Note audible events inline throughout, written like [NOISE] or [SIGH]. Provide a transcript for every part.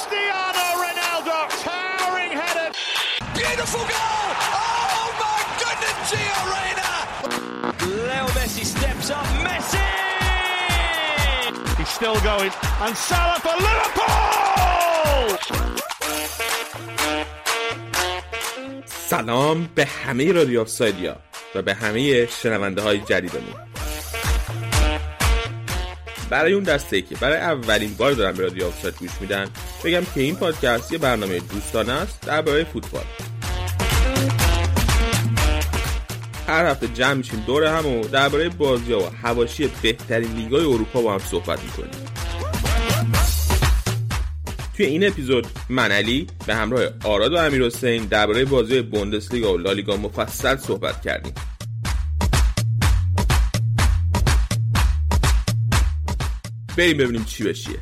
Cristiano Ronaldo, towering header. Beautiful goal! Oh my goodness, Gio Reyna! Leo Messi steps up. Messi! He's still going. And Salah for Liverpool! سلام به همه رادیو آفسایدیا و به همه شنونده های جدیدمون برای اون دسته که برای اولین بار دارن به رادیو آفساید گوش میدن بگم که این پادکست یه برنامه دوستانه است درباره فوتبال. هر هفته جمع میشیم دور هم و درباره بازی و حواشی بهترین لیگای اروپا با هم صحبت می‌کنیم. توی این اپیزود من علی به همراه آراد و امیر حسین درباره بازی بوندسلیگا و لالیگا مفصل صحبت کردیم. بریم ببینیم چی بشیه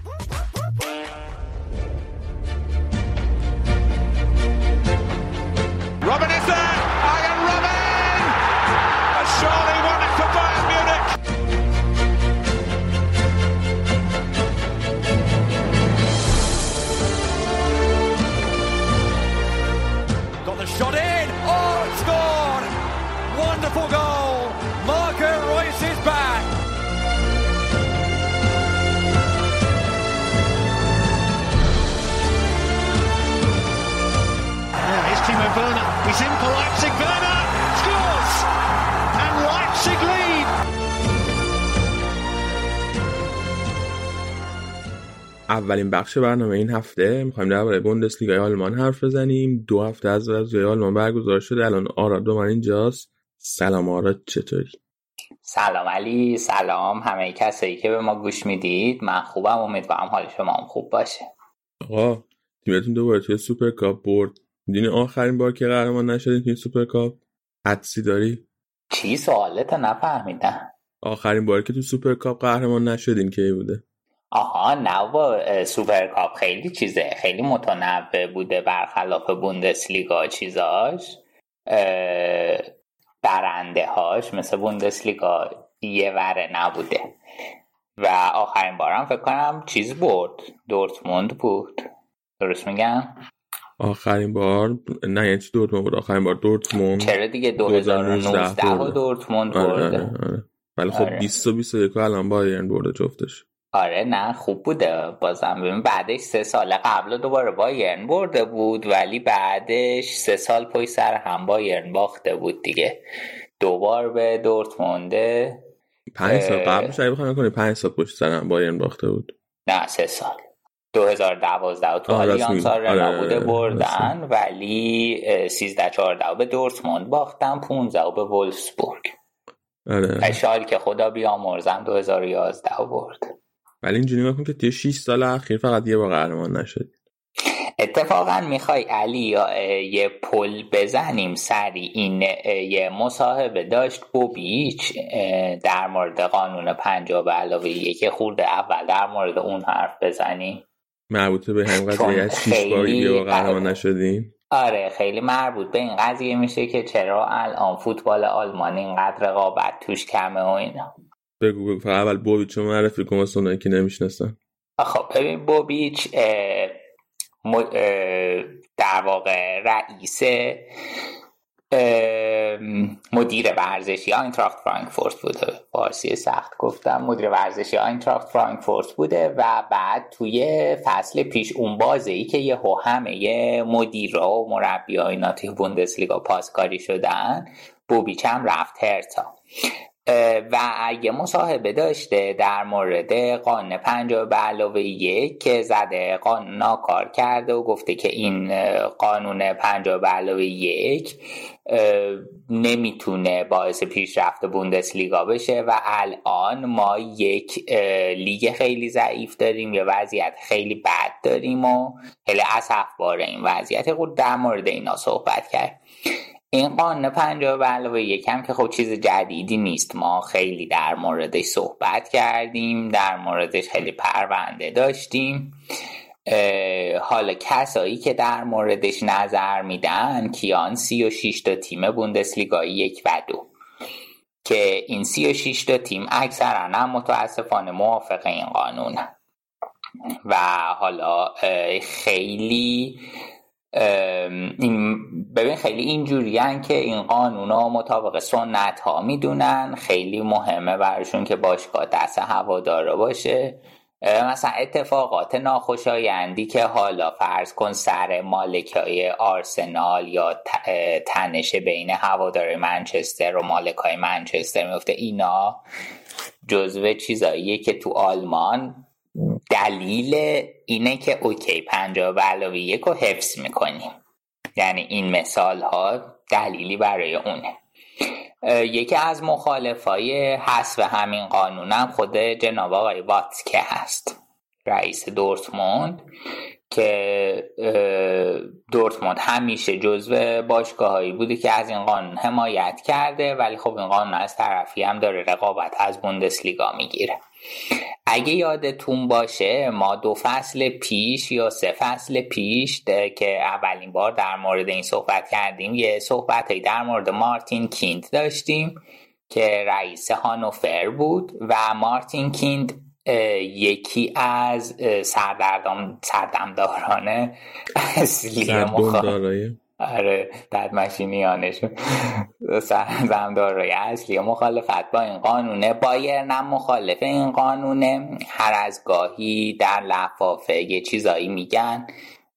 اولین بخش برنامه این هفته. می‌خوایم درباره بوندسلیگای آلمان حرف بزنیم. دو هفته از بازی آلمان برگزار شده. الان آراد دوست من اینجاست. سلام آراد چطوری؟ سلام علی سلام همه کسایی که به ما گوش می‌دید. من خوبم امیدوارم حال شما هم خوب باشه. آقا تیمتون دوباره توی سوپر کاپ برد. می‌دونی آخرین بار که قهرمان نشدین توی سوپر کاپ حدسی داری؟ چی؟ سوالت نفهمیدم. آخرین باری که تو سوپر کاپ قهرمان نشدین کی بوده؟ آها نه با اه، سوپرکاپ خیلی چیزه خیلی متنوع بوده برخلاف بوندسلیگا چیزاش برنده هاش مثل بوندسلیگا یه وره نبوده و آخرین بارم فکر کنم چیز برد دورتموند بود درست میگم آخرین بار نه یعنی چی دورتموند بود آخرین بار دورتموند چرا دیگه 2019 2019 و. دورتموند آره، برده آره، آره. ولی خب آره. 20 و 21 الان بایرن برده جفتش آره نه خوب بوده. بازم ببین بعدش سه سال قبل دوباره بایرن برده بود ولی بعدش سه سال پشت سر هم بایرن باخته بود دیگه. دوبار به دورتمونده پنج سال اه. قبلش اگه بخوام کنی 5 سال پشت سر هم بایرن باخته بود. نه سه سال. 2012 و تو آلیانس. آرنا آره، بوده آره، بردن ولی 13 14 به دورتموند باختن 15 به ولفسبورگ آره. که خدا بیامرزم 2011 برد. ولی اینجوری نکن که توی 6 سال اخیر فقط یه بار قهرمان نشد اتفاقا می‌خوای علی اه، یه پل بزنیم سری این یه مصاحبه داشت؟ بوبیچ اه، در مورد قانون پنجاه به علاوه یک خورده اول در مورد اون حرف بزنیم مربوطه به چون قضیه از 6 بار یه قهرمان. نشدین آره خیلی مربوط به این قضیه میشه که چرا الان فوتبال آلمان اینقدر رقابت توش کمه و اینا. بگو بگو. اول بوبیچو معرفی کن واسه اونایی که نمی‌شناسن خب ببین بوبیچ در واقع رئیس مدیر ورزشی آینتراخت فرانکفورت بوده. فارسی سخت گفتم. مدیر ورزشی آینتراخت فرانکفورت بوده و بعد توی فصل پیش اون بازه ای که یه همه مدیرا و مربی اینا توی بوندسلیگا پاسکاری شدن بوبیچ هم رفت هرتا. و یه مصاحبه داشته در مورد قانون پنجاه به علاوه یک که زده قانون ناکار کرده و گفته که این قانون پنجاه به علاوه یک نمی‌تونه باعث پیشرفت بوندسلیگا بشه و الان ما یک لیگ خیلی ضعیف داریم یه وضعیت خیلی بد داریم و خیلی باره این وضعیت. خود در مورد اینا صحبت کرد. این قانون پنجاه به علاوه یکم که خب چیز جدیدی نیست. ما خیلی در موردش صحبت کردیم در موردش خیلی پرونده داشتیم. حالا کسایی که در موردش نظر میدن کیان سی و شیش تا تیم بوندسلیگای یک و دو. که این سی و شیش تا تیم اکثرا هم متاسفانه موافق این قانونه و حالا خیلی این ببین خیلی اینجوری که این قانون ها مطابق سنت ها می‌دونن. خیلی مهمه برشون که باشگاه دست هواداره باشه. مثلا اتفاقات ناخوشایندی که حالا فرض کن سر مالکای آرسنال یا تنش بین هوادار منچستر و مالکای منچستر میفته اینا جزو چیزاییه که تو آلمان دلیل اینه که اوکی پنجاه به علاوه یک رو حفظ می‌کنیم. یعنی این مثال ها دلیلی برای اونه. یکی از مخالفای حسب همین قانونم خود جناب آقای واتکه هست رئیس دورتموند که دورتموند همیشه جزو باشگاه هایی بوده که از این قانون حمایت کرده ولی خب این قانون از طرفی هم داره رقابت از بوندسلیگا می‌گیره. اگه یادتون باشه ما دو فصل پیش یا سه فصل پیش که اولین بار در مورد این صحبت کردیم یه صحبت در مورد مارتین کیند داشتیم که رئیس هانوفر بود و مارتین کیند یکی از سردمداران اصلی مخالف آره بعد ماشینیانشون زمدارای اصلی مخالفت با این قانونه بایرن مخالف این قانونه. هر از گاهی در لفافه یه چیزایی میگن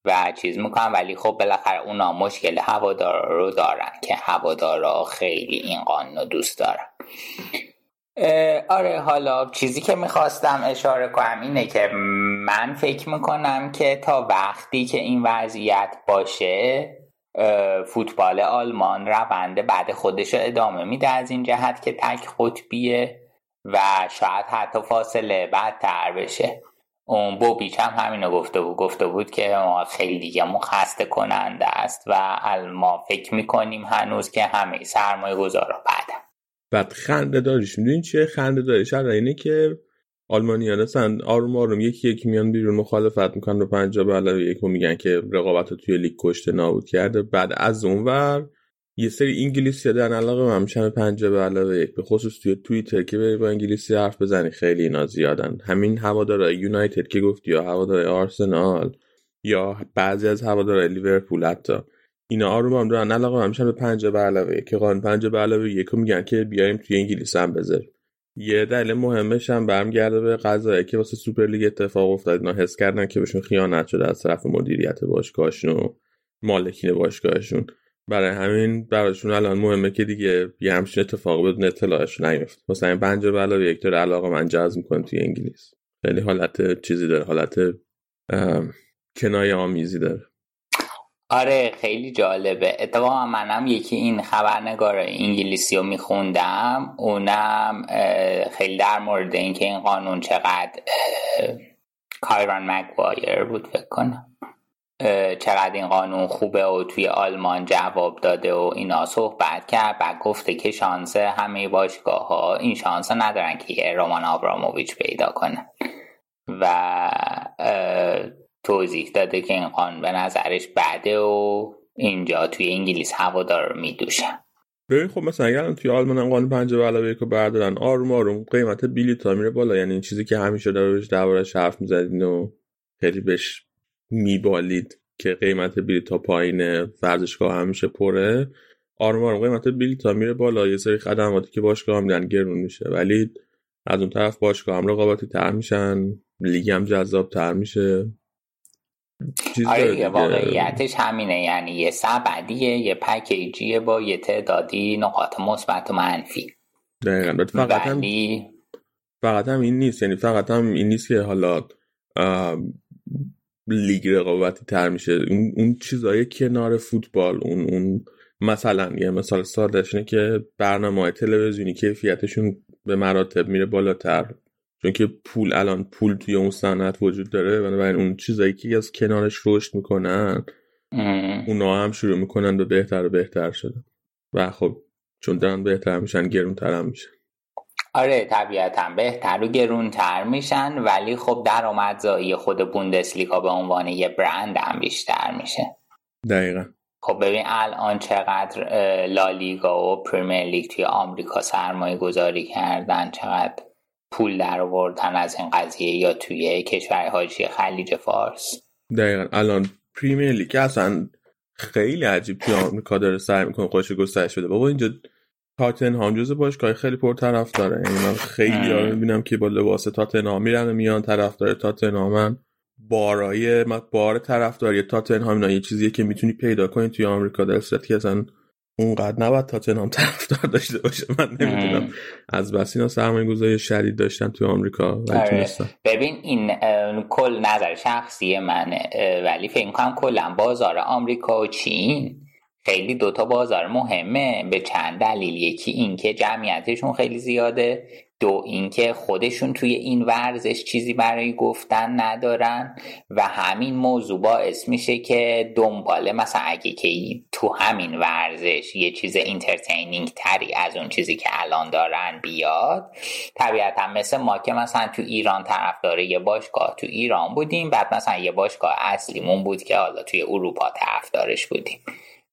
و چیز می‌کنن ولی خب بالاخره اونا مشکل هوادارا رو دارن که هوادارا خیلی این قانون رو دوست دارن. آره حالا چیزی که می‌خواستم اشاره کنم اینه که من فکر می‌کنم که تا وقتی که این وضعیت باشه فوتبال آلمان روند بعد خودش ادامه میده از این جهت که تک قطبیه و شاید حتی فاصله بدتر بشه. اون بوبیچ هم همینو گفته بود. گفته بود که ما خیلی دیگه خسته کننده است و ما فکر می‌کنیم هنوز که همه سرمایه گذارا بعدم بعد خنده داریش می‌دونین چیه؟ خنده داریش اینه که آلمانیان هستن آروم آروم یکی یکی میان بیرون مخالفت می‌کنن به علاوه یک میگن که رقابت رو توی لیگ کشته نابود کرده. بعد از اونور یه سری انگلیسی دارن علاقه‌مند میشن پنجا به علاوه یک به خصوص توی توییتر که بری با انگلیسی حرف بزنی خیلی اینا زیادن. همین هوادارای یونایتد که گفتی یا هوادارای آرسنال یا بعضی از هوادارای لیورپول حتی اینا آروم هم دارن علاقه‌مند میشن به پنجا به علاوه یک. که قانون به علاوه یک میگن که بیایم توی انگلیس هم بذاریم. یه دلیل مهمش هم برمیگرده به قضایایی که واسه سوپر لیگ اتفاق افتاد. اینا حس کردن که بهشون خیانت شده از طرف مدیریت باشگاهشون و مالکین باشگاهشون. برای همین براشون الان مهمه که دیگه یه همچین اتفاق بدون اطلاعش نیفت مثلا این پنجه علاوه یک علاقه من جذب می‌کنه توی انگلیس. خیلی حالت چیزی داره حالت کنایه آمیزی داره. آره خیلی جالبه. اتفاقا منم یکی این خبرنگار انگلیسی رو میخوندم. اونم خیلی در مورد اینکه این قانون چقدر کایران مگوایر بود فکر کنم. چقدر این قانون خوبه و توی آلمان جواب داده و اینا صحبت کرد و گفته که شانس همه باشگاه ها این شانس ندارن که رومان آبراموویچ پیدا کنه. و توضیح داده که این قانون به نظرش بعده و اینجا توی انگلیس هوادار میدوشن ببین خب مثلا اگر توی آلمان هم قانون پنجه به علاوه یکو بردارن آروم آروم قیمت بلیط میره بالا. یعنی این چیزی که همیشه بهش دربارش حرف می‌زدین و خیلی بهش میبالید که قیمت بلیط ها پایین ورزشگاه همیشه پره. آروم آروم قیمت بلیط میره بالا. یه سری خدماتی که باشگاه هم میدن گرون میشه. ولی از اون طرف باشگاه هم رقابتی تر میشن. لیگ هم جذاب تر میشه. آره واقعیتش همینه. یعنی یه سبدیه یه پکیجیه با یه تعدادی نقاط مثبت و منفی. دقیقا. فقط هم فقط هم این نیست. یعنی فقط هم این نیست که حالا لیگ رقابتی تر میشه. اون, اون چیزای کنار فوتبال اون اون مثلا یه مثال سادهش اینه که برنامه تلویزیونی کیفیتشون به مراتب میره بالاتر. چون که پول الان پول توی اون صنعت وجود داره بنابراین اون چیزایی که از کنارش رشد می‌کنن اونا هم شروع می‌کنن به بهتر و بهتر شده و خب چون دارن بهتر میشن گرونتر هم میشن. آره طبیعتا بهتر و گرونتر میشن ولی خب درآمدزایی خود بوندسلیگا به عنوان یه برند هم بیشتر میشه. دقیقا. خب ببین الان چقدر لالیگا و پریمیر لیگ توی آمریکا سرمایه گذاری کردن چقدر پول در آوردن از این قضیه یا توی کشور حاجی خلیج فارس. دقیقا. الان پریمیر لیگ اصلا خیلی عجیب توی آمریکا داره سعی می‌کنه خودش گسترش بده. بابا اینجا تاتنهام جز باشگاه خیلی پر طرف داره. یعنی من خیلی ها می‌بینم که با لباس تاتنهام میرن میان طرفدار تاتنهامن. بارای بار طرفداری تاتنهام اینا یه چیزیه که می‌تونی پیدا کنی توی آمریکا. در صورتی که اصلا اونقدر نباید تاتنهام طرفدار داشته باشه. من نمی‌دونم. از بس اینا سرمایه گذاری شدید داشتن توی آمریکا ولی آره. ببین این کل نظر شخصی منه. ولی فکر کنم کلا بازار آمریکا و چین خیلی دوتا بازار مهمه. به چند دلیل. یکی اینکه جمعیتشون خیلی زیاده. دو اینکه خودشون توی این ورزش چیزی برای گفتن ندارن و همین موضوع باعث میشه که دنباله مثلا اگه که تو همین ورزش یه چیز entertaining تری از اون چیزی که الان دارن بیاد طبیعتا مثل ما که مثلا تو ایران طرفدار یه باشگاه تو ایران بودیم بعد مثلا یه باشگاه اصلیمون بود که حالا توی اروپا طرفدارش بودیم.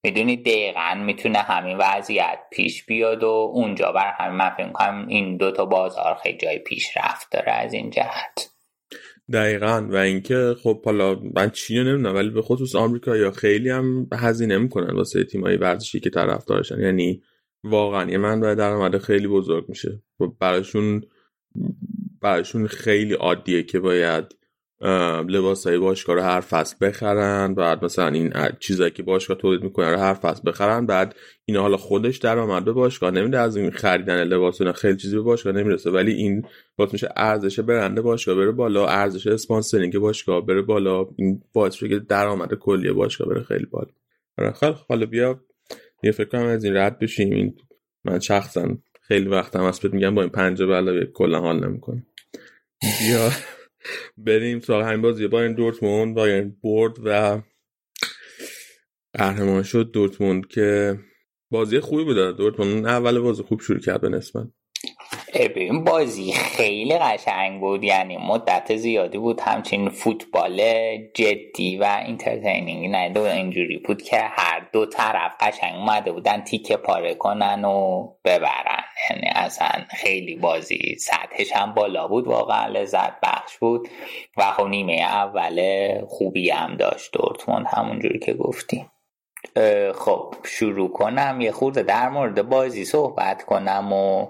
می‌دونی دقیقا می‌تونه همین وضعیت پیش بیاد و اونجا بر همین من فکر کنم این دوتا بازار خیلی جای پیشرفت داره از این جهت. دقیقا. و اینکه خب حالا من چی نمی‌دونم ولی به خصوص آمریکا یا خیلی هم هزینه می‌کنن واسه تیمایی ورزشی که طرف دارشن یعنی واقعا یه منبع درآمد خیلی بزرگ میشه. براشون براشون خیلی عادیه که باید لباس های باشگاه رو هر فصل بخرن بعد مثلا این چیزایی که باشگاه تولید می‌کنن رو هر فصل بخرن بعد اینا حالا خودش درآمد به باشگاه. نمیده از این خریدن لباس اینا خیلی چیزی به باشگاه نمی‌رسه ولی این باعث میشه ارزش برنده باشگاه بره بالا ارزش اسپانسرینگ باشگاه بره بالا. این باعث میشه که درآمد کلی باشگاه بره خیلی بالا. آره، خیلی حالا بیا یه فکر کنم از این رد بشیم. این من شخصا خیلی وقتم هست میگم با این پنجه به کلا حال نمی‌کنه. بیا. بریم سراغ همین بازی این دورتموند این برد و قهرمان شد دورتموند که بازی خوبی بود. دورتموند اول بازی خوب شروع کرد به نسبت. این بازی خیلی قشنگ بود. یعنی مدت زیادی بود همچین فوتبال جدی و اینترتینینگ نه اینجوری بود که هر دو طرف قشنگ اومده بودن تیکه پاره کنن و ببرن. یعنی اصلا خیلی بازی سطحش هم بالا بود واقعا لذت بخش بود. و خب نیمه اول خوبی هم داشت دورتموند همونجوری که گفتیم. خب شروع کنم. یه خورده در مورد بازی صحبت کنم و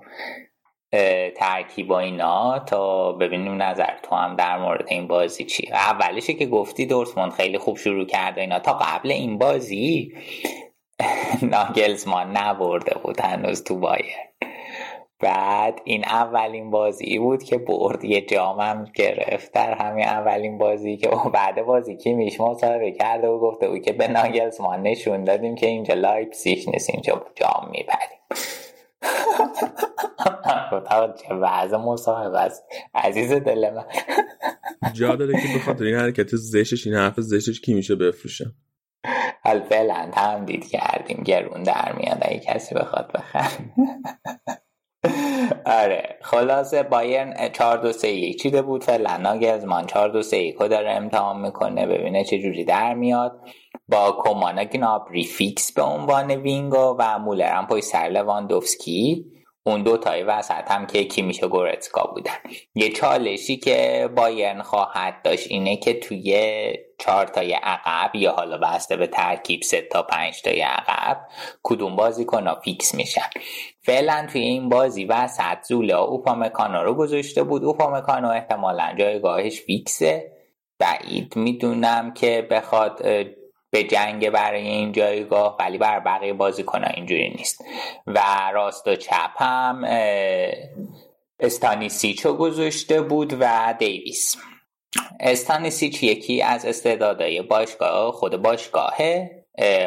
با اینا تا ببینیم نظر تو هم در مورد این بازی چی اولشه که گفتی دورتموند خیلی خوب شروع کرده اینا. تا قبل این بازی [LAUGHS] ناگلزمان نبرده بود هنوز تو بایر. بعد این اولین بازی بود که برد. یه جامم گرفت در همین اولین بازی که [LAUGHS] بعد بازی که میش مصاحبه کرده و گفته بود که به ناگلزمان نشون دادیم که اینجا لایپسیش نیست اینجا جام می‌بریم. چه وضع مصاحبه است. عزیز دل من. جا داره که بخاطر این حرکت زشتش این حرف زشتش کی میشه بفروشم حال فعلا تمدید کردیم. گرون در میاد اگه کسی بخواد بخره آره خلاصه بایرن 4 2 3 1 چیده بود. فعلا ناگلزمان 4 2 3 1 داره امتحان می‌کنه. ببینه چه جوری در میاد. با کومان و گنابری فیکس به عنوان wing و و مولر هم پشت سر لواندوفسکی اون دو تای وسط هم که کی میشه گورتسکا بودن. یه چالشی که بایرن خواهد داشت اینه که توی چهار تای عقب یا حالا بسته به ترکیب سه تا پنج تای عقب کدوم بازی کنا فیکس میشن. فعلا توی این بازی وسط زولا اوپامکانو رو گذاشته بود. اوپامکانو احتمالا جایگاهش فیکسه. بعید می‌دونم که بخواد به جنگ برای این جایگاه ولی بر بقیه بازی کنه اینجوری نیست. و راست و چپ هم استانیسیچو گذاشته بود و دیویس. استانیسیچ یکی از استعدادهای باشگاه خود باشگاه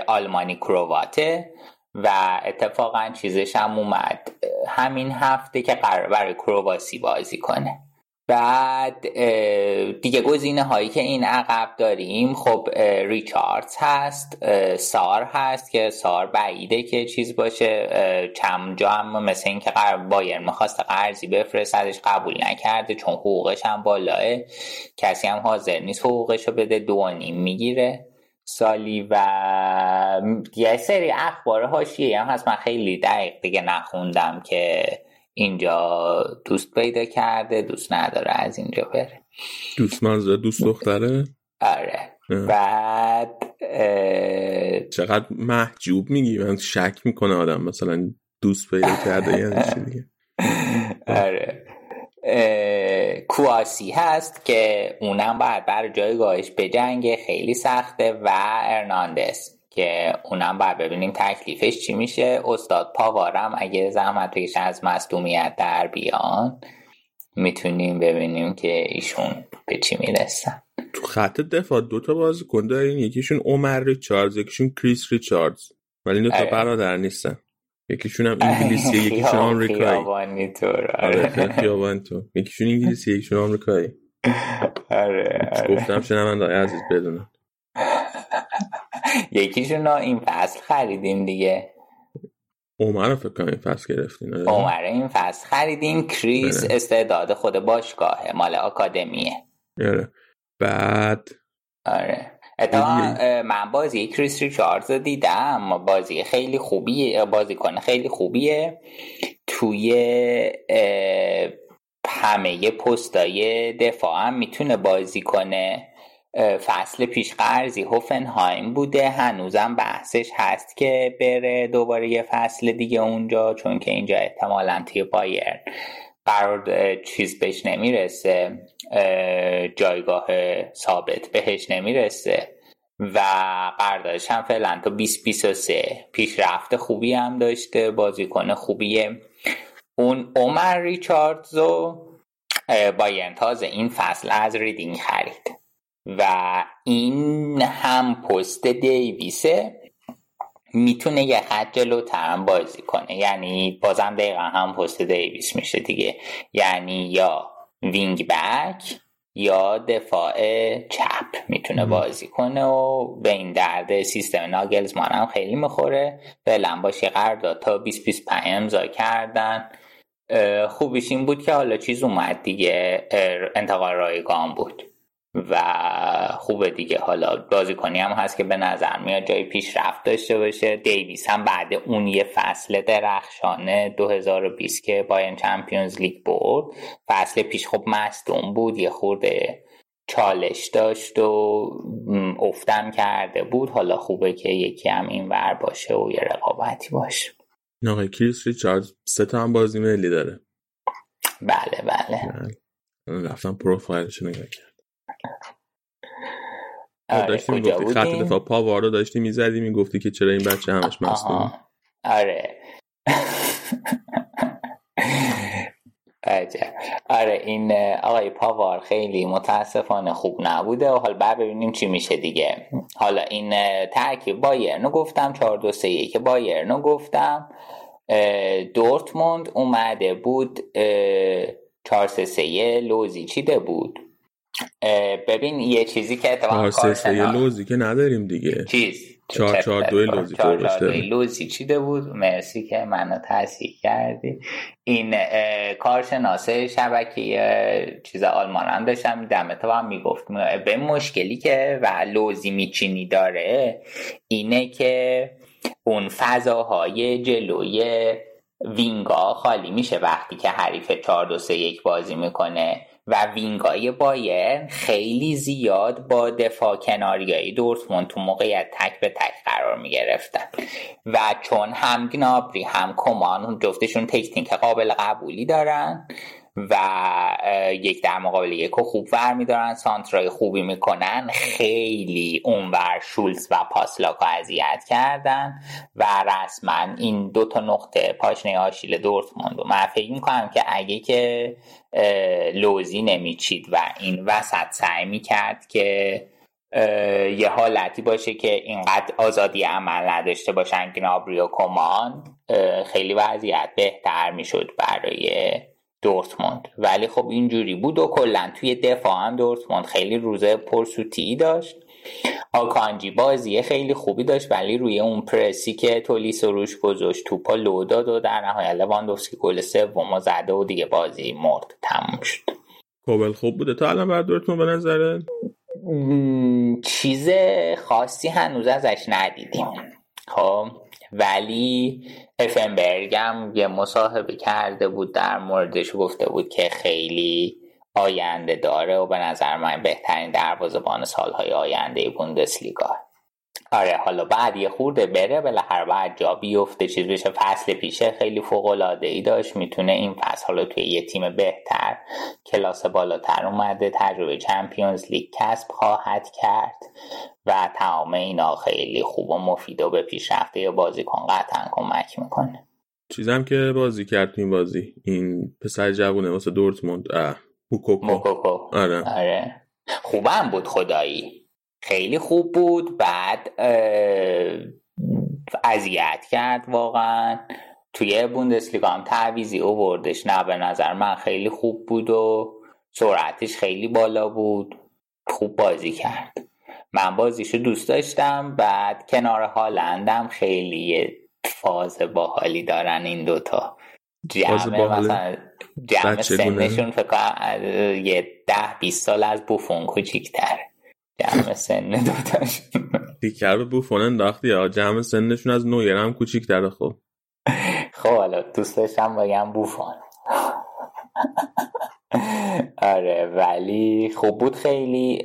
آلمانی کرواته و اتفاقا چیزش هم اومد. همین هفته که قرار برای کرواسی بازی کنه. بعد دیگه گزینه هایی که این عقب داریم خب ریچاردز هست سار هست که سار بعیده که چیز باشه چم جا هم مثل این که بایر می‌خواست قرضی بفرستدش قبول نکرده چون حقوقش هم بالاه. کسی هم حاضر نیست حقوقش رو بده دو نیم می‌گیره. سالی و یه سری اخبار هاشیه هم هست. من خیلی دقیق دیگه نخوندم که اینجا دوست پیدا کرده دوست نداره از اینجا بره. دوست منظور دوست دختره؟ آره. بعد چقدر محجوب میگی؟ من شک می‌کنه آدم مثلا دوست پیدا کرده یعنی چی دیگه [LAUGHS] آره. کواسی هست که اونم باید بر جایگاهش بجنگه خیلی سخته و ارناندس. که اونم باید ببینیم تکلیفش چی میشه. استاد پاوارم اگه زحمت از مصدومیت در بیان می‌تونیم ببینیم که ایشون به چی می‌رسن. تو خط دفاع دوتا بازیکن داریم. یکیشون عمر ریچاردز یکیشون کریس ریچاردز. ولی این دوتا برادر نیستن. یکیشون هم انگلیسی یکیشون آمریکایی. خیابانی طور آره. تو یکیشون انگلیسی یکیشون آمریکایی. [LAUGHS] آره گفتم شنونده عزیز بدونم. یکیشون این فصل خریدیم دیگه. عمر رو فکر کنم این فصل گرفتین عمر این فصل خریدیم. کریس استعداد خود باشگاهه مال آکادمیه. آره. بعد آره. اتفاقا من بازی کریس ریچاردز رو دیدم. بازی خیلی خوبیه بازی کنه خیلی خوبیه. توی همه پستای دفاع هم می‌تونه بازی کنه. فصل پیش قرضی هوفنهایم بوده. هنوزم بحثش هست که بره دوباره یه فصل دیگه اونجا چون که اینجا احتمالا توی بایر قرار چیز بهش نمی‌رسه. جایگاه ثابت بهش نمی‌رسه. و قراردادش هم فعلا تا 2023 پیشرفت خوبی هم داشته بازیکن خوبیه اون عمر ریچاردزو بایرن تازه این فصل از ریدینگ خرید. و این هم پست دیویسه می‌تونه یه خط جلوتر هم بازی کنه. یعنی بازم دقیقا هم پست دیویس میشه دیگه. یعنی یا wing back یا دفاع چپ می‌تونه بازی کنه و به این درد سیستم ناگلزمان هم خیلی می‌خوره. فعلا باشه قرارداد تا 2025 امضا کردن. خوبیش این بود که حالا چیز اومد دیگه. انتقال رایگان بود. و خوبه دیگه. حالا بازیکنی هم هست که به نظر میاد جای پیشرفت داشته باشه. دیویس هم بعد اون یه فصل درخشانه 2020 که بایرن Champions League برد. فصل پیش خب مصدوم بود یه خورده چالش داشت و افتم کرده بود. حالا خوبه که یکی هم این ور باشه و یه رقابتی باشه. آقای کریس ریچارد سه تا هم بازی ملی داره. بله بله. رفتم پروفایلش نگاه کرد آره داشتی می‌گفتی خط دفاع پاوارو داشتی می‌زدی می‌گفتی که چرا این بچه همش مصدوم آره. عجب. آره این آقای پاوار خیلی متاسفانه خوب نبوده و حالا بعد ببینیم چی میشه دیگه. حالا این ترکیب بایرنو گفتم 4 2 3 1 بایرنو گفتم. دورتموند اومده بود 4 3 3 لوزی چیده بود؟ ببین یه چیزی که اتفاقا یه لوزی که نداریم دیگه. چیز چهار چهار دوی لوزی چهار چهار دوی لوزی چیده بود؟ مرسی که منو تصحیح کردی. این کارشناسه شبکه چیز آلمان هم داشتم دمه تو هم می‌گفت. به مشکلی که و لوزی میچینی داره اینه که اون فضاهای جلوی وینگا خالی میشه. وقتی که حریف 4 2 3 1 بازی می‌کنه و وینگای بایر خیلی زیاد با دفاع کناریایی دورتموند تو موقعیت تک به تک قرار می گرفتن و چون هم گنابری هم کمان جفتشون تکنیک قابل قبولی دارن و یک در مقابل یک خوب ور میدارن سانترای خوبی می‌کنن. خیلی اونور شولز و پاسلاکو اذیت کردن و رسما این دو تا نقطه پاشنه آشیل دورتموند و من فکر می‌کنم که اگه که لوزی نمیچید و این وسط سعی می‌کرد که یه حالتی باشه که اینقدر آزادی عمل نداشته باشن گنابری و کمان خیلی وضعیت بهتر می‌شد برای دورتموند. ولی خب اینجوری بود و کلا توی دفاع هم دورتموند خیلی روزه پرسوتی داشت. آکانجی بازی خیلی خوبی داشت ولی روی اون پرسی که تولیس روش گذاشت توپا لو داد و در نهایت لواندوفسکی گل سوم زده و دیگه بازی مرد تموم شد. کوبل خوب بوده. تا الان بعد دورتموند به نظره چیز خاصی هنوز ازش ندیدیم. خب ولی افنبرگ هم یه مصاحبه کرده بود در موردش گفته بود که خیلی آینده داره و به نظر من بهترین دروازه‌بان سالهای آینده بوندسلیگا. آره حالا بعد یه خورده بره بالاخره بعد جا بیفته چیز بشه فصل پیشه خیلی فوق العاده ای داشت می‌تونه این فصل حالا توی یه تیم بهتر کلاس بالاتر اومده تجربه چمپیونز لیگ کسب خواهد کرد. و تمام اینا خیلی خوب و مفید و به پیشرفته بازیکن قطعا کمک می‌کنه. چیزم که بازی کرد این بازی این پسر جوونه واسه دورتموند موکوکو. موکوکو. آره. آره. خوبم بود خدایی. خیلی خوب بود. بعد اذیت کرد واقعا. توی بوندسلیگا هم تعویزی اووردش. نه به نظر من خیلی خوب بود و سرعتش خیلی بالا بود. خوب بازی کرد. من بازیشو دوست داشتم. بعد کنار هالندم خیلی فاز باحالی دارن این دوتا. جمع مثلا جمع سنشون فکر یه ده بیست سال از بوفون کوچیکتر. جمع سن دوتاشون. دیگر به بوفون انداختی؟ یا جمع سنشون از نویر هم کوچیکتره خب. خب حالا دوست داشتم بگم بوفون. [LAUGHS] آره ولی خوب بود خیلی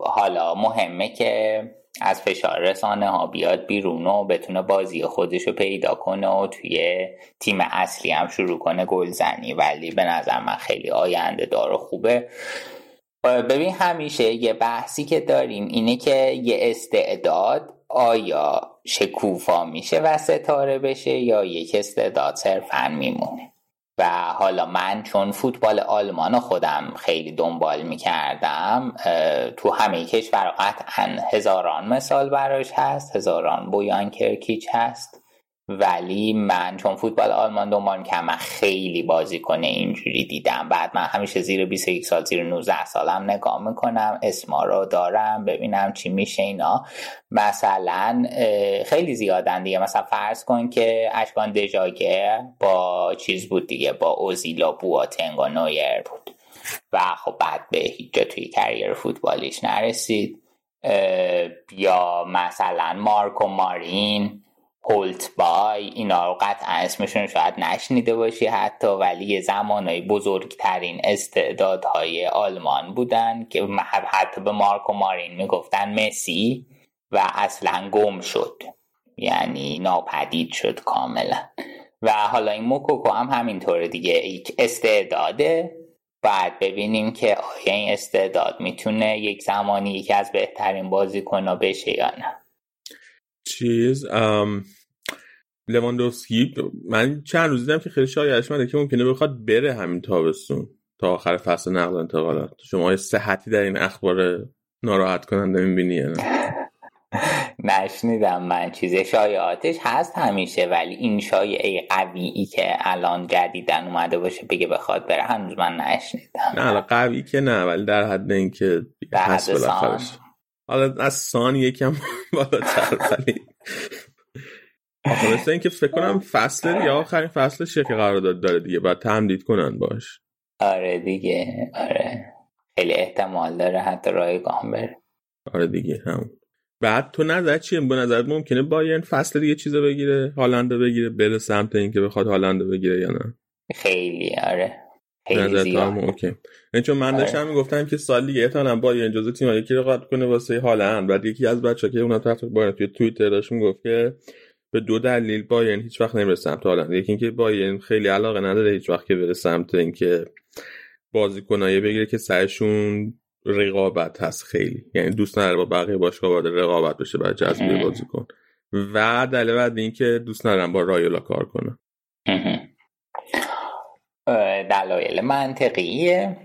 حالا مهمه که از فشار رسانه ها بیاد بیرون و بتونه بازی خودش رو پیدا کنه و توی تیم اصلی هم شروع کنه گلزنی. ولی به نظر من خیلی آینده دار و خوبه. ببین همیشه یه بحثی که داریم اینه که یه استعداد آیا شکوفا میشه و ستاره بشه یا یک استعداد صرفا میمونه. و حالا من چون فوتبال آلمان خودم خیلی دنبال می‌کردم تو همه کشور قطعا هزاران مثال براش هست هزاران بویان کرکیچ هست. ولی من چون فوتبال آلمان دنبال می‌کردم من خیلی بازی کنه اینجوری دیدم. بعد من همیشه زیر 21 سال زیر 19 سالم نگاه می‌کنم اسما رو دارم ببینم چی میشه اینا. مثلا خیلی زیادن دیگه. مثلا فرض کن که اشکان دژاگه با چیز بود دیگه با اوزیلا بواتنگ و نویر بود. و خب بعد به هیچ جا توی کریر فوتبالیش نرسید. یا مثلا مارکو مارین. هولت بای اینا رو قطعا اسمشون شاید نشنیده باشی حتی ولی یه زمانهای بزرگترین استعدادهای آلمان بودن که حتی به مارکو مارین می‌گفتن مسی و اصلا گم شد. یعنی ناپدید شد کاملا. و حالا این موکوکو هم همینطوره دیگه. یک استعداده. بعد ببینیم که آیا این استعداد می‌تونه یک زمانی یکی از بهترین بازیکنها بشه یا نه. چیز لواندوفسکی. من چند روز دیدم که خیلی شایعش مده که ممکنه بخواد بره همین تابستون تا آخر فصل نقل انتقالات. شما صحتی در این اخبار ناراحت کننده می‌بینی نه؟ نشنیدم من. چیز شایعاتش هست همیشه ولی این شایعه قویی که الان جدیدن اومده باشه بگه بخواد بره هنوز من نشنیدم. نه قوی که نه ولی در حد اینکه هست بالاخرش حالا از سان یکم [LAUGHS] بالاتر ولی مثل اینکه فکر کنم فصل یا آخرین فصلش که قرارداد داره دیگه باید تمدید کنن باش. آره دیگه آره. خیلی احتمال داره حتی رایگان بره. آره دیگه هم بعد تو نظر چیه؟ به نظرت ممکنه بایرن فصل دیگه چیزا بگیره؟ هالنده بگیره؟ بره سمت اینکه بخواد هالنده بگیره یا نه؟ خیلی آره. خیلی زیاد. اوکی. این چون من داشتم آره. می‌گفتم که سال دیگه احتمالاً بایرن جزو تیم یکی رقابت کنه واسه هالند. بعد یکی از بچه‌ها که اونها تحت بایرن توی توییتر داشت می‌گفت که به دو دلیل بایرن هیچ وقت نمیره سمت هالند. یکی اینکه بایرن خیلی علاقه نداره هیچ وقت که بره سمت اینکه بازیکنایی بگیره که سرشون رقابت هست خیلی. یعنی دوست نداره با بقیه باشگاه وارد رقابت بشه بعد جذب بازیکن. و دلیل بعد این که دوست ندارن با رایولا کار کنه دلایل منطقیه.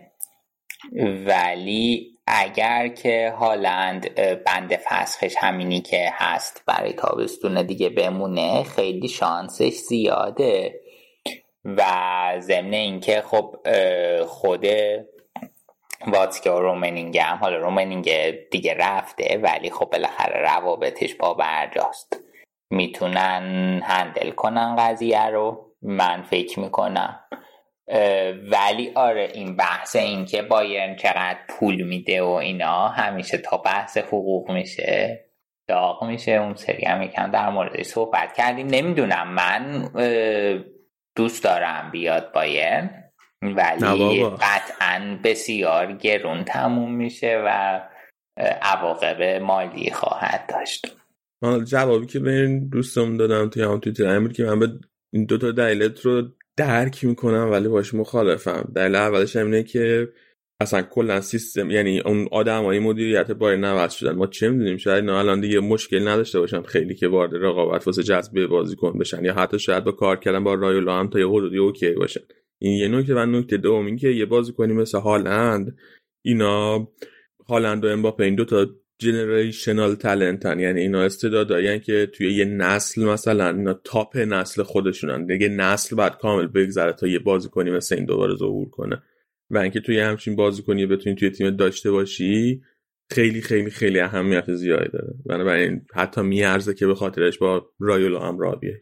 ولی اگر که هالند بند فسخش همینی که هست برای تابستون دیگه بمونه خیلی شانسش زیاده. و ضمن اینکه خب خود واتسکه و رومنینگ هم حالا رومنینگ دیگه رفته ولی خب بالاخره روابطش با برجاست. می‌تونن هندل کنن قضیه رو من فکر می‌کنم. ولی آره این بحث این که بایرن چقدر پول میده و اینا همیشه تا بحث حقوق میشه داغ میشه. اون سری هم یکم در موردش صحبت کردیم. نمی‌دونم من دوست دارم بیاد بایر ولی قطعا بسیار گرون تموم میشه و عواقب مالی خواهد داشت. جوابی که به این دوستم دادم توی هم تویتر که من به این دوتا دلیلت رو درک می‌کنم ولی باش مخالفم. دلیل اولش اینه که اصلا کلا سیستم یعنی اون آدمای مدیریت بایر نوز شدن. ما چه می‌دونیم؟ شاید اینا الان دیگه مشکل نداشته باشن خیلی که وارد رقابت واسه جذب بازیکن بشن یا حتی شاید با کار کردن با رایولا هم تا یه حدودی اوکی باشن. این یه نکته و نکته دوم این که یه بازیکنی مثل هالند اینا هالند و امباپه این دو تا جنریشنال تالنتن یعنی اینا استعدادایی که توی یه نسل مثلا اینا تاپ نسل خودشونن. دیگه نسل بعد کامل بگذره تا یه بازیکنی مثل این دوباره ظهور کنه. و اینکه توی همچین بازیکنی بتونی توی تیم داشته باشی خیلی خیلی خیلی اهمیت زیادی داره. بنابراین حتی میارزه که به خاطرش با رایولا هم را بیای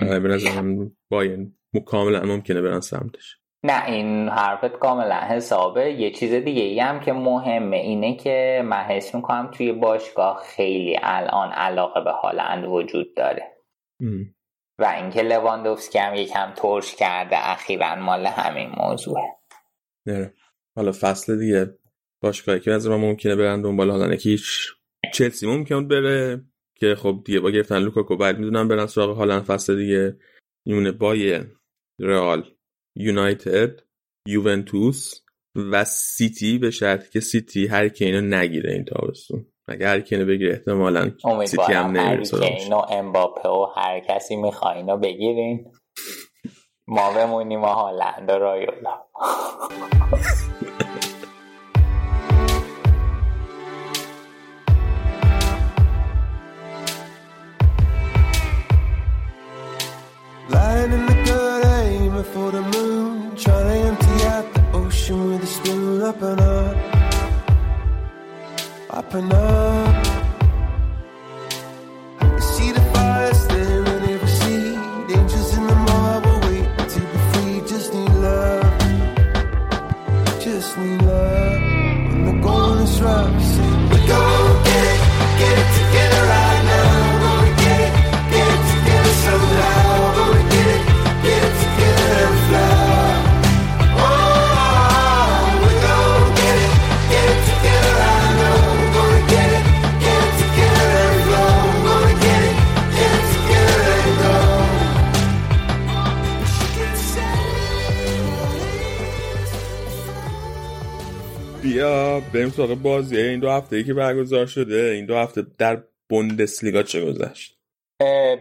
به نظرم باین کاملا ممکنه برن سمتش. نه این حرفت کاملا حسابه. یه چیز دیگه ای هم که مهمه اینه که من حس می‌کنم توی باشگاه خیلی الان علاقه به هالند وجود داره. و اینکه لواندوفسکی هم یکم ترش کرده اخیرا مال همین موضوعه. نه حالا فصل دیگه. باشگاهی که از ما ممکنه برن دنبال حالا یکیش چلسی ممکنه بره که خب دیگه با گرفتن لوکاکو بعد می‌دونم برن سراغ هالند فصل دیگه. میمونه بای رئال. یونایتد یوونتوس و سیتی به شرطی که سیتی هر کی اینو نگیره این تابستون. اگه هر کی بگیره احتمالاً سیتی هم نمیره اینو امباپه و هر کسی می‌خواد اینو بگیرین. ما بمونیم و هالند و رایولا [LAUGHS] for the moon. Trying to empty out the ocean with a spoon Up and up. Up and up بیا بریم سراغ بازی. این دو هفته ای که برگزار شده این دو هفته در بوندسلیگا چه گذشت؟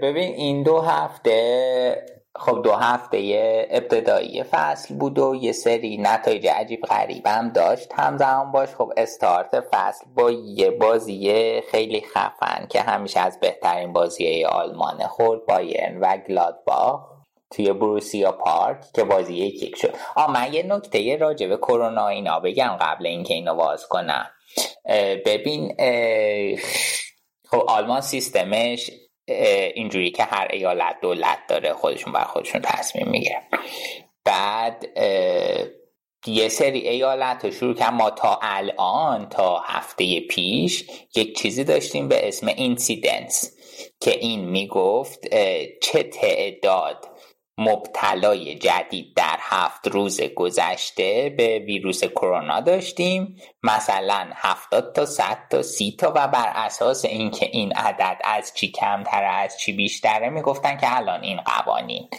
ببین این دو هفته خب دو هفته ابتدایی فصل بود و یه سری نتایج عجیب غریب هم داشت. همزمان باش خب استارت فصل با یه بازی خیلی خفن که همیشه از بهترین بازی آلمان خورد بایرن و گلادباخ. توی بروسیا پارک که بازی یک شد. آ من یه نکته راجع به کرونا اینا بگم قبل اینکه اینو باز کنم. ببین خب آلمان سیستمش اینجوری که هر ایالت دولت داره خودشون بر خودشون تصمیم می‌گیره. بعد یه سری ایالت رو شروع که ما تا الان تا هفته پیش یک چیزی داشتیم به اسم اینسیدنس که این می‌گفت چه تعداد مبتلای جدید در هفت روز گذشته به ویروس کرونا داشتیم. مثلا هفتاد تا صد تا سی تا و بر اساس اینکه این عدد از چی کمتر از چی بیشتره می‌گفتن که الان این قوانین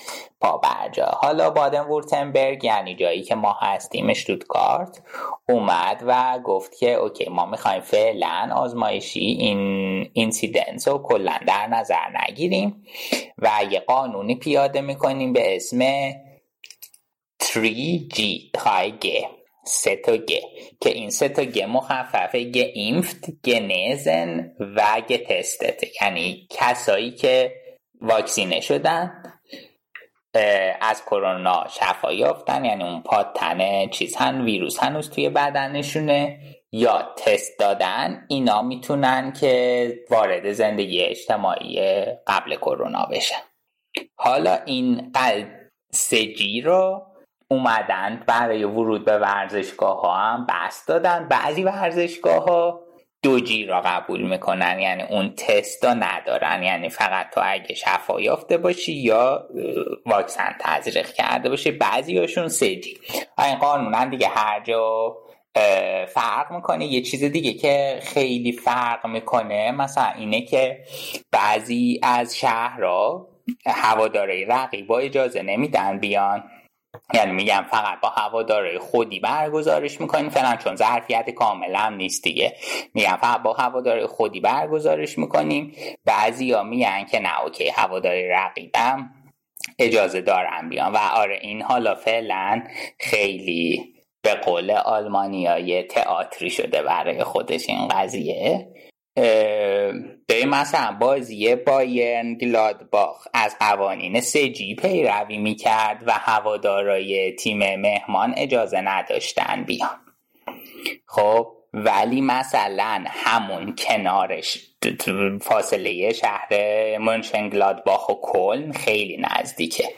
پا برجا حالا بادن وورتنبرگ یعنی جایی که ما هستیم کارت اومد و گفت که OK ما می‌خوایم فعلا آزمایشی این incidence رو کلا در نظر نگیریم و یه قانونی پیاده می‌کنیم به اسم 3G g سه تا گ که این سه تا گ مخففه گ اینفت گنزن و گ تستت یعنی کسایی که واکسینه شدن از کرونا شفا یافتن یعنی اون پاتنه چیز هن ویروس هنوز توی بدنشونه یا تست دادن اینا می‌تونن که وارد زندگی اجتماعی قبل کرونا بشن. حالا این سجی رو اومدن برای ورود به ورزشگاه ها هم بست دادن. بعضی ورزشگاه ها دو جی را قبول می‌کنن یعنی اون تست را ندارن. یعنی فقط تو اگه شفا یافته باشی یا واکسن تزریق کرده باشی بعضی هاشون سه جی. این قانونا دیگه هر جا فرق می‌کنه؟ یه چیز دیگه که خیلی فرق می‌کنه مثلا اینه که بعضی از شهرها هواداره رقیبا اجازه نمیدن بیان. یعنی میگم فقط با هواداره خودی برگزارش می‌کنیم. فعلا چون ظرفیت کاملا نیست دیگه. میگم فقط با هواداره خودی برگزارش می‌کنیم. بعضی ها میگن که نه اوکی هواداره رقیبم اجازه دارم بیان. و آره این حالا فعلا خیلی به قول آلمانیای تئاتری شده برای خودش این قضیه. به مثلا بازی بایرن گلادباخ. از قوانین سجی پیروی می‌کرد و هوادارای تیم مهمان اجازه نداشتن بیان. خب ولی مثلا همون کنارش فاصله شهر منشنگلادباخ و کلن خیلی نزدیکه.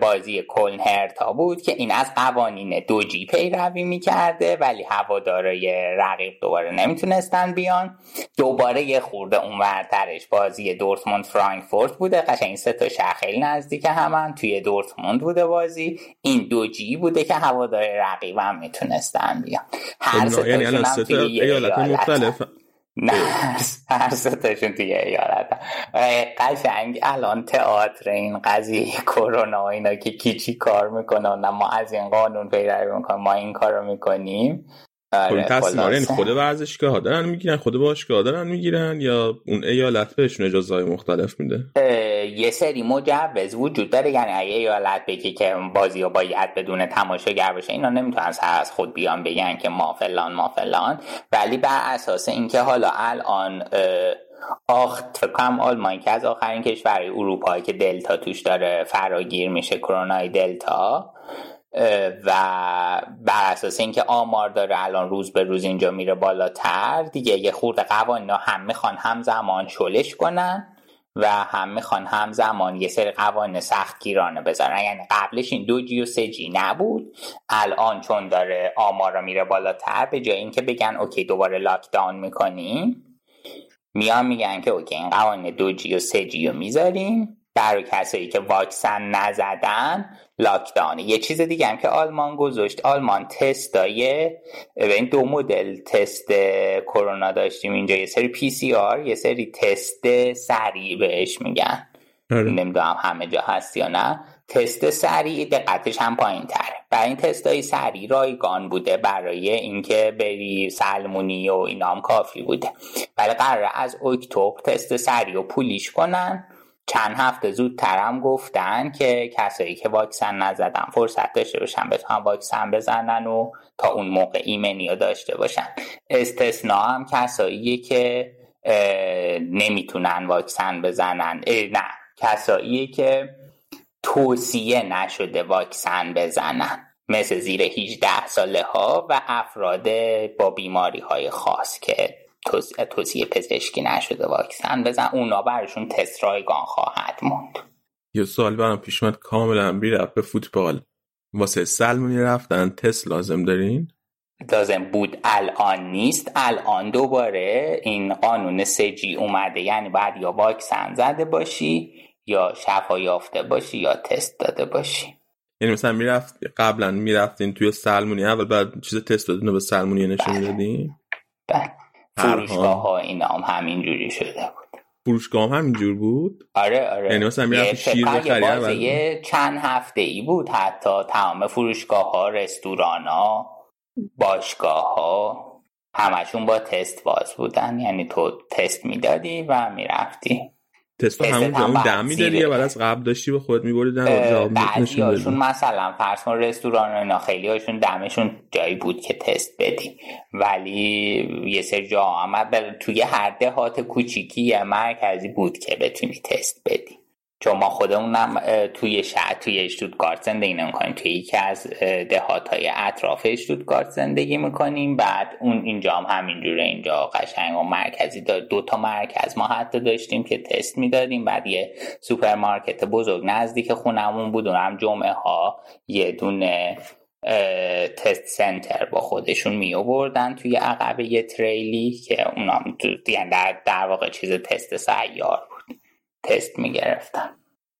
بازی کلن هرتا بود که این از قوانین دو جی پیروی می‌کرده ولی هوادارای رقیب دوباره نمی‌تونستن بیان. دوباره یه خورده اون ورترش بازی دورتموند فرانکفورت بوده. قشنگ این سه تا شهر خیلی نزدیک همن. توی دورتموند بوده بازی. این دو جی بوده که هوادار رقیب هم می‌تونستن بیان. هر خب، یعنی سه ایالت مختلف. نه هر ستاشون توی ایالت قشنگ الان تئاتر این قضیه کرونا اینا که کی کار می‌کنه نه ما از این قانون پیروی می‌کنیم ما این کار می‌کنیم. آره تصمیم یعنی خود ورزشگاه ها دارن می‌گیرن خود باشگاه دارن می‌گیرن یا اون ایالت بهشون اجازه های مختلف میده؟ یه سری مجوز وجود داره. یعنی اگه ایالت بگی که بازی ها باید بدون تماشاگر باشه اینا نمی‌تونن از خود بیان بگن که ما فلان ما فلان. ولی بر اساس اینکه حالا الان آخت فکرم آلمان که از آخرین کشور اروپایی که دلتا توش داره فراگیر میشه کرونای دلتا و بر اساس اینکه آمار داره الان روز به روز اینجا میره بالاتر دیگه یه خورده قوانین هم می‌خوان همزمان شلش کنن و هم می‌خوان همزمان یه سری قوانین سخت گیرانه بذارن. یعنی قبلش این دو G و سه G نبود الان چون داره آمار میره بالاتر به جای اینکه بگن OK دوباره lockdown می‌کنیم میان میگن که OK این قوانین دو G و سه G رو می‌ذاریم. برای کسایی که واکسن نزدن lockdown یه چیز دیگه هم که آلمان گذاشت آلمان تستای این دو مدل تست کرونا داشتیم اینجا. یه سری PCR یه سری تست سریع بهش میگن. آره. نمی‌دونم همه جا هست یا نه. تست سریع دقتش هم پایین تره برای این تست های سریع رایگان بوده برای اینکه بری سلمونی و اینا هم کافی بوده. ولی قرار از اکتبر تست سریع رو پولیش کنن. چند هفته زودترم گفتن که کسایی که واکسن نزدن فرصت داشته باشن بتونن واکسن بزنن و تا اون موقع ایمنی رو داشته باشن. استثناء هم کسایی که نمی‌تونن واکسن بزنن. نه. کسایی که توصیه نشده واکسن بزنن. مثل زیر 18 ساله ها و افراد با بیماری های خاص که توصیه پزشکی نشده واکسن بزن اونا برشون تست رایگان خواهد موند. یه سوال برام پیش اومد. کاملا بی به فوتبال. واسه سلمونی رفتن تست لازم دارین؟ لازم بود. الان نیست. الان دوباره این قانون سجی اومده. یعنی باید یا واکسن زده باشی یا شفا یافته باشی یا تست داده باشی. یعنی مثلا می‌رفت قبلا می‌رفتین توی سلمونی اول بعد چیز تست دادین و به سلمونی نشون بله. می‌دادین بله. فروشگاه ها. اینا هم همین جوری شده بود. فروشگاه هم همینجور بود؟ آره آره. یعنی مثلا می‌رفت شیر بخری یه چند هفته ای بود حتی. تمام فروشگاه ها رستوران ها باشگاه ها همشون با تست باز بودن. یعنی تو تست می‌دادی و می‌رفتی. تست همون هم دم می‌دادی یا بعد از قبل داشتی به خودت میبردی؟ بعضی هاشون مثلا فرض کن رستوران اینا خیلی هاشون دمشون جایی بود که تست بدی. ولی یه سری جا آمد توی هر دهات کوچیکی یا مرکزی بود که بتونی تست بدی. چون ما خودمونم توی شهر توی اشتودگارت زندگی نمی‌کنیم. توی یکی از دهات های اطراف اشتودگارت زندگی می‌کنیم. بعد اون اینجا هم همینجوره. اینجا قشنگ و مرکزی دار دو تا مرکز ما حتی داشتیم که تست می‌دادیم. بعد یه سوپرمارکت بزرگ نزدیک خونمون بود. هم جمعه ها یه دونه تست سنتر با خودشون می آوردن توی عقبه تریلی که اونا یعنی در, در واقع چیز تست سیار تست می گرفتن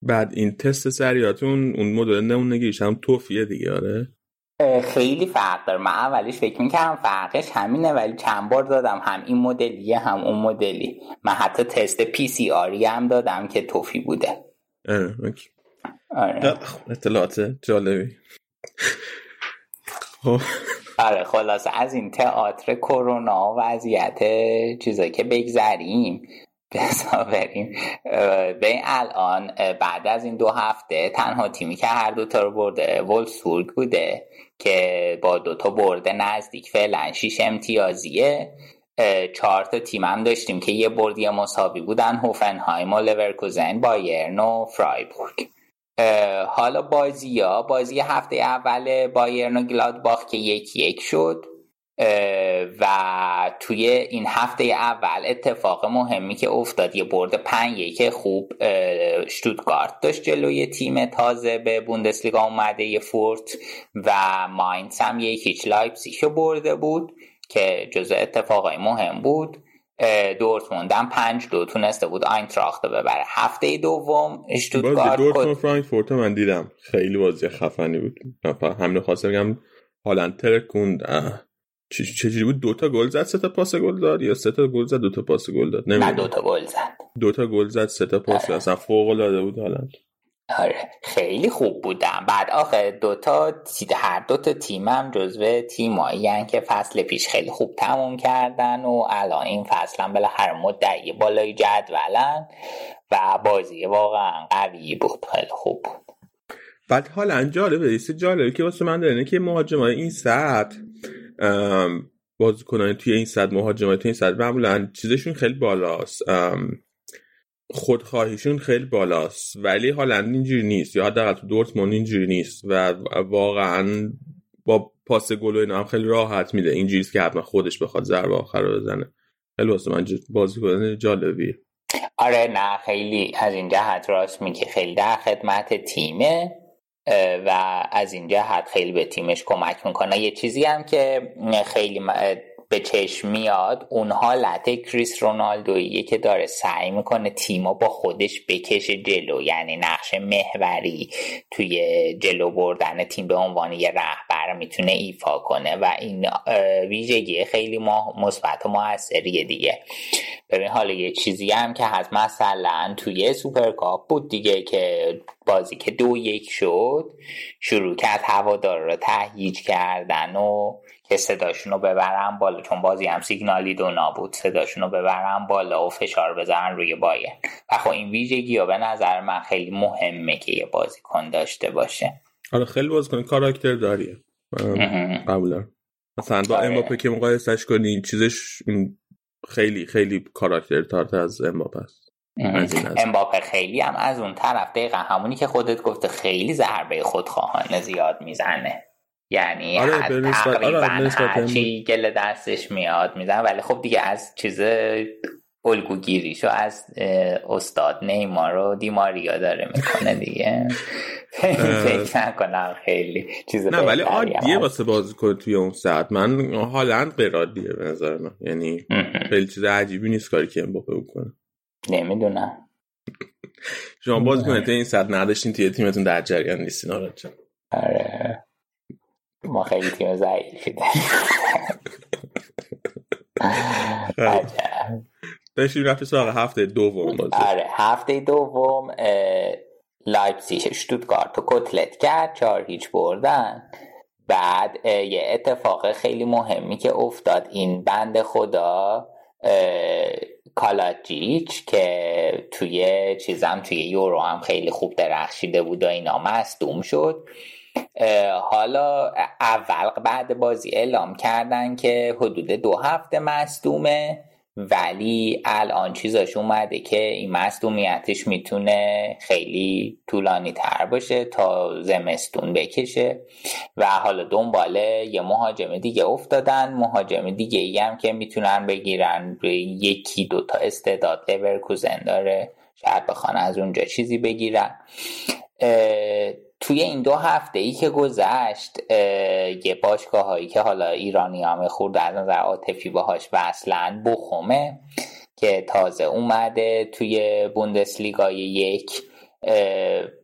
بعد این تست سریاتون اون مدل نمونگیش هم توفیه دیگه آره؟ خیلی فرق داره. من اولیش فکر می‌کردم فرقش همینه ولی چند بار دادم. هم این مدلیه هم اون مدلی. من حتی تست پی سی آری هم دادم که توفی بوده. آره. اطلاعات جالبی. خب. آره خلاصه. از این تئاتر کرونا وضعیت چیزایی که بگذریم بریم به این الان بعد از این دو هفته تنها تیمی که هر دوتا رو برده وولسبورگ بوده که با دوتا برده نزدیک فعلا شیش امتیازیه. چهار تا تیم هم داشتیم که یه بردی مساوی بودن هوفنهایم و لورکوزن بایرن و فرایبورگ. حالا بازی ها بازی هفته اول بایرن و گلادباخ که یک یک شد. و توی این هفته اول اتفاق مهمی که افتاد یه برد پنج یک خوب شتوتگارت داشت جلوی تیم تازه به بوندسلیگا اومده یه فورت و ماینز هم یک هیچ لایپزیگو برده بود که جزء اتفاقای مهم بود. دورتموند هم پنج دو تونسته بود آینتراخت رو ببره. هفته دوم اشتوتگارت دورتموند فرانکفورت من دیدم. خیلی بازی خفنی بود. همین خواستم بگم هالند ترکوند چجوری بود؟ دوتا گل زد سه تا پاس گل داد یا سه تا گل زد دوتا پاس گل داد؟ نه دوتا گل زد. دوتا گل زد سه تا پاس آره. اصلا فوق العاده بود هالند آره. خیلی خوب بودم. بعد آخه دوتا هر دوتا تیمم جزو تیمایی که فصل پیش خیلی خوب تموم کردن و الان این فصل هم بالاخره مدعی بالای جدولن و بازی واقعا قوی بود. خیلی خوب بود. بعد حالا جالبه ایست جالبه که واسه من داره که مهاجمای این سطح بازیکنان توی این صد مهاجمای توی این صد معمولا چیزشون خیلی بالاست. خودخواهیشون خیلی بالاست. ولی حالا اینجوری نیست. یا حداقل تو دورتموند اینجوری نیست. و واقعا با پاس گل و اینا هم خیلی راحت میده. اینجوری که حتما خودش بخواد ضربه آخر رو بزنه. خیلی واسه من بازیکن جالبیه. آره نه خیلی از این جهت راست میگه خیلی در خدمت تیمه. و از این جهت خیلی به تیمش کمک می‌کنه. یه چیزی هم که خیلی به چشم میاد اون حالت کریس رونالدویی که داره سعی می‌کنه تیما با خودش بکشه جلو یعنی نقش محوری توی جلو بردن تیم به عنوان یه رهبر می‌تونه ایفا کنه و این ویژگی خیلی مثبت و موثریه دیگه. ببین حالا یه چیزی هم که هست مثلا توی سوپرکاپ بود دیگه که بازی که دو یک شد شروع کرد هوادار رو تهییج کردن و که صداشون رو ببرن بالا چون بازی هم سیگنال ایدونا بود صداشون رو ببرن بالا و فشار بزنن روی بایرن. و خب این ویژگی ها به نظر من خیلی مهمه که یه بازیکن داشته باشه. آره خیلی بازیکن کاراکتر داریه. قبولا. مثلا با آره. امباپه که مقایسش کنی چیزش خیلی خیلی کاراکتر تارت از امباپه است. امباپه خیلی هم از اون طرف دقیقا همونی که خودت گفته خیلی ضربه خودخواهانه زیاد می‌زنه. یعنی آره تقریبا آره هرچی گل دستش میاد میزن ولی خب دیگه از چیز الگوگیریشو از استاد نیمار رو دیماریا داره می‌کنه دیگه. [LAUGHS] فکر نکنم خیلی چیز نه ولی عادیه واسه بازی کنه توی اون ساعت. من حالا غیر عادیه به نظر من. یعنی خیلی چیز عجیبی نیست کاری که امباپه بکنه. نمی‌دونم. شما باز کنید این ساعت. نداشتین توی تیمتون در جریان نیستین آره. ما خیلی تیم ضعیفی [LAUGHS] داشتیم رفت سراغ هفته دوم بازی. آره هفته دوم لایپزیگ شتوتگارت رو کتلت کرد چهار هیچ بردن. بعد یه اتفاق خیلی مهمی که افتاد این بند خدا کالاجیچ که توی چیزم توی یورو هم خیلی خوب درخشیده بود و اینا مصدوم شد. حالا اول بعد بازی اعلام کردن که حدود دو هفته مصدومه. ولی الان چیزاش اومده که این مصدومیتش می‌تونه خیلی طولانی تر باشه تا زمستون بکشه. و حالا دنبال یه مهاجم دیگه افتادن. مهاجم دیگه ای هم که می‌تونن بگیرن. یکی دوتا استعداد لورکوزن داره. شاید بخوان از اونجا چیزی بگیرن. توی این دو هفته ای که گذشت یه باشگاه هایی که حالا ایرانی هم خورده از نظر عاطفی باهاش وصلن بخومه که تازه اومده توی بوندسلیگای یک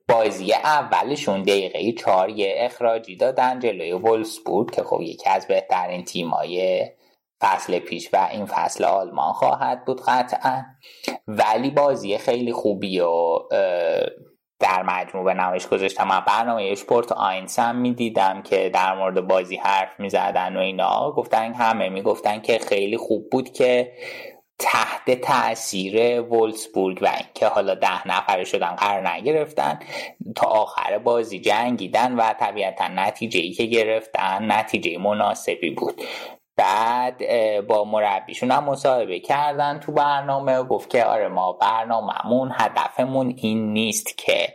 بازی اولشون دقیقه چهار یه اخراجی دادن جلوی ولسبورگ که خب یکی از بهترین تیمای فصل پیش و این فصل آلمان خواهد بود قطعا. ولی بازی خیلی خوبی و در مجموع به نمایش گذاشتم من برنامه اشپورت آینس هم می‌دیدم که در مورد بازی حرف می‌زدن و اینا. گفتن همه می‌گفتن که خیلی خوب بود که تحت تاثیر وولسبورگ و اینکه حالا ده نفره شدن قرار نگرفتن تا آخر بازی جنگیدن و طبیعتا نتیجه ای که گرفتن نتیجه مناسبی بود. بعد با مربیشون هم مصاحبه کردن تو برنامه گفت که آره ما برنامهمون هدفمون این نیست که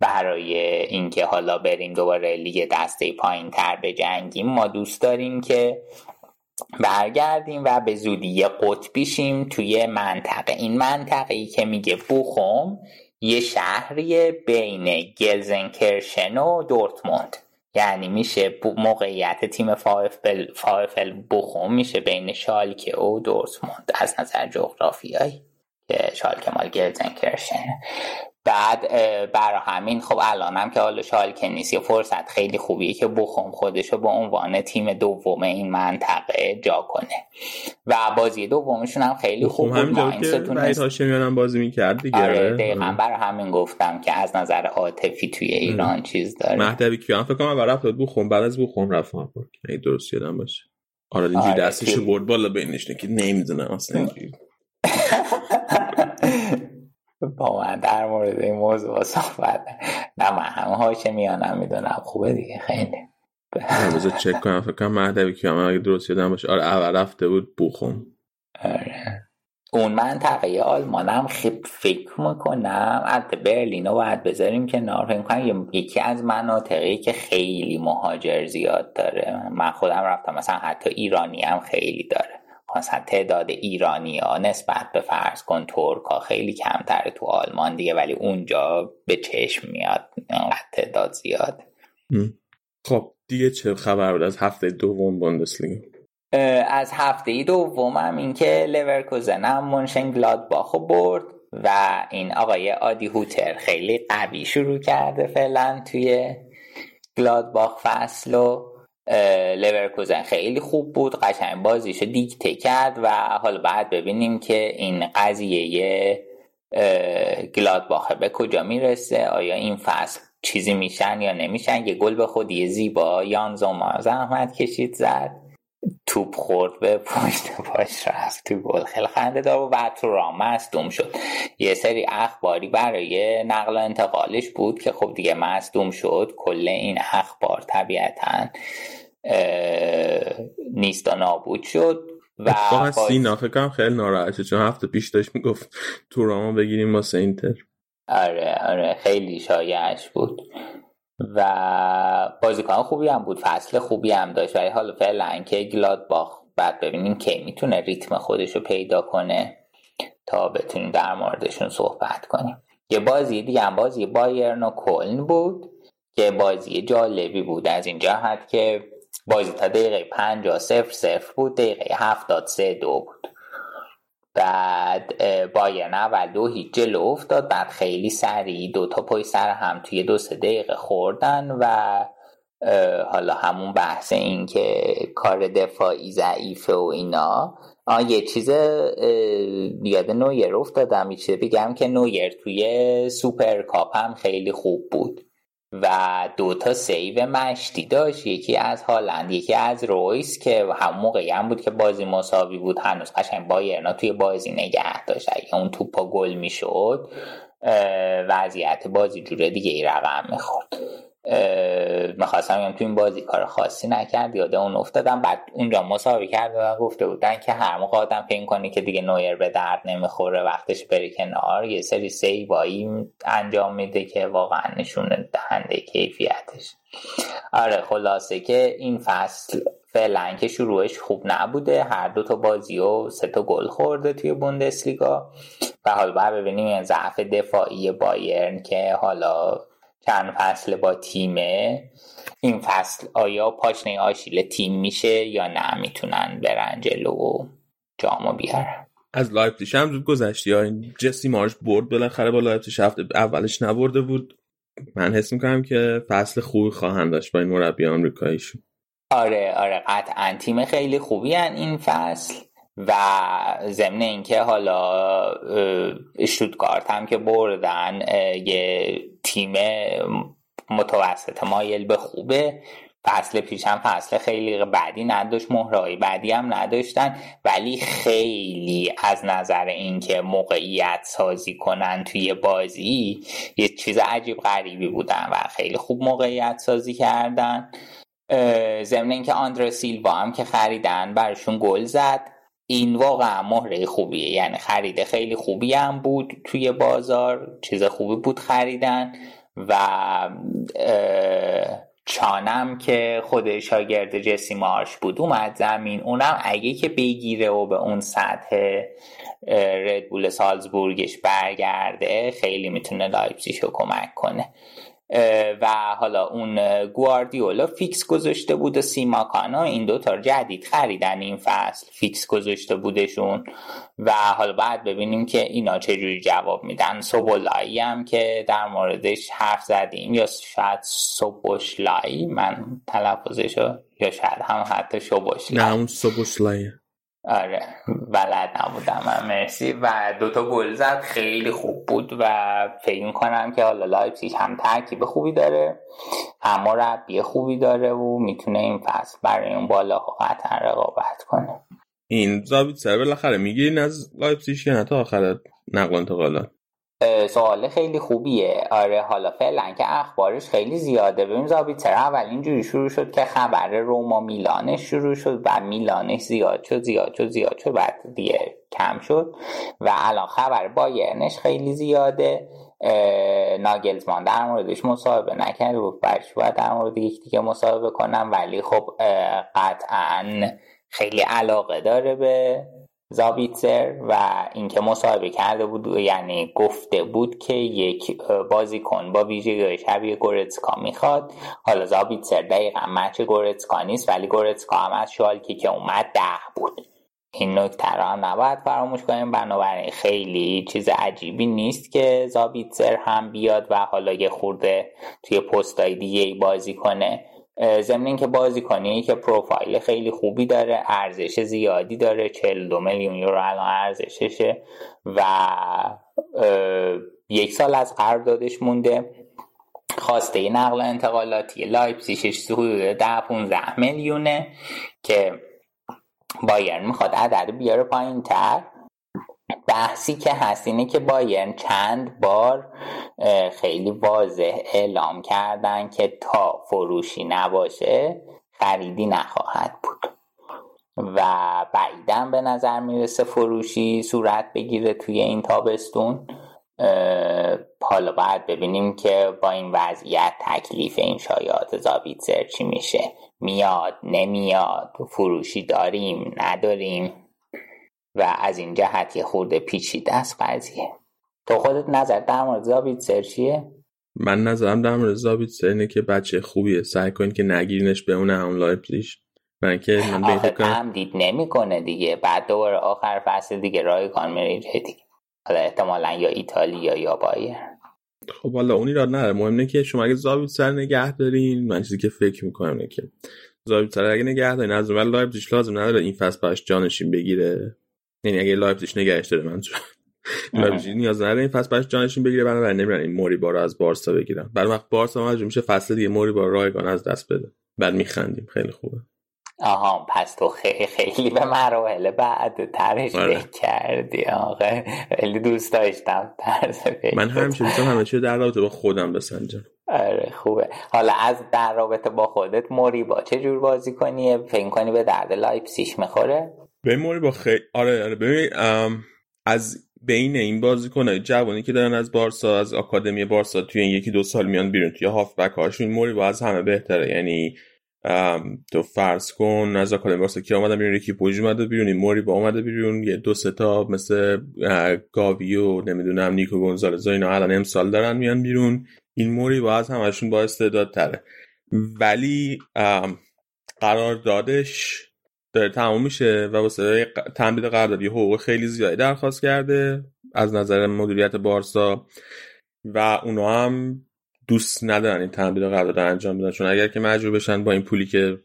برای اینکه حالا بریم دوباره لیگ دسته پایین تر به جنگیم ما دوست داریم که برگردیم و به زودی قطبیشیم توی منطقه. این منطقه ای که میگه بوخوم یه شهری بین گلزنکرشن و دورتموند. یعنی میشه موقعیت تیم VfL, VfL بوخوم میشه بین شالکه و دورتموند. از نظر جغرافیایی که شالکه مال گلزنکرشن بعد برا همین خب الانم که حالا شالکه نیست یه فرصت خیلی خوبیه که بوخوم خودشو به عنوان تیم دوم این منطقه جا کنه. و بازی دومشون هم خیلی خوب بود. که هم بازی می‌کرد دیگه آره دقیقا. برای همین گفتم که از نظر عاطفی توی ایران چیز داره. مهدوی کیان فکر کنم رفت بخوم بعد از بخوم رفت ای درست یادم باشه. آره اینجوری آره دستشو برد بالا بینش که نمی‌دونه اصلا [LAUGHS] با من در مورد این موضوع صحبت نه من همه هاشه میانم می‌دونم. خوبه دیگه خیلی. بذار چک کنم. فکر کنم مهدوی که اگه درست یادم باشه. آره اول رفته بود بوخم. آره. اون منطقه آلمانم خیلی فکر می‌کنم. از برلین رو باید بذاریم که فکر کنم یکی از مناطقی که خیلی مهاجر زیاد داره. من خودم رفتم مثلا حتی ایرانی هم خیلی داره. مثلا تعداد ایرانی ها نسبت به فرض کن ترک ها خیلی کمتره تو آلمان دیگه ولی اونجا به چشم میاد تعداد زیاد. خب دیگه چه خبر بود از هفته دوم بوندسلیگا؟ از هفته دوم هم این که لورکوزن هم منشن گلادباخو برد و این آقای آدی هوتر خیلی قوی شروع کرده فعلا توی گلادباخ فصل و لورکوزن خیلی خوب بود قشنگ بازیشو دیکته کرد و حالا بعد ببینیم که این قضیه گلادباخه به کجا می‌رسه آیا این فصل چیزی میشن یا نمیشن؟ یه گل به خودی زیبا یان زوما زحمت کشید زد. توپ خورد به پشت پاش رفت تو گل. خیلی خنده دار و بعد تو رام مصدوم شد. یه سری اخباری برای نقل و انتقالش بود که خب دیگه مصدوم شد. کل این اخبار طبیعتا نیست و نابود شد و سینا فکرم خیلی ناراحته چون هفته پیش داشت می‌گفت تو راما بگیریم واسه اینتر. آره آره خیلی شایعش بود. و بازیکن خوبی هم بود فصل خوبی هم داشت. ولی حالا فعلا که گلادباخ بعد ببینیم کی می‌تونه ریتم خودش رو پیدا کنه تا بتونیم در موردشون صحبت کنیم. یه بازی دیگه هم بازی بایرن و کلن بود که بازی جالبی بود. از این جهت که بازی تا دقیقه 50 صفر صفر بود دقیقه 73 سه دو بود. بعد بایرن اول دو هیچ جلو افتاد بعد خیلی سریع دو تا پای سر هم توی دو سه دقیقه خوردن و حالا همون بحث این که کار دفاعی ضعیفه و اینا. آه یه چیز یاد نویر افتادم یه چیز بگم که نویر توی سوپر کاپ هم خیلی خوب بود. و دوتا سیو مشتی داشت. یکی از هالند یکی از رویس که هم موقعی هم بود که بازی مساوی بود. هنوز قشنگ بایرنو توی بازی نگه داشت. اگه اون توپا گل می‌شد وضعیت بازی جوره دیگه ای رقم می‌خورد. می‌خواستم بگم تو این بازی کار خاصی نکرد یاده اون افتادم بعد اونجا مساوی کرد و گفته بودن که هر موقع آدم فکر کنی که دیگه نویر به درد نمی‌خوره وقتش بره کنار یه سری سیوایی انجام میده که واقعا نشون دهنده کیفیتش. آره خلاصه که این فصل فعلا که شروعش خوب نبوده هر دو تا بازی و سه تا گل خورده توی بوندسلیگا. و حالا باید ببینیم ضعف دفاعی بایرن که حالا چند فصل با تیمه. این فصل آیا پاشنه آشیل تیم میشه یا نه؟ می‌تونن برن جلو و جامو بیارن. از لایپزیگ هم زود گذشتی یا این جسی مارش برد بالاخره با لایپزیگ هفته اولش نبرده بود. من حس می‌کنم که فصل خوبی خواهند داشت با این مربی آمریکاییشون. آره آره قطعا. تیم خیلی خوبی هن این فصل. و ضمن اینکه حالا شوتگارت هم که بردن یه تیم متوسط مایل به خوبه. فصل پیش هم فصل خیلی بعدی نداشت مهرهای بعدی هم نداشتن. ولی خیلی از نظر اینکه موقعیت سازی کنن توی بازی یه چیز عجیب غریبی بودن و خیلی خوب موقعیت سازی کردن. ضمن اینکه آندر سیلوا هم که خریدن برشون گل زد. این واقعا مهره خوبیه. یعنی خرید خیلی خوبی هم بود توی بازار چیز خوبی بود خریدن و چانم که خود شاگرد جسی مارش بود اومد زمین. اونم اگه که بگیره و به اون سطح ردبول سالزبورگش برگرده خیلی می‌تونه لایپزیشو کمک کنه. و حالا اون گواردیول فیکس گذاشته بود و سیماکانا این دوتا جدید خریدن این فصل فیکس گذاشته بودشون. و حالا بعد ببینیم که اینا چجوری جواب میدن. سوبولایی هم که در موردش حرف زدیم یا شاید سوبوشلایی من تلفظشو یا شاید هم حتی شوبوشلایی. نه اون سوبوشلایی. آره بلد نبودم من مرسی. و دوتا گل زد خیلی خوب بود و فکر کنم که حالا لایپزیگ هم ترکیب خوبی داره هم مربی خوبی داره و می‌تونه این فصل برای اون بالا قطعا رقابت کنه. این زابیتسر بالاخره می‌گیرین از لایپزیگ یا نه تا آخر نقل انتقالات. سوال خیلی خوبیه. آره حالا فعلا که اخبارش خیلی زیاده. ببین زابیتر اول اینجوری شروع شد که خبر روما میلانش شروع شد و میلانش زیاد شد زیاد شد زیاد شد بعد دیگه کم شد و الان خبر بایرنش خیلی زیاده. ناگلزمان در موردش مصاحبه نکرده بود برش باید در مورد یک دیگه مصاحبه کنم ولی خب قطعا خیلی علاقه داره به زابیتزر و اینکه مصاحبه کرده بود یعنی گفته بود که یک بازیکن با ویژگی شبیه گورتسکا می‌خواد. حالا زابیتزر دقیقا مچ گورتسکا نیست ولی گورتسکا هم از شالکی که اومد ده بود. این نکته را نباید فراموش کنیم. بنابراین خیلی چیز عجیبی نیست که زابیتزر هم بیاد و حالا یه خورده توی پستای دیگه بازی کنه. ضمن اینکه بازی کنی که پروفایل خیلی خوبی داره ارزش زیادی داره 42 میلیون یورو الان ارزششه و یک سال از قراردادش مونده. خواسته نقل انتقالاتی لایپزیگش حدود 10 15 میلیونه که بایرن می‌خواد عدد بیاره پایین تر بحثی که هست اینه که بایرن چند بار خیلی واضح اعلام کردن که تا فروشی نباشه خریدی نخواهد بود. و بعیدم به نظر می‌رسه فروشی صورت بگیره توی این تابستون. حالا باید ببینیم که با این وضعیت تکلیف این شایعات زابیتزر چی میشه. میاد نمیاد فروشی داریم نداریم؟ و از این جهت یه خورده پیچیده است قضیه. تو خودت نظر در مورد زابیتسر چیه؟ من نظرم در مورد زابیتسر اینه که بچه خوبیه. سعی کن که نگیرینش به اون هم لایپزیگ من که من آخه تمدید نمی‌کنه دیگه. بعد دوباره آخر فصل دیگه رایگان میره دیگه. حالا احتمالا یا ایتالیا یا بایرن خب حالا اونی را نره مهم اینه که شما اگه زابیتسر نگه دارین من چیزی که فکر می‌کنم اینه که زابیتسر اگه نگه دارین از اون لایپزیگ لازم نداره این فصل باش جانشین بگیره. یعنی اگه لایپزیگ نگهش داره منظور لایپزیگ نیاز نداره این فصل باش جانشین بگیره بنابراین نمیرن این موریبا رو از بارسا بگیرن بعد وقت بارسا مجبور میشه فصل دیگه موریبا رایگان از دست بده. بعد میخندیم. خیلی خوبه. آها پس تو خیلی خیلی به مراحل بعد ترش آره. کردی. آقا خیلی دوست داشتم من همیشه دوستم همه چی در رابطه با خودم بسنجم. آره خوبه. حالا از در رابطه با خودت موری با چه جور بازی کنی؟ فکر کنی به درد لایپسیش می‌خوره؟ به موری با خیلی آره آره ببین از بین این بازیکنای جوانی که دارن از بارسا از آکادمی بارسا توی این یکی دو سال میان بیرون توی هافبک هاشون موری با از همه بهتره. یعنی تو فرض کن از آکادمی واسه کی آمدن بیرون؟ یکی پوج اومده بیرون موری با اومده بیرون یه دو سه تا مثل گاوی و نمی‌دونم نیکو گونزالز اینا الان امسال دارن میان بیرون. این موری با از همشون با استعداد تره ولی قرار دادش داره تموم میشه و واسه تمدید قراردادی حقوق خیلی زیادی درخواست کرده از نظر مدیریت بارسا و اونا هم دوست ندارن این تمدید قرارداد انجام بدن. چون اگر که مجبور بشن با این پولی که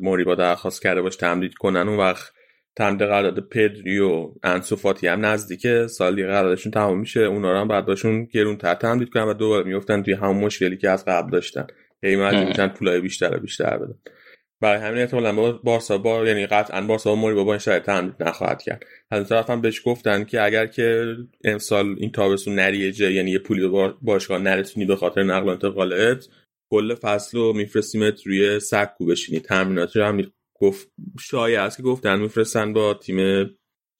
موری با درخواست کرده باش تمدید کنن اون وقت تمدید قرارداد پدری و انسوفاتی هم نزدیکه. سال دیگه قراردادشون تموم میشه. اونا رو هم بعد باشون گرونتر تمدید کنن و دوباره میفتن توی همون مشکلی که از قبل داشتن. هی مجبور میشن پولای بیشتر و بیشتر بدن. برای همین احتمالا بارسا با یعنی قطعا بارسا با موری با این شرایط تمدید نخواهد کرد. از طرف هم بهش گفتن که اگر که امسال این تابستون نری جه یعنی یه پولی به باشگاه نرسونی به خاطر نقل و انتقالات کل فصل رو میفرستیمت روی سکو بشینی. تمرینات رو هم گفت شایع است که گفتن میفرستن با تیم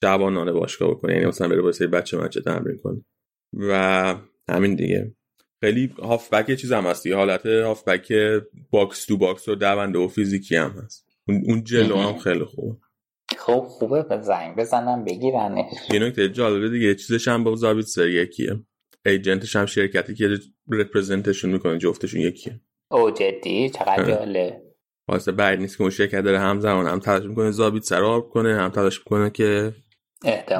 جوانان باشگاه بکنه. یعنی مثلا بره واسه بچه مچه تمرین کنه و همین دیگه. خیلی هافبک چیز هم هستی حالت هافبک box to box و دونده و فیزیکی هم هست. اون جلو هم خیلی خوبه. خب خوبه. یه زنگ بزنم بگیرنش. یه نکته جالبه دیگه. چیزش هم با زابیتسر یکیه. agent ش هم شرکتی که represent شون می‌کنه جفتشون یکیه. او جدی؟ چقدر جاله واسه بعد نیست که اون شرکت داره هم زمان هم تلاش می‌کنه زابیت سر آب کنه هم تلاش می‌کنه که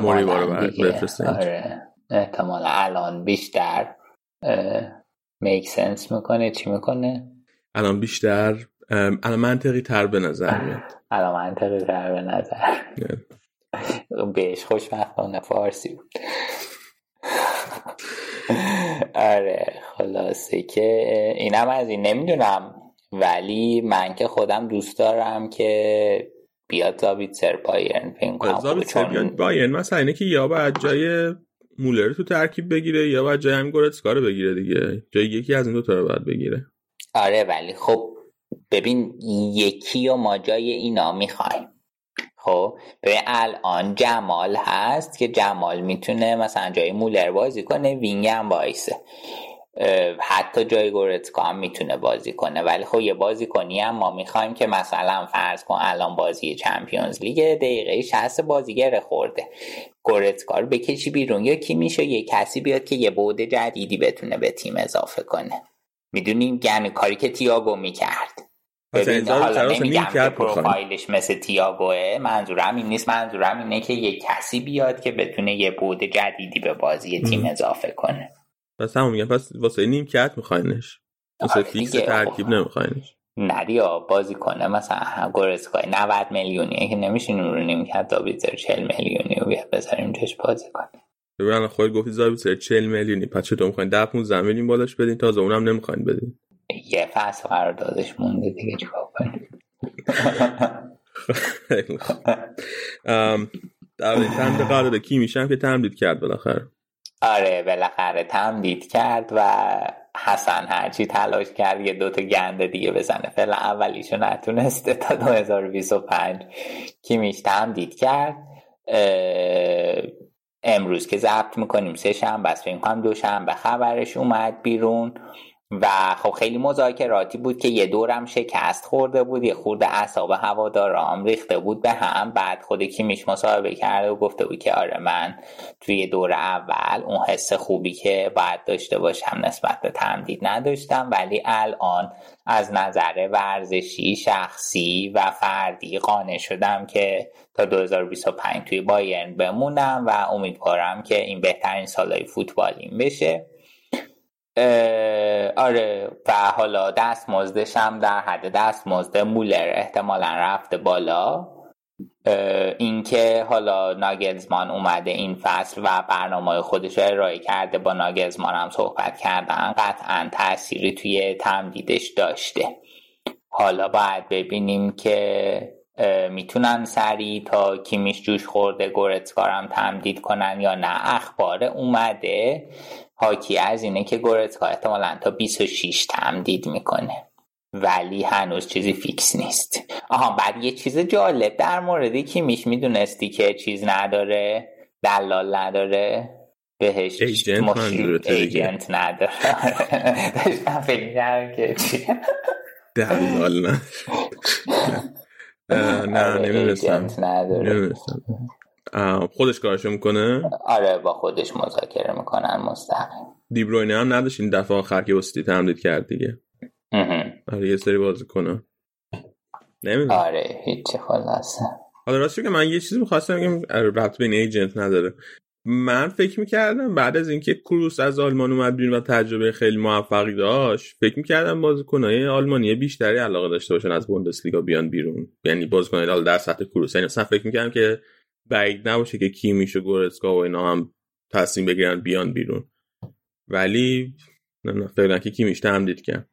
موری بارو بفرسته. آره. احتمال الان بیشتر. میک سنس می‌کنه چی می‌کنه؟ الان بیشتر الان منطقی تر به نظر میاد. [LAUGHS] الان منطقی تر به نظر. [LAUGHS] بهش خوشبختانه فارسی بود. [LAUGHS] آره خلاصه که اینم از این نمی‌دونم. ولی من که خودم دوست دارم که بیاد زابیت سر بایرن فکر کنم زابیت سر بیاد بایرن مثلا اینه که یا باید جای مولر تو ترکیب بگیره یا باید جای همین رو بگیره دیگه؟ جای یکی از این دو تا رو باید بگیره. آره ولی خب ببین یکی و ما جای اینا می‌خوایم. خب به الان جمال هست که جمال می‌تونه مثلا جای مولر بازی کنه وینگ هم وایسه. حتی جای گورتسکا هم می‌تونه بازی کنه. ولی خب یه بازی کنی هم ما می‌خوایم که مثلا فرض کن الان بازی چمپیونز لیگ دقیقه 60 بازیگر خورده. گورتسکا رو بکشی بیرون. یا کی میشه یه کسی بیاد که یه بود جدیدی بتونه به تیم اضافه کنه. می‌دونیم یعنی کاری که تیاگو می‌کرد. ببین حالا نمیگم که پروفایلش مثل تیاگوه. منظورم این نیست. منظورم اینه که یه کسی بیاد که بتونه یه بود جدیدی به بازی تیم اضافه کنه. پس همون میگم. پس واسه نیم کت میخواینش. واسه آره فیکس ترکیب نمیخواینش. ندیا بازی کنه مثلا گورسکای 90 میلیونیه که نمیشه رو کت دابیتر 40 میلیونی رو بذاریم جاش بازی کنه ببین خود گفتی زابیتر 40 میلیونی. پس چطور می‌خواین 10 15 میلیون بالاش بدین؟ تازه اونم نمی‌خواین بدین. یه فصل قراردادش مونده دیگه چیکار کنیم؟ در تمدید قرارداد؟ کی میشم که تمدید کرد بالاخره؟ آره بالاخره تمدید کرد و حسن هرچی تلاش کرد یه دوتا گنده دیگه بزنه. فعلا اولیشو نتونسته تا 2025 کیمیش تمدید کرد؟ امروز که ضبط می‌کنیم. سه شنبه بس فکر کنم دو شنبه خبرش اومد بیرون. و خب خیلی مذاکراتی بود که یه دورم شکست خورده بود یه خورده اعصاب هوادارام ریخته بود به هم. بعد خود کیمیش مصاحبه کرده و گفته بود که آره من توی دور اول اون حس خوبی که باید داشته باشم نسبت به تمدید نداشتم ولی الان از نظر ورزشی شخصی و فردی قانع شدم که تا 2025 توی بایرن بمونم و امیدوارم که این بهترین سالهای فوتبالیم بشه. آره. و حالا دست مزدشم در حد دست مزد مولر احتمالا رفته بالا. اینکه حالا ناگلزمان اومده این فصل و برنامه خودش رو ارائه کرده با ناگلزمان هم صحبت کردن قطعا تأثیری توی تمدیدش داشته. حالا باید ببینیم که می‌تونن سریع تا کیمیش جوش خورده گورتسکارم تمدید کنن یا نه. اخبار اومده حاکی از اینه که گورتسکا احتمالا تا 26 تمدید می‌کنه. ولی هنوز چیزی فیکس نیست. آها بعد یه چیز جالب در مورد کیمیش می‌دونستی که چیز نداره؟ دلال نداره؟ بهش ایجنت, ایجنت نداره. [LAUGHS] داشتم فکر که دلال نه [LAUGHS] نه [LAUGHS] نمی‌دونستم. خودش کارشو می‌کنه؟ آره با خودش مذاکره می‌کنن مستقیم. دیبروینه هم نداشت این دفعه آخر که وستی تمدید کرد دیگه. آره یه سری بازی کنه. نمی‌دونم. آره هیچی خلاصه. حالا راستی که من یه چیزی می‌خواستم بگم ربط به این ایجنت نداره. من فکر می‌کردم بعد از اینکه کروس از آلمان اومد بیرون و تجربه خیلی موفقی داشت فکر می‌کردم بازیکنهای آلمانی بیشتری علاقه داشته باشن از بوندسلیگا بیان بیرون. یعنی بازیکنهای در سطح کروس. یعنی مثلا فکر می‌کردم که بعید نباشه که کیمیش و گورسکا و اینا هم تصمیم بگیرن بیان بیرون. ولی نه فعلا که کیمیش تمدید کرد.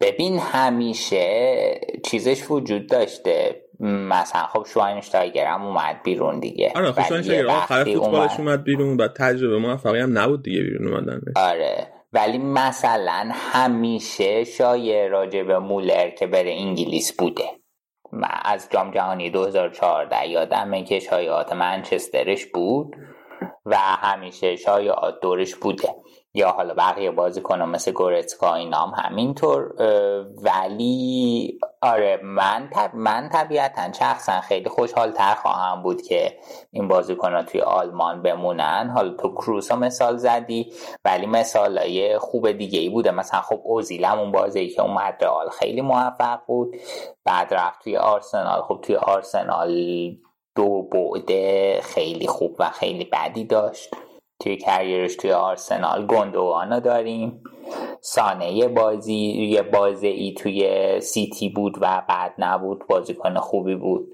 ببین همیشه چیزش وجود داشته. مثلا خب شواینشتایگر هم اومد بیرون دیگه. آره خب شواینشتایگر آخر فوتبالش اومد... بیرون و تجربه موفقی هم نبود دیگه بیرون اومدن آره ولی مثلا همیشه شایع راجع به مولر که بره انگلیس بوده. از جام جهانی 2014 یادمه که شایعات منچسترش بود و همیشه شایعات دورش بوده. یا حالا بقیه بازی کنم مثل گورتسکا اینام همینطور ولی آره من طب... من طبیعتا شخصا خیلی خوشحال تر خواهم بود که این بازیکن توی آلمان بمونن. حالا تو کروسا مثال زدی ولی مثال های خوب دیگه ای بوده. مثلا خب اوزیلم اون بازی که اومد رئال خیلی موفق بود. بعد رفت توی آرسنال. خب توی آرسنال دو بعده خیلی خوب و خیلی بدی داشت. توی کریرش توی آرسنال گندوانا داریم. سانه یه بازی یه بازی ای توی سیتی بود و بعد نبود بازیکن خوبی بود.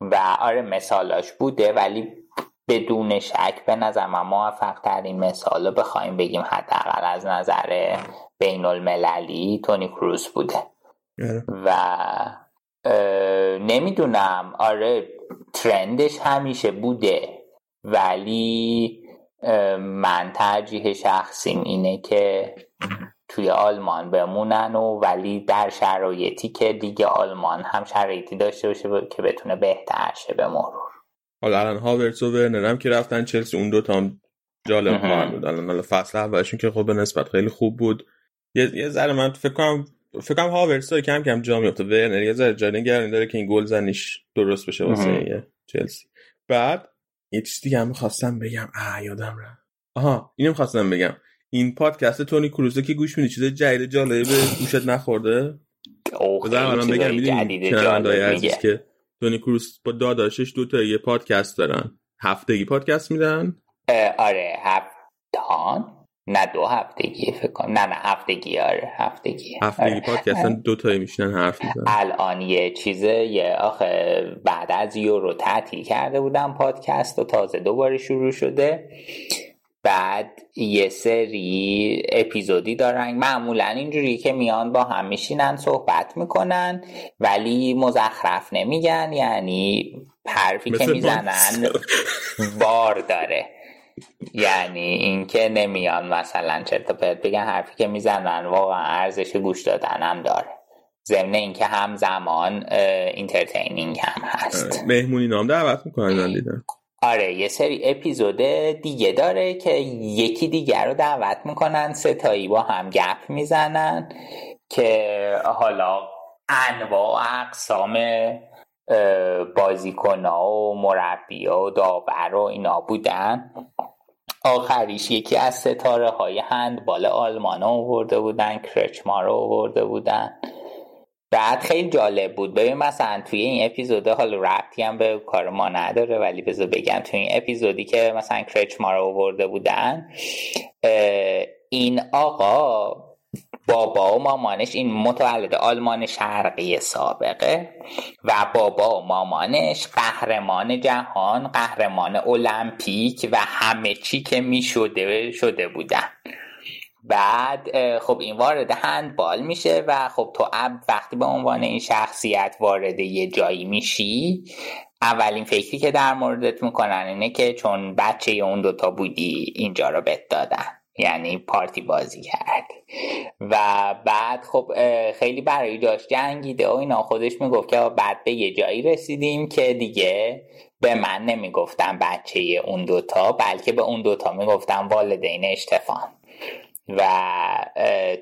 و آره مثالاش بوده ولی بدون شک به نظر من موفق ترین مثال رو بخوایم بگیم حداقل از نظر بین المللی تونی کروز بوده. آره. و نمی‌دونم آره ترندش همیشه بوده ولی من ترجیح شخصیم اینه که توی آلمان بمونن و ولی در شرایطی که دیگه آلمان هم شرایطی داشته باشه که بتونه بهتر شه به مرور. حالا الان هاورتس و ورنر که رفتن چلسی اون دو تا هم جالب خواهند بود. الان فصل اولشون که خب به نسبت خیلی خوب بود. یه, یه ذره من فکر کنم فکر کنم هاورتس کم کم جا میفته ورنر یه ذره نگرانی داره که این گل زنیش درست بشه واسه چلسی. بعد یه چیز دیگه هم خواستم بگم. آه یادم رفت. آها اینم خواستم بگم. این پادکست تونی کروزه که گوش میدی چیز جدید جالبه به گوشت نخورده. بذار الان بگم می‌دونی عزیز که تونی کروز با داداشش دو تا یه پادکست دارن. هفتگی پادکست میدن. آره هفتان. نه دو هفتگی فکر کنم. نه نه هفتگی آره هفتگی. هفتگی آره. پادکست [LAUGHS] دو تایی میشنن حرف می‌زنن. الان یه چیزه یه آخه بعد از یورو تعطیل کرده بودم پادکست و تازه دوباره شروع شده. بعد یه سری اپیزودی دارن. معمولا اینجوری که میان با هم میشینن صحبت می‌کنن ولی مزخرف نمیگن. یعنی حرفی که می‌زنن بار داره. یعنی اینکه نمیان مثلا چرت پرت بگن حرفی که می‌زنن واقعا ارزش گوش دادن هم داره. ضمن اینکه همزمان انترتینینگ هم هست. مهمونی نام دعوت می‌کنن دیدن آره یه سری اپیزود دیگه داره که یکی دیگر رو دعوت می‌کنن ستایی با هم گپ می‌زنن که حالا انواع اقسام بازیکنها و مربی و داور و اینا بودن. آخریش یکی از ستاره های هندبال آلمان آورده بودن کرچما رو آورده بودن. بعد خیلی جالب بود. ببین مثلا توی این اپیزوده حالا ربطی هم به کار ما نداره ولی بذار بگم توی این اپیزودی که مثلا کرچما رو آورده بودن این آقا بابا و مامانش این متولد آلمان شرقی سابقه و بابا و مامانش قهرمان جهان قهرمان المپیک و همه چی که می شده شده بودن. بعد خب این وارد هندبال میشه و خب تو اب وقتی به عنوان این شخصیت وارد یه جایی میشی اولین فکری که در موردت می‌کنن اینه که چون بچه اون دوتا بودی اینجا رو بهت دادن. یعنی پارتی بازی کرد. و بعد خب خیلی برای جاش جنگیده و اینا. خودش می‌گفت که بعد به یه جایی رسیدیم که دیگه به من نمی‌گفتم بچه اون دوتا بلکه به اون دوتا می‌گفتم والدین اشتفان. و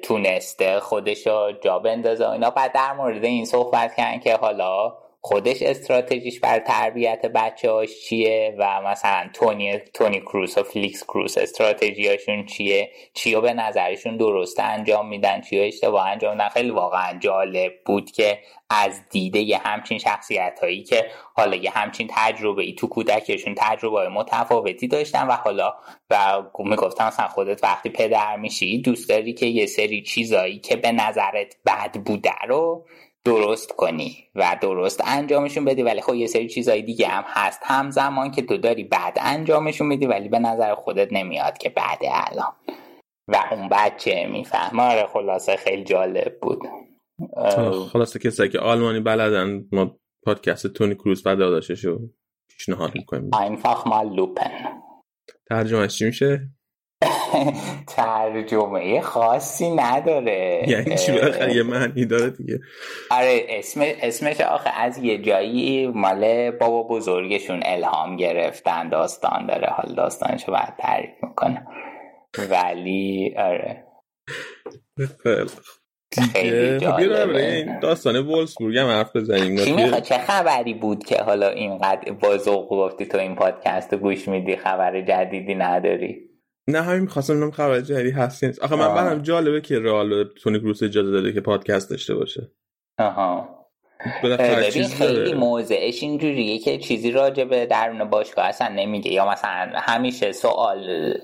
تونسته خودش رو جا بندازه اینا. بعد در مورد این صحبت کردن که حالا خودش استراتژیش بر تربیت بچه هاش چیه و مثلا تونی, تونی کروس و فلیکس کروس استراتژیاشون چیه؟ چیو به نظرشون درسته انجام میدن؟ چیو اشتباه انجام میدن؟ خیلی واقعا جالب بود که از دیده یه همچین شخصیت هایی که حالا یه همچین تجربه ای تو کودکشون تجربه متفاوتی داشتن و حالا و می‌گفتم مثلا خودت وقتی پدر میشی دوست داری که یه سری چیزایی که به نظرت بد بوده رو درست کنی و درست انجامشون بدی ولی خب یه سری چیزهای دیگه هم هست. همزمان که تو داری بعد انجامشون میدی ولی به نظر خودت نمیاد که بعد الان. و اون بچه می‌فهمه؟ آره خلاصه خیلی جالب بود. خلاصه کسایی که آلمانی بلدن ما پادکست تونی کروز و داداشش رو پیشنهاد می‌کنیم. Einfach mal لوپن ترجمهش چی میشه؟ [LAUGHS] ترجمه خاصی نداره. یعنی چی؟ بالاخره یه معنی داره دیگه. آره اسم اسمش آخه از یه جایی مال بابا بزرگشون الهام گرفتن داستان داره. حال داستانشو بعد تعریف می‌کنه ولی آره. دیگه خب این داستان وولسبورگ هم حرف بزنیم. چه خبری بود که حالا اینقدر با ذوق گفتی تو این پادکست رو گوش میدی؟ خبر جدیدی نداری. نه همین می‌خواستم نم خبر جدی هست نیست. آخه من برم جالبه که رئال تونی کروس اجازه داده که پادکست داشته باشه. آها. ببین خیلی موضعش اینجوریه که چیزی راجع به درون باشگاه اصلا نمیگه. یا مثلا همیشه سوال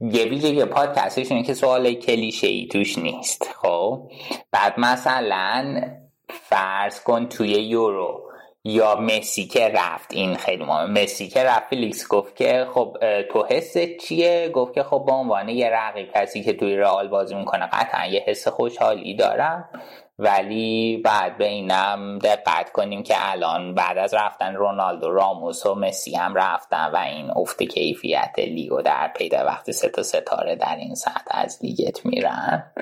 یه ویژگی پادکستش اینه که سوال کلیشه ای توش نیست خب؟ بعد مثلا فرض کن توی یورو. یا مسی که رفت این خیلی مهمه. مسی که رفت فیلیکس گفت که خب تو حست چیه؟ گفت که خب به عنوان یه رقیب کسی که توی رئال بازی می‌کنه قطعا یه حس خوشحالی دارم. ولی بعد به اینم دقت کنیم که الان بعد از رفتن رونالدو راموس و مسی هم رفتن و این افت کیفیت لیگو در پی داره وقتی سه تا ستاره در این سطح از لیگت میرن.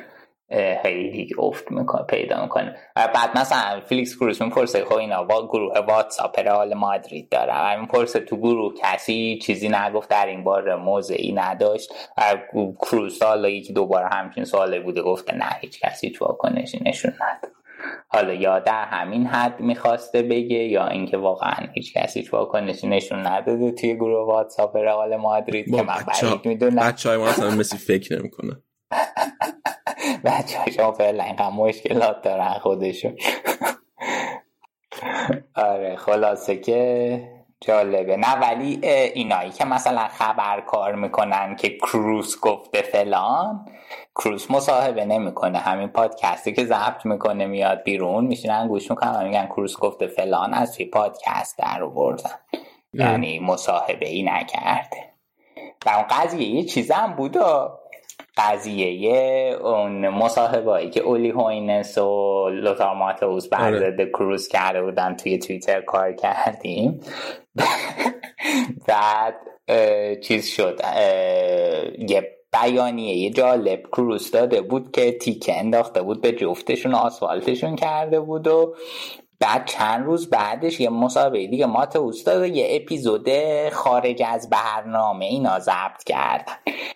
خیلی افت می‌کنه پیدا می‌کنه. و بعد مثلا فیلیکس کروس می‌پرسه خب اینا با گروه واتساپ رئال مادرید داره. و می‌پرسه تو گروه کسی چیزی نگفت در این بار موضعی نداشت. و کروس حالا یکی دوباره همچین سواله بوده گفت که نه هیچ کسی تو واکنشی نشون نداد. حالا یا در همین حد می‌خواسته بگه یا اینکه واقعا هیچ کسی واکنشی نشون نداده توی گروه واتساپ رئال مادرید که من بعید می‌دونم. بچه های ما اصلا مسی فکر نمی‌کنه. [LAUGHS] بچه ها فعلا اینقدر مشکلات دارن خودشون. [LAUGHS] آره خلاصه که جالبه. نه ولی اینایی که مثلا خبر کار می‌کنن که کروس گفته فلان کروس مصاحبه نمی‌کنه. همین پادکستی که ضبط می‌کنه میاد بیرون میشینن گوش می‌کنن میگن کروس گفته فلان از توی پادکست در بردن یعنی مصاحبه ای نکرده. و اون قضیه یه چیزم بود قضیه اون مصاحبه که اولی هوینس و لوتار ماتوس بعد کروز کرده بودن توی تویتر کار کردیم. [LAUGHS] بعد چیز شد یه بیانیه یه جالب کروز داده بود که تیکه انداخته بود به جفتشون آسفالتشون کرده بود و بعد چند روز بعدش یه مسابقه دیگه مات استاد یه اپیزود خارج از برنامه اینا ضبط کردن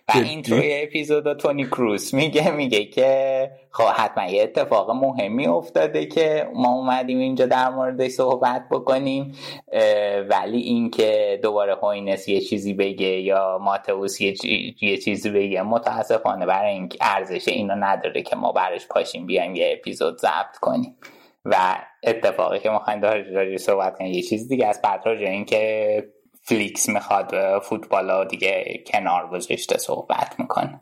و این توی اپیزود تونی کروس میگه میگه که خب حتما یه اتفاق مهمی افتاده که ما اومدیم اینجا در موردش صحبت بکنیم ولی اینکه دوباره هوینس یه چیزی بگه یا ماتئوس یه, یه چیزی بگه متاسفانه برای این ارزش اینو نداره که ما برش پاشیم بیایم یه اپیزود ضبط کنیم. و اتفاقی که می‌خوایم راجع صحبت کنیم یه چیز دیگه از بعد راجع این که فلیکس می‌خواد فوتبال ها دیگه کنار گذاشته صحبت می‌کنه.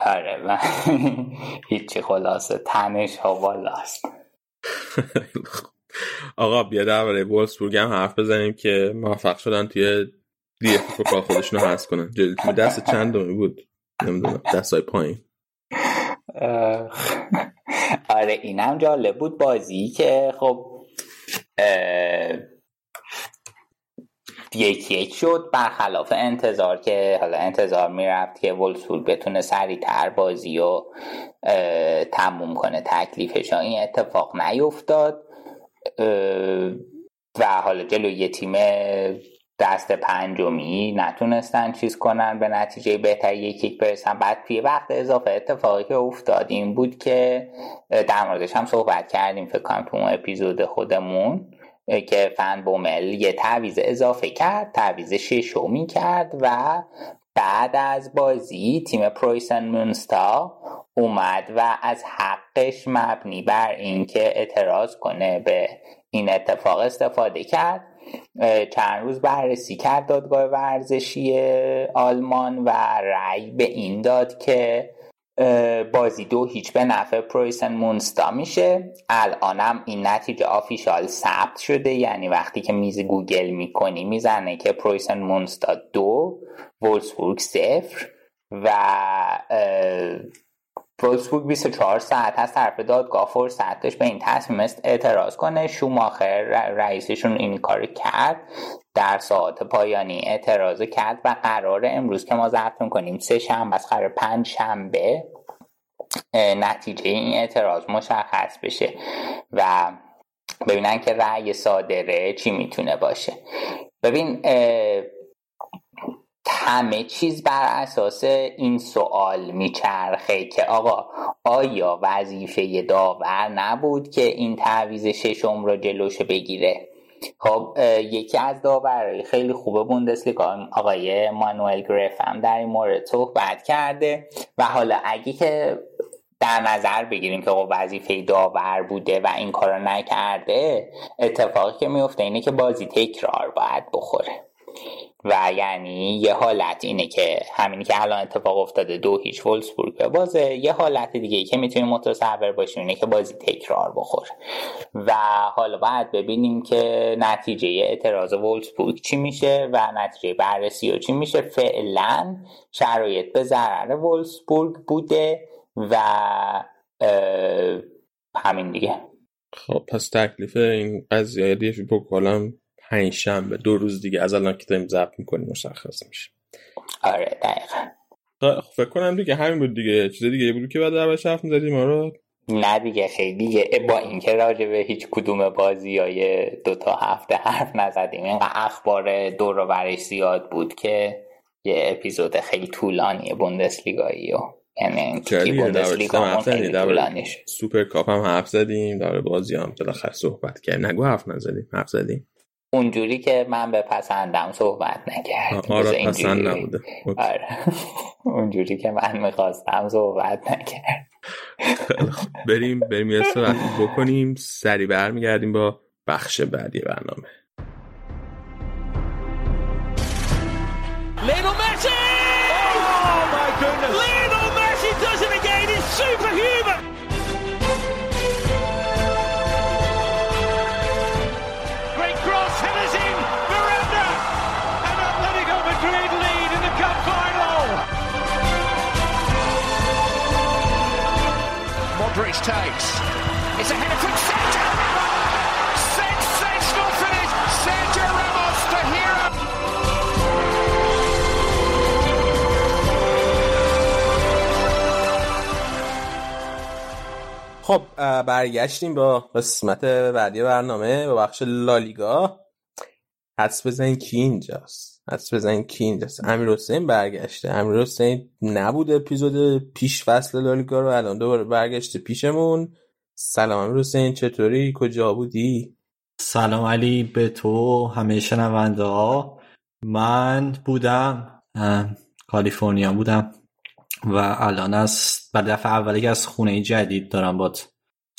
آره و [LAUGHS] هیچی خلاصه تنش ها بالاست [LAUGHS] آقا بیا درباره وولسبورگ هم حرف بزنیم که موفق شدن توی DFB Pokal خودشون رو حذف کنن دسته چند دومی بود؟ نمی‌دونم دسته‌های پایین. [LAUGHS] آره اینم جالب بود بازی که خب یک یک شد برخلاف انتظار که حالا انتظار می‌رفت که ولسبورگ بتونه سریعتر بازی و تموم کنه تکلیفش این اتفاق نیفتاد. و حالا جلو یه تیم دست پنجمی نتونستن چیز کنن به نتیجه بهتری یکی برسن. بعد توی وقت اضافه اتفاقی که افتاد این بود که در موردش هم صحبت کردیم فکر کنم تو اون اپیزود خودمون که فن بومل یه تعویز اضافه کرد تعویز ششمی کرد و بعد از بازی تیم پرویسن مونستا اومد و از حقش مبنی بر اینکه اعتراض کنه به این اتفاق استفاده کرد. چند روز بررسی کرد دادگاه ورزشی آلمان و رأی به این داد که بازی دو هیچ به نفع پرویسن مونستر میشه. الانم این نتیجه official ثبت شده یعنی وقتی که میری گوگل می‌کنی می‌زنه که پرویسن مونستر دو وولسبورگ صفر و وولسبورگ 24 ساعت از طرف دادگاه فرصت داشت به این تصمیم اعتراض کنه. شوماخر رئیسشون این کار کرد در ساعت پایانی اعتراض کرد و قرار امروز که ما ضبط کنیم سه شنبه از قرار پنج شنبه نتیجه این اعتراض مشخص بشه و ببینن که رأی صادره چی می‌تونه باشه. ببین همه چیز بر اساس این سوال میچرخه که آقا آیا وظیفه داور نبود که این تعویز ششم رو جلوش بگیره؟ خب یکی از داورهای خیلی خوبه بوندسلیگا. آقای مانوئل گرف هم در این مورد صحبت کرده و حالا اگه که در نظر بگیریم که خب وظیفه داور بوده و این کارو نکرده اتفاقی که میفته اینه که بازی تکرار باید بخوره. و یعنی یه حالت اینه که همینی که الان اتفاق افتاده دو هیچ وولسبورگ به بازه یه حالت دیگه که می‌تونیم متصور باشیم اینه که بازی تکرار بخوره. و حالا باید ببینیم که نتیجه اعتراض وولسبورگ چی میشه و نتیجه بررسی و چی میشه. فعلا شرایط به ضرر وولسبورگ بوده و همین دیگه. خب پس تکلیف این قضیه دیفی بکنم پنج شنبه دو روز دیگه از الان که داریم ضبط می‌کنیم مشخص میشه. آره دقیقا. خب، فکر کنم دیگه همین بود دیگه. چیز دیگه بود که بعد اول حرف می‌زدیم رو؟ نه دیگه خیلی دیگه. با اینکه راجع به هیچ کدوم بازی های دو تا هفته حرف نزدیم. اینقدر اخبار دور و برش زیاد بود که یه اپیزود خیلی طولانی بوندسلیگایی و یعنی سوپر کاپ هم حرف زدیم. داره بازی هم بالاخره صحبت کرد نگو حرف نزدیم. حرف زدیم. اونجوری که من به پسندم صحبت نکرد. آره پسند نبوده. آره. [LAUGHS] اونجوری که من می‌خواستم صحبت نکرد. بریم بریم یه صحبت بکنیم. سری برمیگردیم با بخش بعدی برنامه. Takes. It's a header from Sergio Ramos! Sensational finish! Sergio Ramos, the hero! خب برگشتیم با قسمت بعدی برنامه با بخش لالیگا حدس بزنین کی اینجاست حدس بزنین کی اینجاست. امیر حسین برگشته. امیر حسین نبود اپیزود پیش فصل لالیگا رو. الان دوباره برگشته پیشمون. سلام امیر حسین چطوری؟ کجا بودی؟ سلام علی به تو همه شنونده ها. من بودم کالیفرنیا بودم و الان از بعد دفعه اولی از خونه جدید دارم با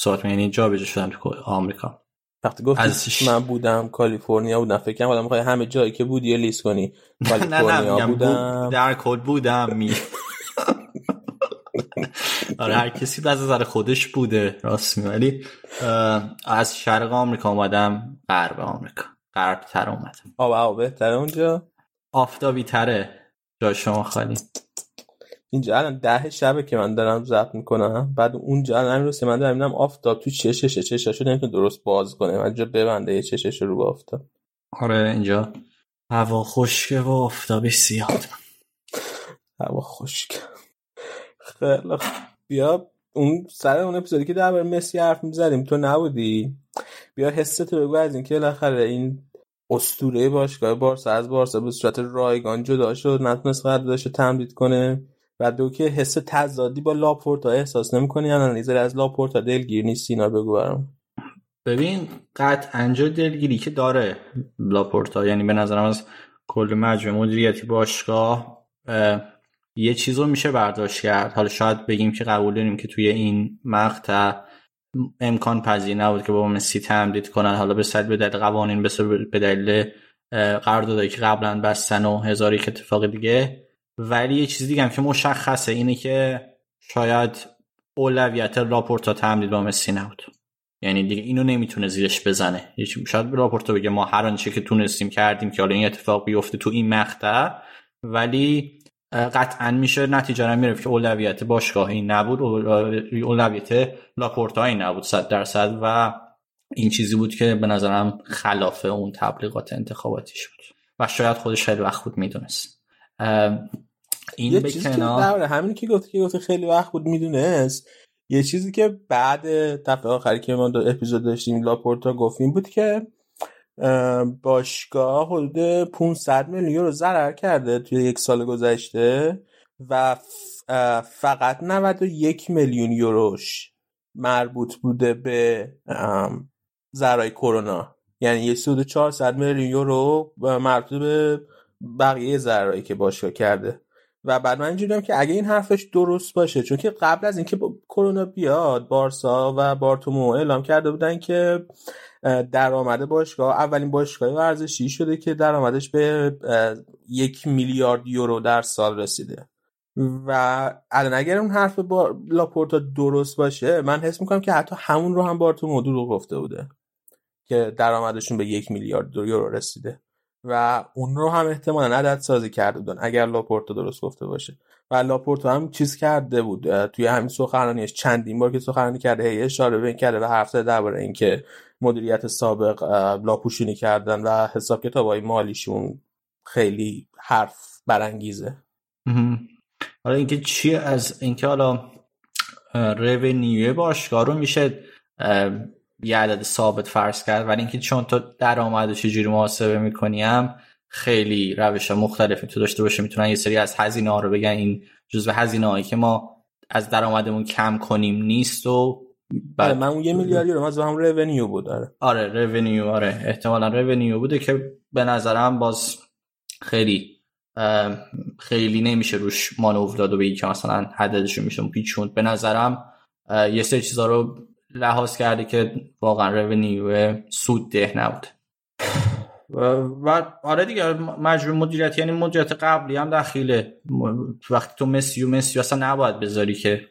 صحبت یعنی جا شدم تو آمریکا. وقتی گفتی. من بودم کالیفرنیا بودم فکر کنم می‌خوای همه جایی که بودی یه لیست کنی. [LAUGHS] کالیفرنیا بودم. در کل بودم می [LAUGHS] آره هر کسی از نظر خودش بوده راست می ولی از شرق آمریکا اومدم غرب آمریکا. غرب تر اومدم. آب آب بهتره اونجا؟ آفتابی تره جا شما خالی. اینجا الان ده شبه که من دارم ضبط می‌کنم. بعد اونجا الان امروز من دارم می‌بینم آفتاب تو چششه چشش رو نمی‌تونه درست باز کنه. من جا ببنده یه چشش رو به آفتاب. آره اینجا. هوا خشکه و آفتابش زیاد. هوا خشک خیلی بیا اون سر اون اپیزودی که درباره مسی حرف می‌زدیم تو نبودی؟ بیا حستو بگو از اینکه بالاخره این اسطوره باشگاه بارسا از بارسا به صورت رایگان جدا شد نتونست قراردادش تمدید کنه. و دو که حس تضادی با لاپورتا احساس نمی‌کنی؟ الان از لاپورتا دلگیر نیستی؟ اینا بگو برام. ببین قطعا جا دلگیری که داره لاپورتا. یعنی به نظرم از کل مجموعه مدیریتی باشگاه یه چیز میشه برداشت کرد. حالا شاید بگیم که قبول داریم که توی این مقطع امکان پذیر نبود که با مسی تمدید کنن. حالا به صد به دلیل قوانین به دلیل قراردادایی که قبلا بستن و هزار یک اتفاق دیگه ولی یه چیز دیگه هم که مشخصه اینه که شاید اولویت راپورتا تمدید با مسی نبود. یعنی دیگه اینو نمی‌تونه زیرش بزنه. شاید راپورتا بگه ما هر آنچه که تونستیم کردیم که حالا این اتفاق بیفته تو این مقطع. ولی قطعا میشه نتیجه رو می‌رفت که اولویت باشگاهی نبود اولویت لاپورتایی نبود صد درصد و این چیزی بود که به نظرم خلاف اون تبلیغات انتخاباتیش بود. و شاید خودش خیلی وقت بود می‌دونست. این یه چیزی که همین که گفتی که گفتی خیلی وقت بود می‌دونست. یه چیزی که بعد دفعه آخری که ما دو اپیزود داشتیم لاپورتا گفتیم بود که باشگاه حدود 500 میلیون رو ضرر کرده توی یک سال گذشته و فقط 91 میلیون یوروش مربوط بوده به ضرای کرونا. یعنی یه سود 400 میلیون یورو مربوط به بقیه ضرایی که باشگاه کرده. و بعد من اینجوریام که اگه این حرفش درست باشه چون که قبل از اینکه کرونا بیاد بارسا و بارتومو اعلام کرده بودن که درآمد باشگاه اولین باشگاه ورزشی شده که درآمدش به یک میلیارد یورو در سال رسیده. و الان اگر اون حرف با لاپورتا درست باشه من حس می‌کنم که حتی همون رو هم بارتومو رو گفته بوده که درآمدشون به یک میلیارد یورو رسیده. و اون رو هم احتمالا عدد سازی کرده بودن اگر لاپورتو درست گفته باشه. و لاپورتو هم چیز کرده بود توی همین سخنرانیش چندین بار که سخنرانی کرده هی اشاره به این کرده و حرف زده درباره اینکه مدیریت سابق لاپوشینی کردن و حساب کتابای مالیشون خیلی حرف برانگیزه. حالا اینکه چی از اینکه حالا رونیو باشگاه رو میشه یه عدد ثابت فرض کرد. ولی اینکه چون تو درآمد چجوری محاسبه می‌کنیم خیلی روش مختلفی تو داشته باشه. می‌تونن یه سری از هزینه ها رو بگن. این جزء هزینه هایی که ما از درآمدمون کم کنیم نیست و بعد آره، من اون یه میلیارد یورو از هم رونیو بود آره. آره رونیو آره. احتمالا رونیو بوده که به نظرم باز خیلی خیلی نمیشه روش مانور داد و بگی که مثلا عددش میشه پیچوند. به نظرم یه سری چیزا رو لحاظ کرده که واقعا رونیو سود ده نبود. و آره دیگه مجبور مدیریت یعنی مدیریت قبلی هم دخیله. وقتی تو مسی و مسی اصلا نباید بذاری که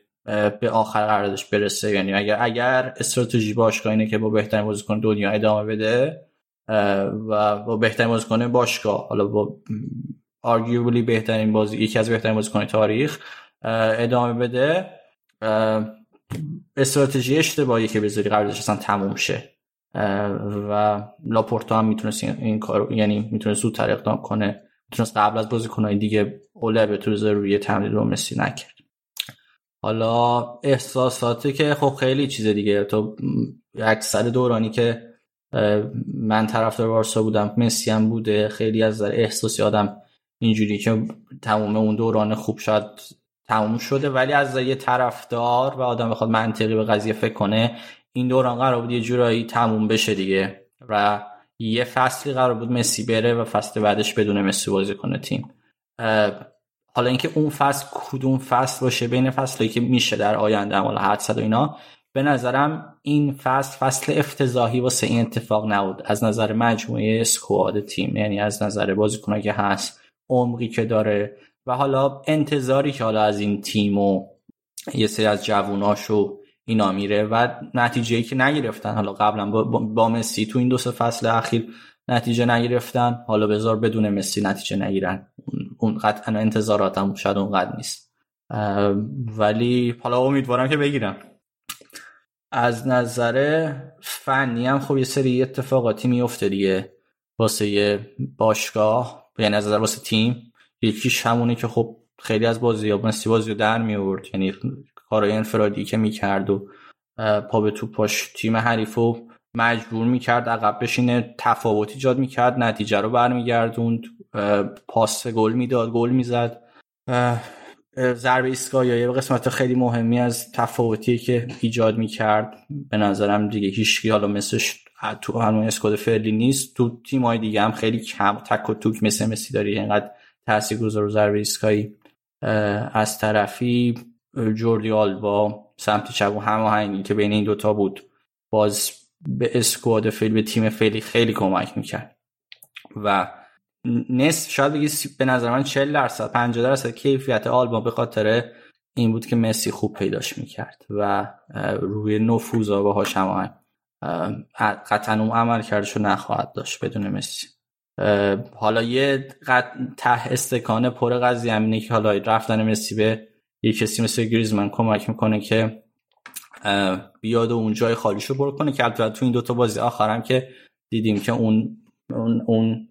به آخر قراردادش برسه. یعنی اگر اگر استراتژی باشگاه اینه که با بهترین بازیکن دنیا ادامه بده و با بهترین بازیکن باشگاه حالا با آرگیوبلی بهترین بازی یکی از بهترین بازیکن تاریخ ادامه بده استراتژی اشتباهی که بذاری قراردادش اصلا تموم شه. و لاپورتا هم می‌تونست این کار یعنی می‌تونست زودتر اقدام کنه. می‌تونست قبل از بازیکنهای دیگه به تو روی تمدید رو مسی نکرد. حالا احساساتی که خب خیلی چیز دیگه. تو اکثر دورانی که من طرفدار بارسا بودم مسی هم بوده. خیلی از در احساسی آدم اینجوری که تمام اون دوران خوب شد تموم شده ولی از یه طرفدار و آدم بخواد منطقی به قضیه فکر کنه این دوران قرار بود یه جورایی تموم بشه دیگه. و یه فصلی قرار بود مسی بره و فصل بعدش بدون مسی بازی کنه تیم. حالا اینکه اون فصل کدوم فصل باشه بین فصلی که میشه در آینده حالا حدسد و اینا به نظرم این فصل فصل افتضاحی واسه این اتفاق نبود. از نظر مجموعه اسکواد تیم یعنی از نظر بازیکنایی که هست عمقی که داره و حالا انتظاری که حالا از این تیم و یه سری از جووناش و اینا میره و نتیجه که نگرفتن. حالا قبلا با, با مسی تو این دو سه فصل اخیر نتیجه نگرفتن. حالا بذار بدون مسی نتیجه نگیرن. اون قطعا انتظاراتم شاید اونقدر نیست. ولی حالا امیدوارم که بگیرم از نظر فنی هم خب یه سری اتفاقاتی میفته دیگه. واسه باشگاه یعنی از نظر واسه تیم. یکیش همونه که خب خیلی از بازی ها مسی بازی رو در می آورد یعنی کارهای انفرادی که می‌کرد و پا به تو پاش تیم حریف و مجبور می‌کرد عقب بشینه تفاوت ایجاد می‌کرد نتیجه رو برمیگردوند. پاس گل می‌داد گل می‌زد. ضربه ایستگاه یه قسمت خیلی مهمی از تفاوتی که ایجاد می‌کرد. به نظرم دیگه هیچ حالا مثلش تو همون اسکواد فعلی نیست. تو تیم های دیگه هم خیلی کم تک و توک مثل مسی داری. اینقدر تاثیر گذار و ضربه ایستگاهی از طرفی جوردی آلبا سمت چپ و هماهنگی که بین این دوتا بود باز به اسکواد فعلی به تیم فعلی خیلی کمک می‌کرد. و نصف شاید بگی به نظر من 40 درصد 50 درصد کیفیت آلبا به خاطر این بود که مسی خوب پیداش می‌کرد و روی نفوذ و هماهنگ قطعا اون عمل کردشو نخواهد داشت بدون مسی. حالا یه ته استکانه پر قضیه همینه که حالا رفتن مسی به یه کسی مثل گریزمن کمک می‌کنه که بیاد و اون جای خالیشو پر کنه که البته تو این دوتا بازی آخرم که دیدیم که اون اون, اون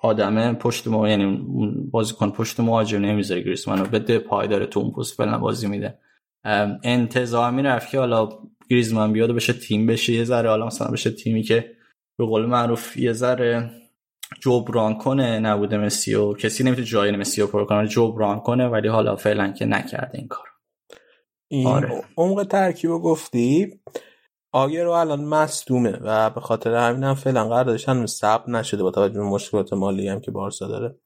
آدمه پشت ما یعنی اون بازیکن پشت مهاجم نمی‌ذاره گریزمن رو بده پای داره تو اون پست فعلا بازی میده. انتظار می‌رفت که حالا گریزمان بیاد و بشه تیم بشه یه ذره حالا مثلا بشه تیمی که به قول معروف یه ذره جبران کنه نبوده مسی و کسی نمی‌تونه جای مسی رو پر کنه جبران کنه ولی حالا فعلا که نکرده این کار این آره. عمق ترکیب رو گفتی؟ آگه رو الان مصدومه و به خاطر همین هم فعلا قراردادش هنوز ثبت نشده با توجه به مشکلات مالی هم که بارسا داره.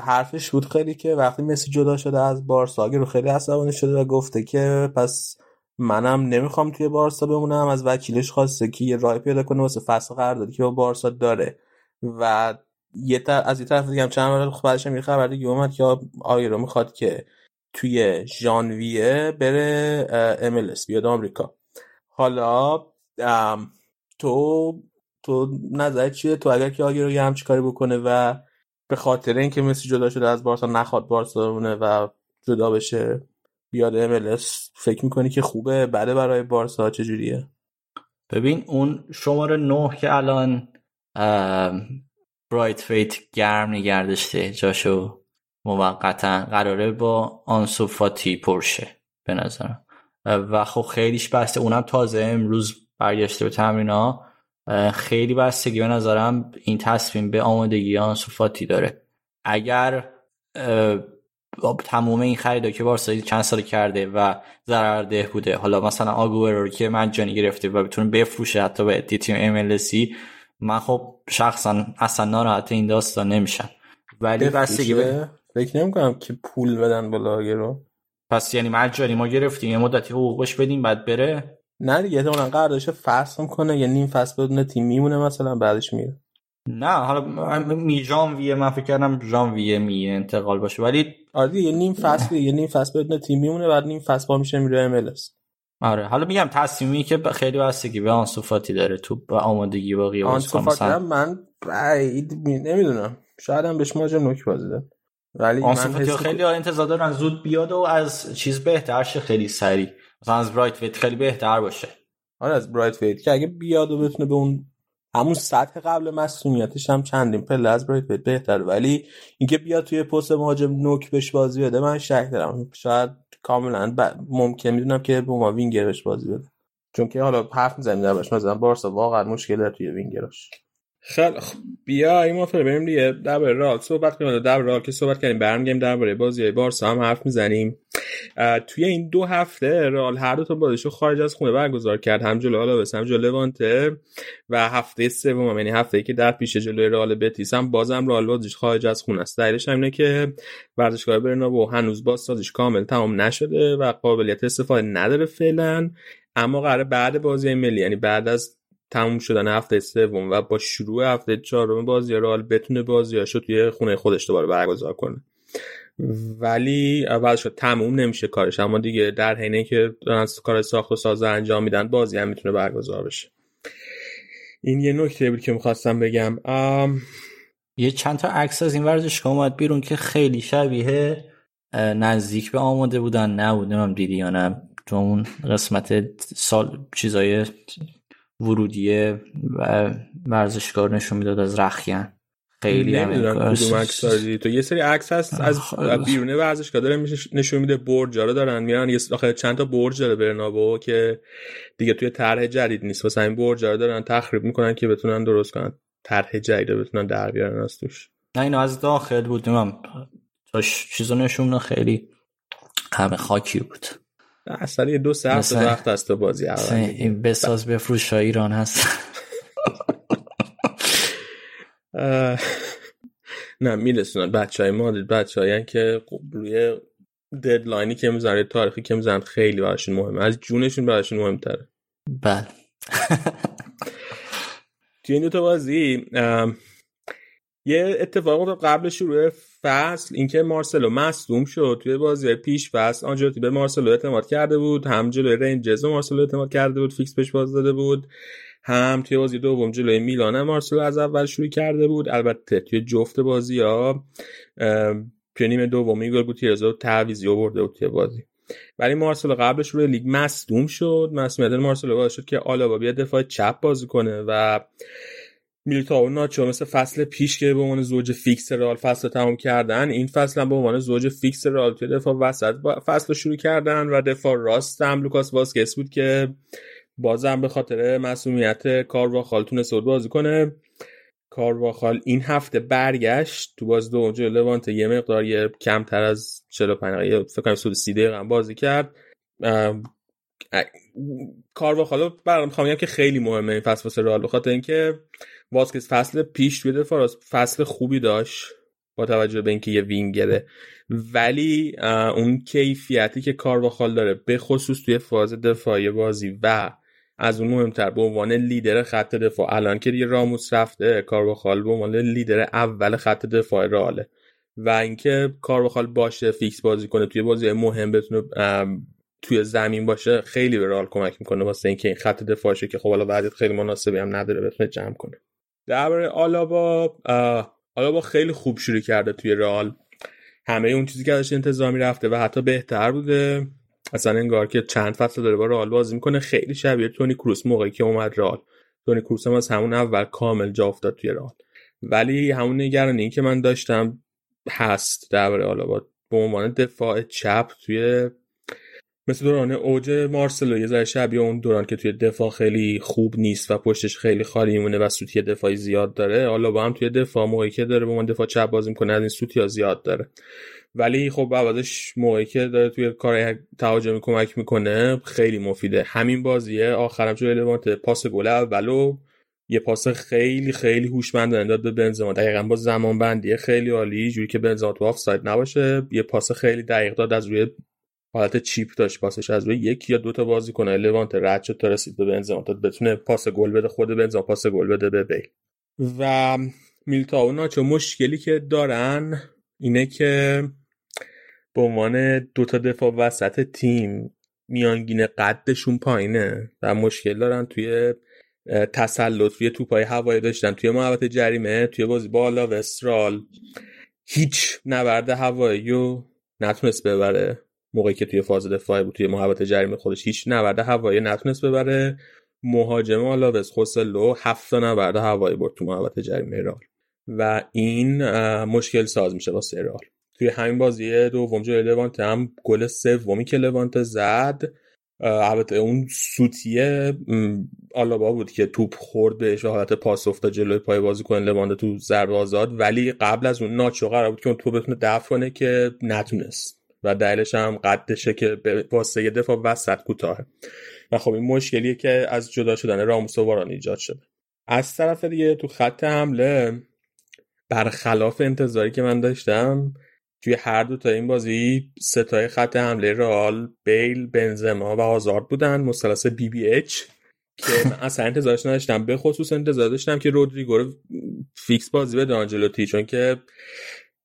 حرفش بود خیلی که وقتی مسی جدا شده از بارسا آگه رو خیلی عصبانی شده و گفته که پس منم نمی‌خوام توی بارسا بمونم از وکیلش خواسته که یه راه پیدا کنه واسه فصل قراردادی که با بارسا داره. و یه از یه طرف دیگه هم چند بار بعدش هم یه خبر دیگه اومد که آیرو می‌خواد که توی ژانویه بره MLS بیاد آمریکا. حالا تو تو نظر چیه؟ تو اگر که آگیرو یه همچی کاری بکنه و به خاطر اینکه مسی جدا شده از بارسا نخواد بارسا بمونه و جدا بشه بیاد MLS فکر می‌کنی که خوبه؟ بده برای بارسا؟ چجوریه؟ ببین اون شماره نه که الان برایت فیت گرم نگردشته جاشو موقتا قراره با آنسوفاتی پرشه به نظرم. و خب خیلیش بسته اونم تازه امروز برگشته به تمرین خیلی بستگی به نظرم این تصمیم به آمادگی آنسوفاتی داره. اگر تموم این خریدا که بارسا چند سال کرده و ضررده بوده حالا مثلا آگوئرو رو که مجانی گرفته و بتونه بفروشه حتی به تیم ام من خب شخصا اصلا ناراحت این داستان نمیشم. ولی بستگی به فکر نمی‌کنم که پول بدن به رو. پس یعنی مجانی ما گرفتیم یه مدتی حقوقش بدیم بعد بره؟ نه دیگه اون قراردادش فصل کنه یا نیم فصل بدون تیم میمونه مثلا بعدش میره. نه حالا می ژانویه من فکر کردم ژانویه می انتقال باشه ولی آره یه نیم فصل یه نیم فصل بدون تیم میمونه بعد نیم فصل با میشه میره ام آره. حالا میگم تصمیمی که خیلی بستگی به آنسوفاتی داره تو با آمادگی آنسوفاتی هم من بعید نمی‌دونم. شاید هم بهش ماجر نوک بازی داد. ولی آنسوفاتی خیلی انتظار دارن زود بیاد و از چیز بهتر شه خیلی سری مثلا از برایت ویت خیلی بهتر باشه. آره از برایت ویت. که اگه بیاد و بتونه به اون همون سطح قبل مسئولیتش هم چندین پله از برایت ویت بهتر ولی اینکه بیاد توی پست مهاجم نوک بهش بازی بده من شک دارم. شاید کاملا. ب... ممکن می‌دونم که به ما وینگرش بازی بده. چون که حالا حرف می‌زنیم دربارش. مثلا بارسا واقعا مشکل داره توی وینگراش خب بیا این ما بریم دیگه. درباره رال. صحبت کنیم درباره رال که صحبت کردیم برمیگردیم درباره بازی بارسا هم حرف می‌زنیم. توی این دو هفته رال هر دو تا بازیشو خارج از خونه برگزار کرد. هم جلو آلاوس هم جلو لوانته و هفته سوم یعنی هفته که در پیش جلوی رال بتیس هم بازم رال بازیش خارج از خونه است. دلیلش همینه که ورزشگاه برنابو هنوز بازسازیش کامل تمام نشده و قابلیت استفاده نداره فعلا. اما قرار بعد بازی ملی یعنی بعد از تموم شدن هفته سوم و با شروع هفته چهارم بازی رال بتونه بازیاشو توی خونه خودش دوباره برگزار کنه. ولی اول شد تموم نمیشه کارش اما دیگه در حینه که از کار ساخت و ساز انجام میدن بازی هم می‌تونه برگزار بشه. این یه نکته بود که می‌خواستم بگم. یه چند تا عکس از این ورزشگاه اومد بیرون که خیلی شبیه نزدیک به آماده بودن نبود نمیم دیدی یا نه. تو اون قسمت سال چیزای ورودی و ورزشکار نشون می‌داد از رخیان. خیلی نمی‌دونم کدوم عکس تو یه سری عکس هست از بیرون ورزشگاه داره نشون میده برج رو دارن میان یه آخه چند تا برج داره برنابو که دیگه توی طرح جدید نیست. واسه این برج رو دارن تخریب می‌کنن که بتونن درست کنن. طرح جدید بتونن در بیارن از توش. نه این از داخل بود. تا چیزو نشون خیلی همه خاکی بود. اصلا یه دو سه هفته وقت است بازی این بساز بفروش ایران هست. [LAUGHS] نه میرسونن بچه های مادرید بچه هایی که روی ددلاینی که می‌زنن تاریخی که می‌زنن خیلی براشون مهمه. از جونشون براشون مهمتره. بله. [LAUGHS] توی این دوتا بازی یه اتفاق قبل شروع فصل اینکه مارسلو مصدوم شد توی بازی پیش فصل. آنجلوتی به مارسلو اعتماد کرده بود هم جلوی رنجرز مارسلو اعتماد کرده بود فیکس بهش بازی داده بود هم توی بازی دوم جلوی میلان مارسلو از اول شروع کرده بود. البته توی جفت بازی ها توی نیمه دومی میگل گوتیرز تعویزی آورده بود توی بازی. ولی مارسلو قبل شروع لیگ مصدوم شد. مصدومیت مارسلو باعث شد که آلابا بیاد دفاع چپ بازی کنه و میلیتائو ناچو مثل فصل پیش که به عنوان زوج فیکس رئال فصل تمام کردن این فصل هم به عنوان زوج فیکس رئال توی دفاع وسط فصل شروع کردن و دفاع راست هم لوکاس واسکس بود که بازم به خاطر مصدومیت کارواخال تونست بازی کنه. کارواخال این هفته برگشت تو بازی دو جلو لوانت یه مقدار یه کمتر از 45 دقیقه فکر کنم 30 دقیقه بازی کرد. کارواخال برام می‌خوام که خیلی مهمه این فصل واسه رئال بخاطر اینکه واسکس فصل پیش توی دفاع فصل خوبی داشت با توجه به اینکه یه وینگره. ولی اون کیفیتی که کارواخال داره به خصوص توی فاز دفاعی بازی و از اون مهمتر به عنوان لیدر خط دفاع. الان که دیگه راموس رفته کارواخال به عنوان لیدر اول خط دفاع راله و اینکه کارواخال باشه فیکس بازی کنه توی بازی مهم بتونه توی زمین باشه خیلی به رال کمک می‌کنه واسه اینکه این خط دفاعشه که خب حالا بعدت خیلی مناسبی هم نداره بتونه جمع کنه. درباره آلابا آلابا خیلی خوب شروع کرده توی رال همه اون چیزی که ازش انتظار رفته و حتی بهتر بوده. اصلا انگار که چند فصل داره با رئال بازی می‌کنه. خیلی شبیه تونی کروس موقعی که اومد رئال. تونی کروس هم از همون اول کامل جا افتاد توی رئال. ولی همون نگرانی که من داشتم هست درباره آلابا. به عنوان دفاع چپ توی مثل دوران اوج مارسلو یه ذره شبیه اون دوران که توی دفاع خیلی خوب نیست و پشتش خیلی خالی میمونه و سوتی دفاعی زیاد داره. حالا با هم توی دفاع موقعی که داره به من دفاع چپ بازی می‌کنه از این سوتی ها زیاد داره. ولی خب بعدش موقعی که داره توی کار تهاجمی کمک می‌کنه خیلی مفیده. همین بازیه. آخرم جوی لوانت پاس گل اولو یه پاس خیلی خیلی هوشمند داد به بنزما. دقیقا با زمان بندی خیلی عالی. جوری که بنزما تو آفساید نباشه. یه پاس خیلی دقیق داد از روی حالت چیپ داشت پاسش از روی یک یا دو تا بازی کنه. لوانت رد شد تا رسید به بنزما. تا بتونه پاس گل بده خود بنزما پاس گل بده به بیل و میلتاو ناچو مشکلی که دارن اینه که به عنوان دوتا دفاع وسط تیم میانگین قدشون پایینه و مشکل دارن توی تسلط روی توپای هوایی داشتن. توی محوطه جریمه توی بازی بالا و استرال هیچ نبرد هوایی رو نتونست ببره. موقعی که توی فاز دفاعی بود توی محوطه جریمه خودش هیچ نبرد هوایی نتونست ببره. مهاجم آلاوز خوسلو هفت نبرد هوایی برد تو محوطه جریمه رئال و این مشکل ساز میشه واسه رال توی همین بازی دوم جلوی لوانت هم گل سومی که لوانت زد. البته اون سوتیه آلابا بود که توپ خورد بهش و حالت پاس افتاد جلوی پای بازیکن لوانت تو ضربه آزاد. ولی قبل از اون ناچو قرار بود که اون تو بتونه دفع کنه که نتونست. و دلیلش هم قدشه که به واسه دفاع وسط کوتاهه. و خب این مشکلیه که از جدا شدن راموس و واران ایجاد شده. از طرف دیگه تو خط حمله برخلاف انتظاری که من داشتم توی هر دو تا این بازی ستای خط حمله رئال بیل بنزما و آزارد بودن مثلث BBH که من [LAUGHS] اصلا انتظارش نداشتم. به خصوص انتظار داشتم که رودریگو رو فیکس بازی بده آنجلوتی چون که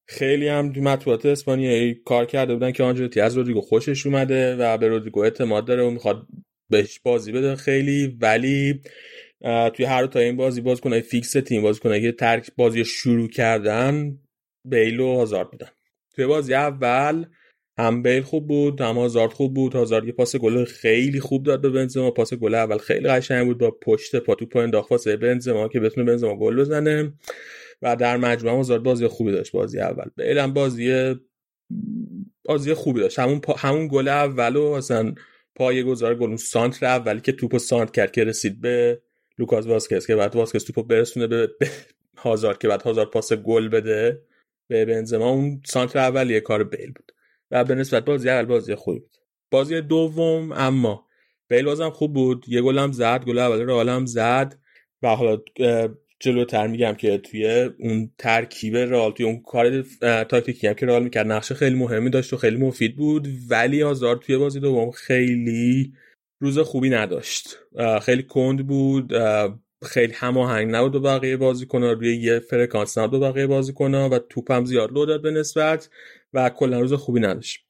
خیلی هم مطبوعات اسپانیایی کار کرده بودن که آنجلوتی از رودریگو خوشش اومده و به رودریگو اعتماد داره و می‌خواد بهش بازی بده خیلی. ولی توی هر تا این بازی باز کنه فیکس تیم باز کنه که ترک بازی شروع کردن بیل و هازارد بودن. توی بازی اول هم بیل خوب بود هم هازارد خوب بود. هازارد یه پاس گل خیلی خوب داد به بنزما. پاس گل اول خیلی قشنگ بود با پشت پا تو پایین انداخت واسه بنزما که بتونه بنزما گل بزنه. و در مجموعه آزار بازی خوبی داشت بازی اول. بیل بازی بازی خوبی داشت. همون پا... همون گل اولو اصلا پایه گذار گل سانتر اولی که توپو سانتر کرد که رسید به لوکاس واسکس که بعد واسکس توپو برسونه به, به هازار که بعد هازار پاس گل بده به بنزما. اون سانتر اولیه کار بیل بود. و به نسبت بازی اول بازی خوبی بود. بازی دوم اما. بیل بازم خوب بود. یه گل هم زد. گل اول رو هم زد. و حالا جلوتر میگم که توی اون ترکیب رئال توی اون کار تاکتیکی هم که رال می‌کرد نقشه خیلی مهمی داشت و خیلی مفید بود ولی آزار توی بازی دوم خیلی روز خوبی نداشت. خیلی کند بود خیلی هماهنگ نبود با بقیه بازیکن‌ها روی یه فرکانس نبود با بقیه بازیکن‌ها و توپ هم زیاد لو داد به نسبت و کلا روز خوبی نداشت.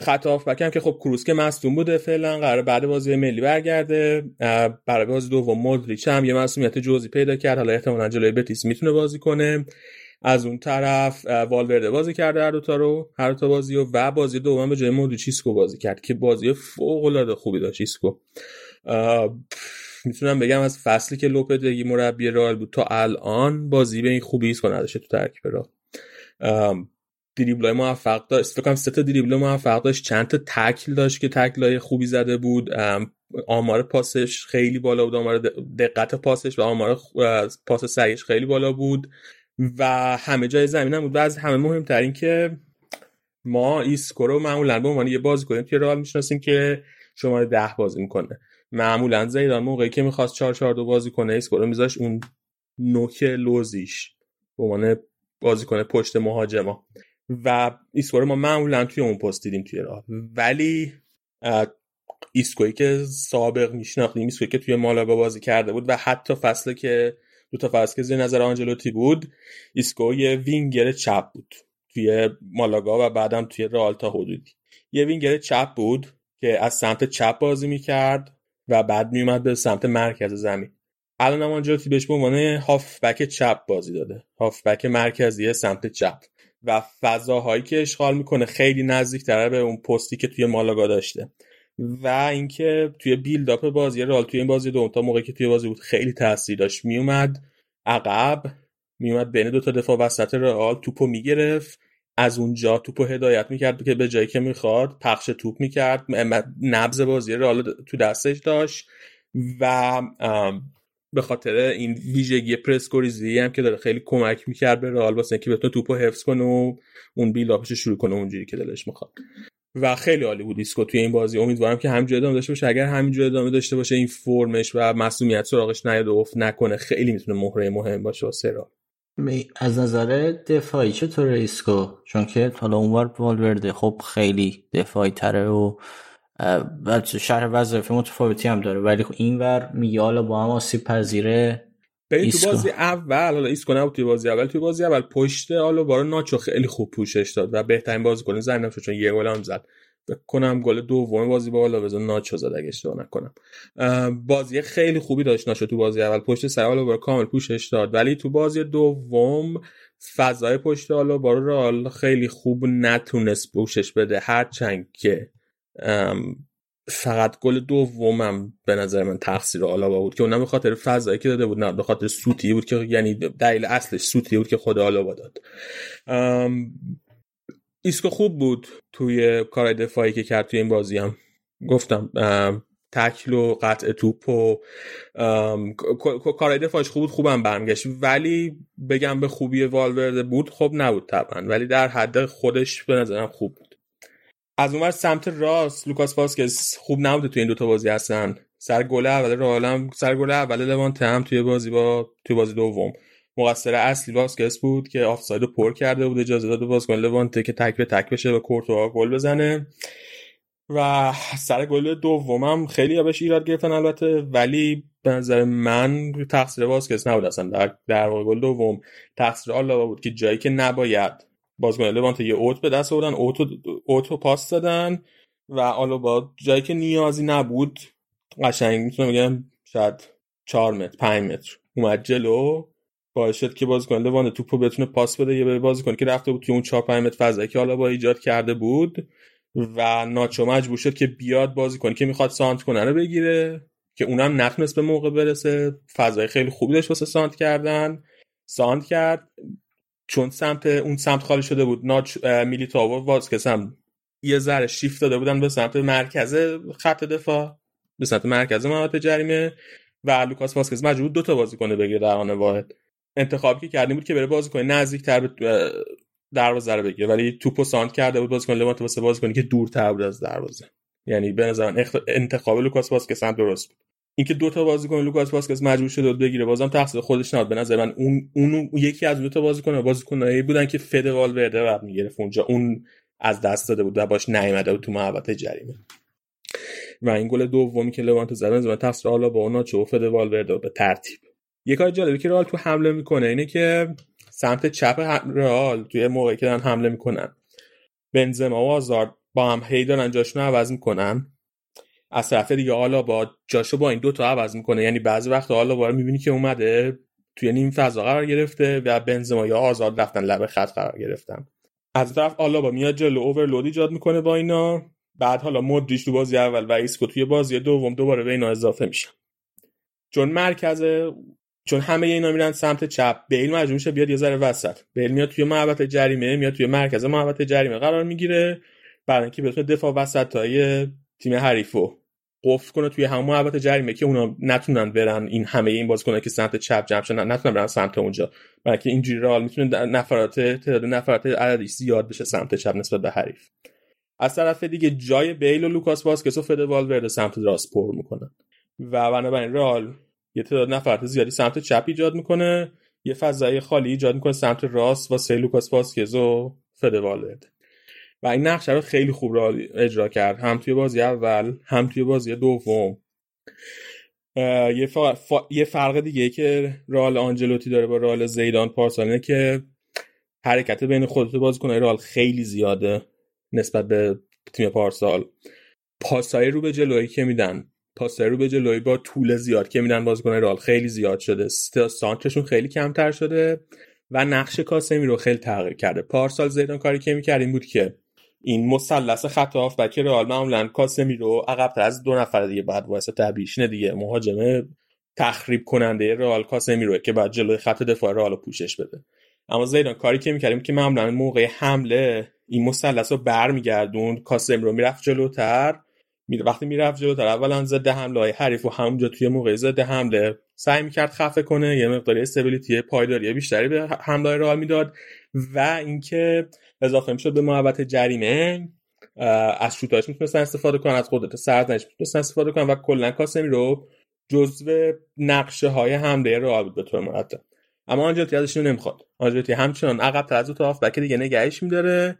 خط بکم که خب کروس که مصدوم بوده فعلا قرار بعد بازی ملی برگرده. برای بازی دوم مودریچ هم یه مسئولیت جزئی پیدا کرد. حالا احتمالاً جلوی بتیس می‌تونه بازی کنه. از اون طرف والورده بازی کرده هر دو تا رو هر دو تا بازی و, و بازی دوم به جای مودریچ ایسکو بازی کرد که بازی فوق العاده خوبی داشت ایسکو. می‌تونم بگم از فصلی که لوپتگی مربی رئال بود تا الان بازی به این خوبی ایسکو نداشته تو ترکیب دریبل موفق داشت. فکر کنم سه تا دریبل موفق داشت. چند تا تکل داشت که تکل های خوبی زده بود. آمار پاسش خیلی بالا بود. آمار دقت پاسش و آمار پاس سریش خیلی بالا بود. و همه جای زمین هم بود. و از همه مهمتر این که ما ایسکو رو معمولا به عنوان یه بازیکنی توی رئال می‌شناسیم که شماره ده بازی می‌کنه. معمولا زیدان موقعی که می‌خواست 4 4 2 بازی کنه ایسکو رو میذاش اون نوک لوزیش به عنوان بازیکن پشت مهاجما. و ایسکو رو ما معمولا توی اون پست دیدیم توی رئال. ولی ایسکوی که سابق میشناختیم ایسکوی که توی مالاگا بازی کرده بود و حتی فصل که دو تا فصل که زیر نظر آنجلوتی بود ایسکو یه وینگر چپ بود توی مالاگا و بعدم توی رئال تا حدودی. یه وینگر چپ بود که از سمت چپ بازی می‌کرد و بعد میومد به سمت مرکز زمین. الان هم آنجلوتی بهش به عنوان هافبک چپ بازی داده. هافبک مرکزی سمت چپ. و فضاهایی که اشغال می‌کنه خیلی نزدیک تره به اون پستی که توی مالاگا داشته. و اینکه توی بیلداپ بازی رال توی این بازی دوم تا موقعی که توی بازی بود خیلی تاثیر داشت. میومد عقب میومد بین دو تا دفاع وسط رئال توپو می‌گرفت. از اونجا توپو هدایت می‌کرد که به جایی که می‌خواد پخش توپ می‌کرد. نبز بازی رئال تو دستش داشت. و به خاطر این ویژگی پرسکوریزی هم که داره خیلی کمک می‌کرد به رئال واسه اینکه بتونه توپو حفظ کنه و اون build-up ش شروع کنه اونجوری که دلش می‌خواد. و خیلی عالی بود ایسکو توی این بازی. امیدوارم که همینجوری ادامه داشته باشه. اگر همینجوری ادامه داشته باشه این فرمش و مصدومیت سراغش نیاد و افت نکنه خیلی می‌تونه مهره مهم باشه واسه رئال. از نظر دفاعی چطور ایسکو؟ چون که حالا اونور والورده. خب خیلی دفاعی تره و شرح وظایف متفاوتی هم داره. ولی خب اینور میگه آلابا هم آسیب پذیره. به تو بازی اول حالا ایسکو نبود توی بازی اول توی بازی اول پشت آلابا رو ناچو خیلی خوب پوشش داد و بهترین بازیکن زمین شد چون یه گل هم زد. کنم گل دوم بازی با آلاوز ناچو زد اگه اشتباه نکنم. بازی خیلی خوبی داشت ناچو تو بازی اول. پشت سر آلابا کامل پوشش داد. ولی تو بازی دوم فضای پشت آلابا رو خیلی خوب نتونست پوشش بده. هرچند که فقط گل دومم به نظر من تقصیر آلابا بود که اونم به خاطر فضایی که داده بود نه به خاطر سوتی بود که یعنی دلیل اصلش سوتی بود که خود آلابا داد. ایسکو خوب بود توی کار دفاعی که کرد توی این بازی هم. گفتم تکل و قطع توپ و کارهای دفاعش خوب بود خوبم برمیگشت. ولی بگم به خوبی والورده بود خب نبود طبعا. ولی در حد خودش به نظرم خوب بود. از اونور سمت راست لوکاس واسکز خوب نبوده توی این دوتا بازی هستن سر گل اول رئال سر گل اول لوانته هم توی بازی با توی بازی دوم. مقصر اصلی واسکس بود که آفساید پر کرده بود اجازه داد بازیکن لوانته که تک به تک بشه به کورتوا گل بزنه. و سر گل دومم خیلی بهش ایراد گرفتن البته ولی به نظر من تقصیر واسکس نبود اصلا در در گل دوم. تقصیر آلابا بود که جایی که نباید بازیکن لوانت یه اوت به دست آوردن اوتو اوتو پاس دادن و حالا با جایی که نیازی نبود قشنگ می‌تونم بگم شاید 4 متر 5 متر اومد جلو. باعث شد که بازیکن لوانت توپو بتونه پاس بده یه بازیکن که رفته بود توی اون 4 5 متر فضایی که حالا با ایجاد کرده بود و ناچو مجبور شد که بیاد بازیکن که می‌خواد سانت کنه رو بگیره که اونم نتونست به موقع برسه. فضای خیلی خوبی داشت واسه سانت کردن. ساند کرد. چون سمت اون سمت خالی شده بود. ناچ میلیتاو و هم یه ذره شیفت داده بودن به سمت مرکز خط دفاع به سمت مرکز محوطه جریمه و لوکاس واسکز مجبور دو تا بازیکن بگیره در آن واحد. انتخابی که کردیم بود که بره بازیکن نزدیکتر به دروازه رو بگیره. ولی توپو سانتر کرده بود بازیکن لوانت واسه بازیکنی که دورتر بود از دروازه. یعنی به نظر انتخاب لوکاس واسکز هم درست بود. اینکه دو تا بازیکن لوکاس واسکز مجبور شده بگیره بازم تقصیر خودش نبود. به نظر من اون اون یکی از دو تا بازیکن بازیکنایی بودن که فده والورده باید می‌گرفت. اونجا اون از دست داده بود و باش نیومده بود تو محوطه جریمه. و این گل دومی که لوانت زد از تقصیر حالا با اونا چه فد والورده به ترتیب. یه کار جالبی که رئال تو حمله می‌کنه اینه که سمت چپ رئال توی موقعی که دارن حمله می‌کنن بنزما و آزارد با هم هی دارن جاشون عوض می‌کنن. از طرف دیگه حالا با جاشو با این دوتا عوض می‌کنه. یعنی بعضی وقت حالا با می‌بینی که اومده توی نیم فضا قرار گرفته و بنزما یا آزاد رفتن لب خط قرار گرفتن. از طرف آلابا میاد جلو overload ایجاد می‌کنه با اینا. بعد حالا مودریچ تو بازی اول و ایسکو توی بازی دوم دوباره به اینا اضافه میشن چون مرکز چون همه اینا میرن سمت چپ بیل مجبور میشه بیاد یه ذره وسط. بیل میاد توی محوطه جریمه میاد توی مرکز محوطه جریمه قرار می‌گیره. برای اینکه بتونه دفاع وسط های تیم حریفو قفل کنه توی همون محوطه جریمه که اونا نتونن برن این همه این بازیکن‌ها که سمت چپ جمع شدن نتونن برن سمت اونجا. برای اینکه اینجوری رئال می‌تونه نفرات تعداد نفرات عددی زیاد بشه سمت چپ نسبت به حریف. از طرف دیگه جای بیل و لوکاس واسکس و فده والورده سمت راست پر می‌کنن و بنابراین رئال یه تعداد نفرات زیادی سمت چپ ایجاد می‌کنه. یه فضای خالی ایجاد می‌کنه سمت راست واسه لوکاس واسکز و فده والورده. و این نقشه رو خیلی خوب را اجرا کرد. هم توی بازی اول هم توی بازی دوم. یه, یه فرق دیگه که رال آنجلوتی داره با رال زیدان پارسال که حرکت بین خودت بازیکن‌های رال خیلی زیاده نسبت به تیم پارسال. پاسای رو به جلویی که میدن. پاسای رو به جلویی با طول زیاد که میدن بازیکن رال خیلی زیاد شده. سانترشون خیلی کمتر شده و نقش کاسمی رو خیلی تغییر کرده. پارسال زیدان کاری که می‌کرد این بود که این مثلث خط بک رئال معمولا کاسمی رو عقب از دو نفر دیگه بعد واسه تبریشنه دیگه. مهاجمه تخریب کننده رئال کاسمی رو که بعد جلوی خط دفاع رئال پوشش بده. اما زیدان کاری که می‌کردیم که معمولا موقع حمله این مثلث رو برمیگردون کاسمی رو می‌رفت جلوتر. وقتی می‌رفت جلوتر اولا ضد حمله های حریف و همونجا توی موقع ضد حمله سعی می‌کرد خفه کنه یه مقداری استبیلیتی پایداری بیشتری به حمله رئال می‌داد. و اینکه اضافه می‌شد به محبت جریمه از شوتاش می‌تونستن استفاده کنن از قدرت سرزنش می‌تونستن استفاده کنن و کلا کاسمی رو جزو نقشه های حمله رئال بود به طور مرتب. اما آنچلوتی ازش نمی‌خواد. آنچلوتی همچنان عقب تر از دو بک دیگه نگهش میداره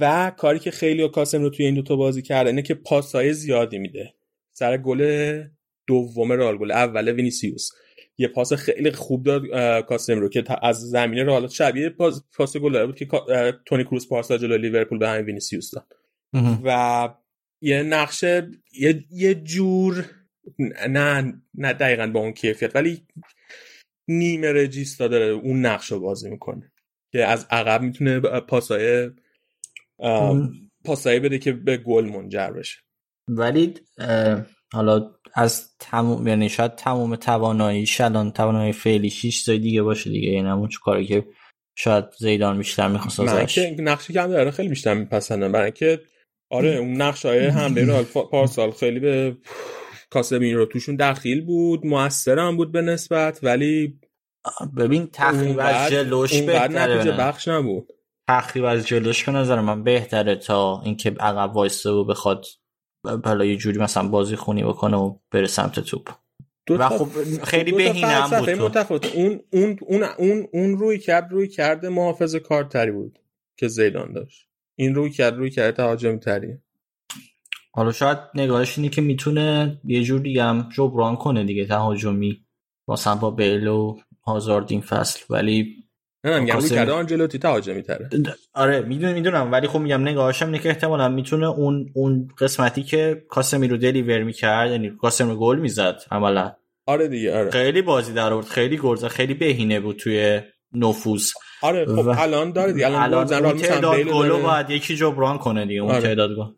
و کاری که خیلی کاسمیرو توی این دوتا بازی کرده اینه که پاسای زیادی میده. سر گل دوم رئال گل اول وینیسیوس. یه پاس خیلی خوب داد کاسمیرو که از زمین رئال شبیه پاس, پاس گل بود که تونی کروس پارسال جلوی لیورپول به همین وینیسیوس داد. و یه نقشه یه, یه جور نه نه دقیقا با اون کیفیت ولی نیمه رجیستا داره اون نقش رو بازی می‌کنه که از عقب می‌تونه پاسای پاسایی بده که به گل منجر بشه. ولی حالا از تموم یعنی شاید تموم توانایی الان توانایی فعلی 6 سای دیگه باشه دیگه. یعنی همون کاری که شاید زیدان بیشتر می‌خواست ازش. که نقشی که هم داره خیلی بیشتر میپسندم برای که آره اون نقش های حمله رو پارسال خیلی به کاسبین رو توشون دخیل بود. موثر هم بود به نسبت ولی ببین تخریب از جلوش بهتره بخش نبود. تخریب از جلوش به نظر من بهتره تا اینکه عقب وایسته و بخواد بالا یه جوری مثلا بازی خونی بکنه و بره سمت توپ. و خب خیلی بهینه هم بود متفاوت اون اون اون اون اون روی کرد روی کرده محافظ کارتری بود که زیدان داشت. این روی کرد روی کرده تهاجمی تریه حالا شاید نگاهش اینه که می‌تونه یه جور دیگه هم جبران کنه دیگه تهاجمی مثلا با بیل و هازارد این فصل. ولی نه میگم روی کرده آنجلوتی تهاجمی تره. آره می‌دونم می‌دونم ولی خب میگم نگاهشم اینه که احتمالا می‌تونه اون اون قسمتی که کاسمی رو دلیور می‌کرد یعنی کاسمی رو گل می‌زد عملا. آره دیگه آره. خیلی بازی در آورد خیلی گرزه خیلی بهینه بود توی نفوذ. آره خب و... الان داره دیگه الان, الان اون تعداد گلو باید یکی جبران کنه دیگه اون آره. تعداد گل.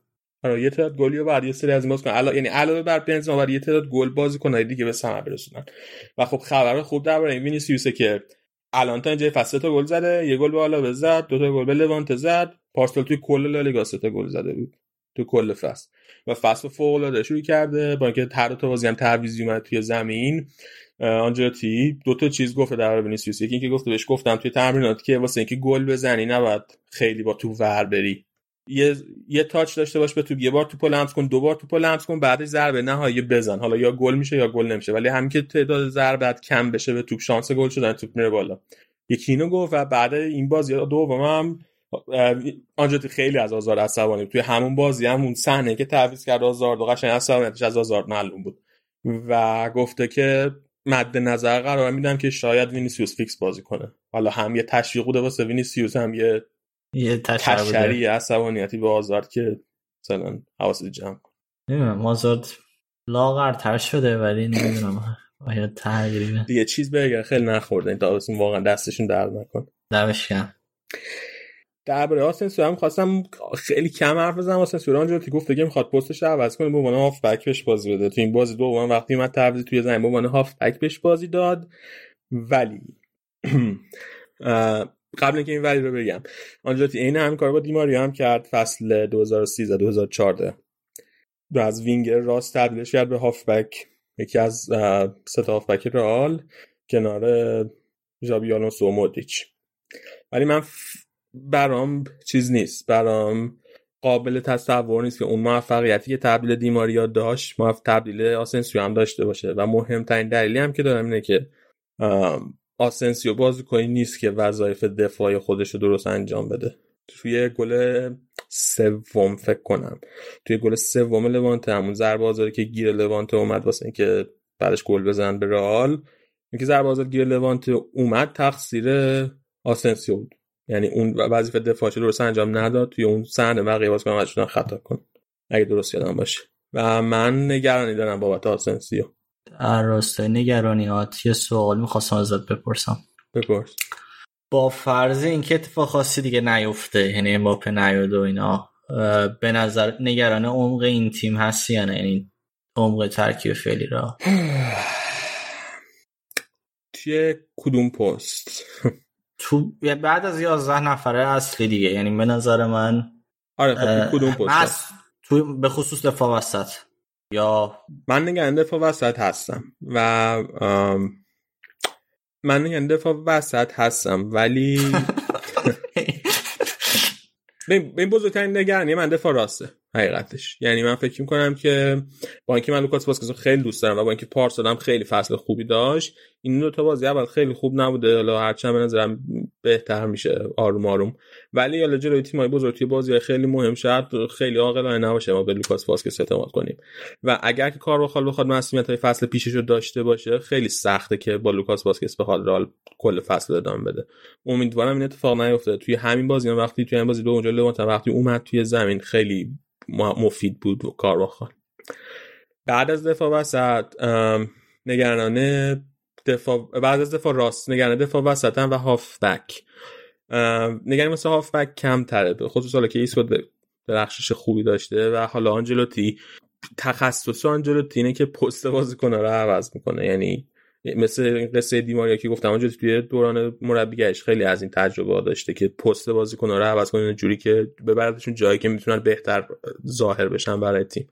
آره یه تعداد گلی رو بعد یه سری از کنن الان یعنی علاوه بر بنزما بعد یه تعداد گل بازی کنه دیگه به ثمر برسونن و خب خبر خوب درباره وینیسیوس که الان تا اینجا فصل تا گل زده یه گل به بالا زد دو تا گل به لوانت زد. پارسال توی کل لالیگا سه تا گل زده بود تو کل فصل. و فصل فوق العاده شروع کرده با اینکه هر تا بازی هم تعویضی اومد توی زمین. آنچلوتی دو تا چیز گفته در وینیسیوس. یکی اینکه گفته بهش گفتم توی تمرینات که واسه اینکه گل بزنی نباید خیلی با توپ ور بری. یه یه touch داشته باش به توپ یه بار توپو لمس کن دو بار توپو لمس کن بعدش ضربه نهایی بزن. حالا یا گل میشه یا گل نمیشه. ولی همین که تعداد ضرباتت کم بشه به توپ شانس گل شدن توپ میره بالا. یکی اینو گفت و بعد این بازی دومم آنچلوتی خیلی از آزار عصبانی توی همون بازی هم اون صحنه که تعویض کرد آزارو قشنگ عصبانیتش از آزار معلوم بود. و گفته که مد نظر قرار میدم که شاید وینیسیوس فیکس بازی کنه. حالا هم یه تشویق بوده واسه وینیسیوس هم یه یه تشری عصبانیتی به آزار که مثلا حواست جمع نمی‌دونم آزار لاغرتر شده ولی نمی‌دونم آیا تغییری؟ دیگه چیز بگه خیلی نخورده. این تابستون واقعا دستشون درد نکن دمش گرم درباره آسنسیو هم خواستم خیلی کم حرف بزنم. آسنسیو آنچلوتی گفت دیگه می‌خواد پستش عوض کنه به عنوان هاف بک بهش بازی بده. تو این بازی دوم وقتی اومد تعویض توی زمین به عنوان هاف بک بهش بازی داد. ولی [CLEARS THROAT] قبل اینکه این ولی رو بگم آنچلوتی عین همین کار با دیماریا هم کرد فصل 2013 2014 رو از وینگر راست تبدیلش کرد به هافبک یکی از سه هافبک رئال کنار ژابی آلونسو و مودریچ. ولی من برام چیز نیست برام قابل تصور نیست که اون موفقیتی که تبدیل دیماریا داشت تبدیل آسنسیو هم داشته باشه. و مهمترین دلیلی هم که دارم اینه که آسنسیو بازیکنی نیست که وظایف دفاعی خودش رو درست انجام بده. توی گل سوم فکر کنم. توی گل سوم لوانته همون ضربه آزادی که گیر لوانته اومد واسه اینکه بعدش گل بزنن به رئال. اینکه ضربه آزاد گیر لوانته اومد تقصیر آسنسیو بود. یعنی اون وظیفه دفاعی درست انجام نداد. توی اون صحنه بقیه بازیکن خطا کن. اگه درست یادم باشه. و من نگرانی دارم بابت آسنسیو. راستای نگرانیات یه سوال می‌خواستم ازت بپرسم. بپرس. با فرض اینکه اتفاق خاصی دیگه نیفته یعنی امباپه نیاد و اینا به نظر نگران عمق این تیم هستی یا نه؟ یعنی عمق ترکیب فعلی را؟ [SIGHS] توی کدوم پست؟ [LAUGHS] تو بعد از 11 نفره اصلی دیگه یعنی به نظر من آره خب کدوم پست؟ تو به خصوص دفاع وسط. یا من نگران دفاع وسط هستم و من نگران دفاع وسط هستم ولی [LAUGHS] این بزرگترین نگرانی من دفاع راسته. حقیقتش. یعنی من فکر می‌کنم که با اینکه من لوکاس واسکز خیلی دوست دارم و با اینکه پارسال هم خیلی فصل خوبی داشت این دو تا بازی اول خیلی خوب نبوده حالا هرچند به نظرم بهتر میشه آروم آروم. ولی حالا جلوی تیمای بزرگ توی بازی خیلی مهم شد خیلی عاقلانه نباشه ما به لوکاس واسکز اعتماد کنیم. و اگر که کارواخال بخواد مصدومیت های فصل پیشش رو داشته باشه خیلی سخته که با لوکاس واسکز بخواد رئال کل فصل ادامه بده. امیدوارم این اتفاق نیفته. توی همین بازی وقتی توی این بازی دو اونجا لوانت وقتی اومد توی زمین خیلی مفید بود و کار بخواد بعد از دفاع وسط نگرانه دفاع بعد از دفاع راست نگران دفاع وسط و هافبک نگران مثل هافبک کم تره به خصوص حالا که ایسکود درخشش خوبی داشته و حالا آنجلوتی تخصص آنجلوتی اینه که پست بازیکن رو عوض می‌کنه. یعنی مثل قصه دیماریا که گفتم اونجا توی دوران مربیگریش خیلی از این تجربه داشته که پست بازیکن رو عوض کنه جوری که ببردشون جایی که می‌تونن بهتر ظاهر بشن برای تیم.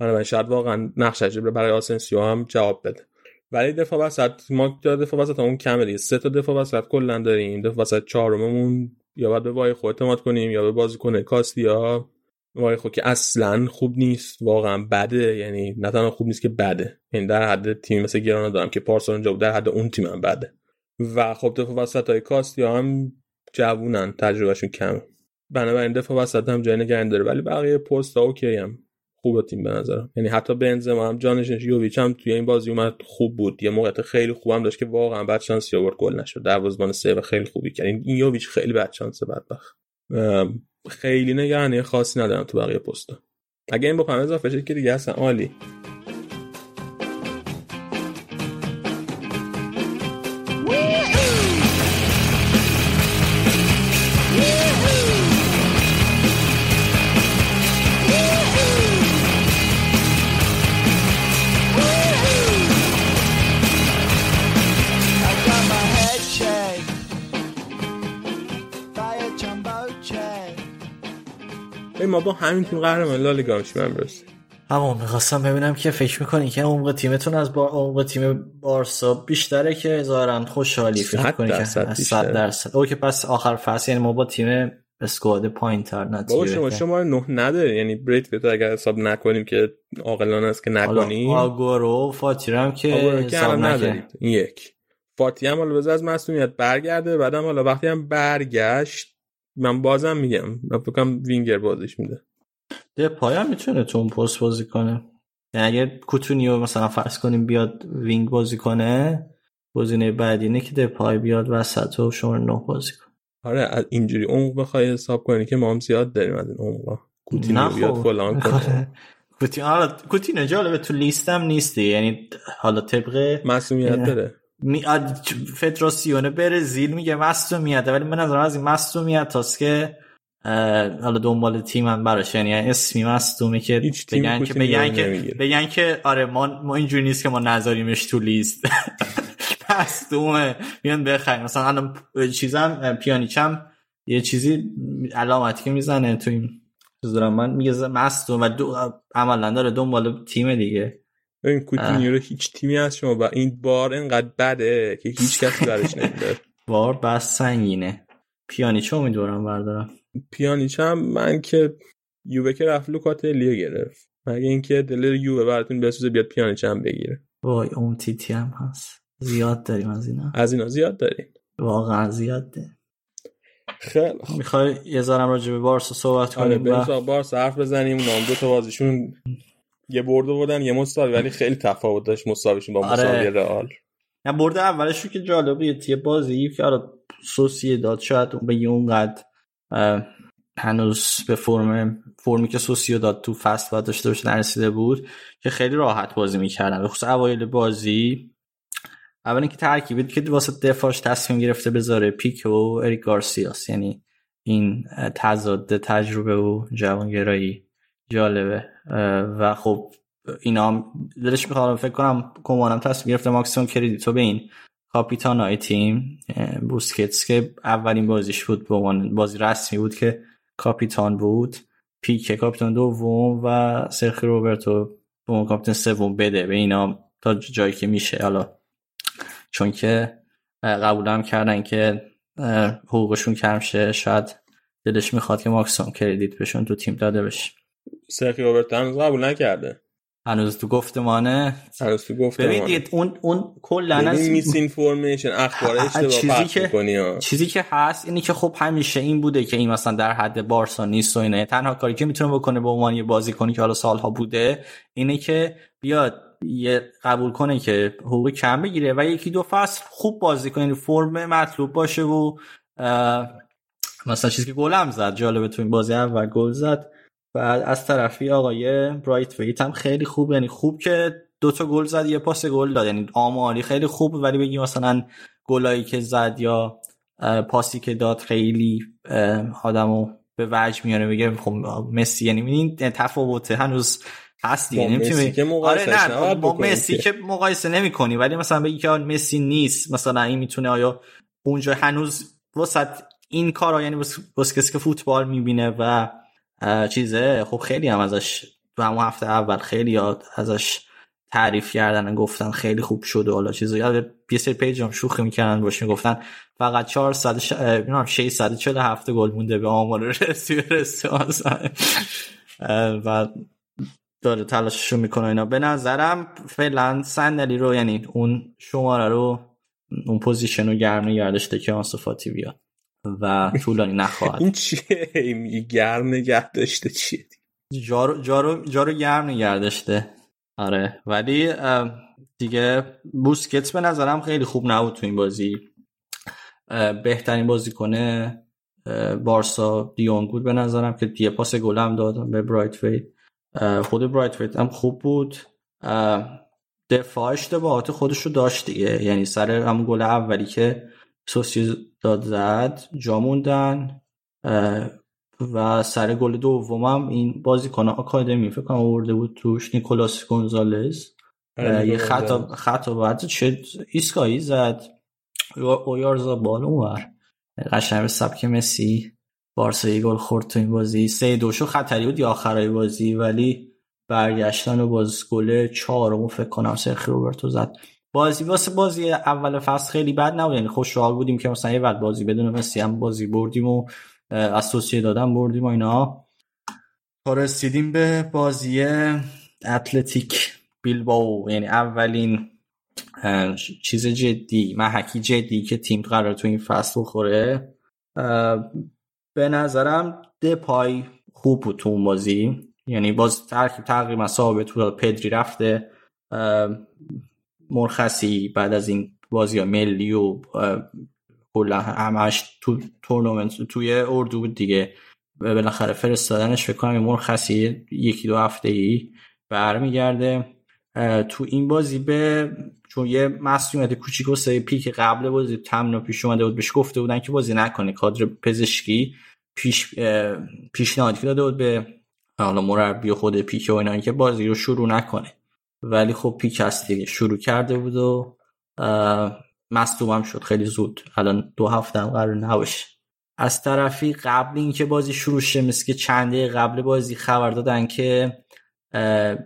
من شاید واقعا نقشش برای آسنسیو هم جواب بده. ولی دفاع وسط ما دفاع وسط اون کمه دیگه. سه تا دفاع وسط کلا داریم. دفاع وسط چهارممون یا باید به وای خود اعتماد کنیم یا به بازیکن کاستیا وای خود که اصلا خوب نیست. واقعا بده. یعنی نه تنها خوب نیست که بده. یعنی در حد تیم مثل گرانا دارم که پارسال اونجا بود در حد اون تیم هم بده. و خب دفاع وسط های کاستیا هم جوونن تجربهشون کمه. بنابراین دفاع وسط هم جای نگران داره. ولی بقیه پست ها اوکی هم. خوب تیم به نظرم. یعنی حتی بنزما هم جانش یوویچ هم توی این بازی اومد خوب بود. یه موقعیت خیلی خوبم داشت که واقعا بعد شانس آورد گل نشد. دروازه‌بان سه خیلی خوبی کرد. این یوویچ خیلی بد شانس بدبخت. خیلی نگرانی خاصی ندارم تو بقیه پستا اگه این با پم اضافه شد که دیگه اصلا عالی. ما با همین تیم قهرمان لالیگا میشیم امروز همون می‌خواستم ببینم که فکر می‌کنی که عمق تیمتون از با عمق تیم بارسا بیشتره که ظاهرا خوشحالی فکر کنی که 100 درصد. او که پس آخر فصل یعنی ما با تیم اسکواد پایین تر بابا شما شما نه نداره یعنی بریت بهتر اگر حساب نکنیم که عاقلانه است که نکنیم آگورو فاتی هم که حساب ندارید این یک. فاتی هم حالا از مسئولیت برگرده بعدم حالا وقتی هم برگشت من بازم میگم من فکرم وینگر بازیش میده. دپای هم می‌تونه تو اون پست بازی کنه. یعنی اگر کوتینیو مثلا فرض کنیم بیاد وینگ بازی کنه گزینه بعدی اینه که دپای بیاد وسط و شماره نه بازی کنه. آره اینجوری اون بخوای حساب کنی که ما هم زیاد داریم از این عمقا. کوتینیو بیاد خب. فلان کنه. [LAUGHS] کوتینیو کوتینیو جالبه تو لیستم نیستی. یعنی حالا طبق مصدومیت داره. می فدراسیون برزیل میگه مصدومیت ولی من نظرم از این مصدومیت تاست که حالا دنبال تیم هم براش یعنی اسمی مصدومه که بگن که بگن که بگن که آره ما ما اینجوری نیست که ما نذاریمش تو لیست. [LAUGHS] مصدومه میان بخریم. مثلا الان چیزم پیانیچم یه چیزی علامتی که می‌زنه تو این دارم من میگه مصدوم و دو عملا داره دنبال تیم دیگه. این کوتینیو رو هیچ تیمی از شما با این بار اینقدر بده که هیچ کسی برش نمیده. [LAUGHS] بار بس سنگینه. پیانیچ امیدوارم بردارم. پیانیچ هم من که یووه که رفت لوکاتلیو گرفت. مگه اینکه دل یووه براتون بسوزه بیاد پیانیچ هم بگیره. وای اون تیتی هم هست. زیاد داریم از اینا. از اینا زیاد داریم. واقعا زیاد داریم. خیلی می‌خوای یه ذرم راجع به بارسا صحبت آره کنیم بریم بارسا. حرف بزنیم نام دو تا بازیشون یه برده بودن یه مساوی ولی خیلی تفاوت داشت. مساویشون با آره. مساوی رئال. نه برده اولش که جالبه یه بازی که آره سوسیه داد. شاید بگی اونقدر هنوز به فرم فرمی که سوسیو داد تو فست باید داشته باشه نرسیده بود که خیلی راحت بازی می‌کردن. به خصوص اوایل بازی اول اینکه ترکیبی که واسه دفاعش تصمیم گرفته بذاره پیک و اریک گارسیاس. یعنی این تضاد تجربه و جوانگرایی. جالبه. و خب اینا دلش می‌خوام فکر کنم کمانم تصمیم گرفته ماکسیموم کردیتو به این کاپیتان تیم بوسکتس که اولین بازیش بود به عنوان بازی رسمی بود که کاپیتان بود. پیک کاپیتان دوم و سرخی روبرتو به عنوان کاپیتان سوم بده. به اینا تا جایی که میشه. حالا چون که قبولم کردن که حقوقشون کم شه شاید دلش می‌خواد که ماکسیموم کردیت بهشون تو تیم داده بشه. سرخی روبرتو هنوز قبول نکرده. هنوز تو گفتمانه. هنوز تو گفتمانه. ببینید اون اون کلا از میس اینفورمیشن اخبار اشتباه چیزی که چیزی که هست اینی که خب همیشه این بوده که این مثلا در حد بارسا نیست و اینه تنها کاری که می‌تونه بکنه به عنوان یه بازیکنی که حالا سالها بوده اینه که بیاد یه قبول کنه که حقوق کم بگیره و یکی دو فصل خوب بازی کنه. یعنی فرم مطلوب باشه و مثلا چیزی که گلم زد جالبه تو این بازی اول گل زد. بعد از طرفی آقای برایت ویت هم خیلی خوب یعنی خوب که دو تا گل زد یه پاس گل داد. یعنی آماری خیلی خوب ولی بگی مثلا گلایی که زد یا پاسی که داد خیلی آدمو به وجه میاره. میگه خب مسی یعنی این تفاوته هنوز هست دیگه. نمی‌تونی که آره نه با مسی که. مقایسه نمی‌کنی. ولی مثلا بگی که مسی نیست مثلا این می‌تونه آیا اونجا هنوز وسط این کارا یعنی واسه کسی که فوتبال می‌بینه و چیزه؟ خب خیلی هم ازش تو همون هفته اول خیلی ازش تعریف کردن گفتن خیلی خوب شد و حالا چیزا. یاد یه سری پیج هم شوخی می‌کردن باش می‌گفتن فقط 400 ش... 647 گل مونده به آمار [LAUGHS] رسی رسی و داره تلاششو می‌کنه اینا. به نظرم فعلا صندلی رو یعنی اون شماره رو اون پوزیشن رو گرم نگردش که آنصفاتی بیاد و طولانی نخواهد این چیه؟ میگه گرم نگه داشته چیه؟ جارو, جارو, جارو گرم نگه داشته. آره ولی دیگه بوسکتس به نظرم خیلی خوب نبود تو این بازی. بهترین بازی کنه بارسا دیونگ بود به نظرم که دیگه پاس گلم داد به برایت وید خود برایت وید هم خوب بود. دفاع اشتباهات خودش رو داشت دیگه. یعنی سر همون گل اولی که سوسی داد زد جا موندن و سر گل دومم این بازیکن آکادمی فکر کنم آورده بود توش نیکولاس گونزالز. یه خطا خطا بعد چه ایسکایی زد. اویارزا بال اونور. قشنگ سبک مسی. بارسا یه گل خورد تو این بازی. سه دوشو خطری بود یا آخرای بازی ولی برگشتن و باز گل چهارمو فکر کنم سرخی روبرتو زد. بازی واسه بازی اول فصل خیلی بد نبود. یعنی خوشحال بودیم که مثلا یه وقت بازی بدون مسی هم بازی بردیم و اسوسیه دادن بردیم و اینا. تا رسیدیم به بازی اتلتیک بیلباو یعنی اولین چیز جدی محکی جدی که تیم قرار تو این فصل بخوره. به نظرم دپای خوب بود تو اون بازی. یعنی باز ترکیب تقریبا ثابت بود. پدری رفته. مرخصی بعد از این بازی ها ملی و کلا همش تو تورنمنت توی اردو بود دیگه. بالاخره فرستادنش فکر کنم مرخصی یکی دو هفته ای برمیگرده تو این بازی به چون یه مسئولیت کوچیک و سه پیک قبل بازی تمنا پیش اومده بود بهش گفته بودن که بازی نکنه کادر پزشکی پیش پیشنهاد داده بود به حالا مربی خود پیک و اینا که بازی رو شروع نکنه. ولی خب پیک هست دیگه شروع کرده بود و مصدوم شد خیلی زود. الان دو هفته هم قرار نباشه. از طرفی قبل اینکه بازی شروع شه مثل که چنده قبل بازی خبر دادن که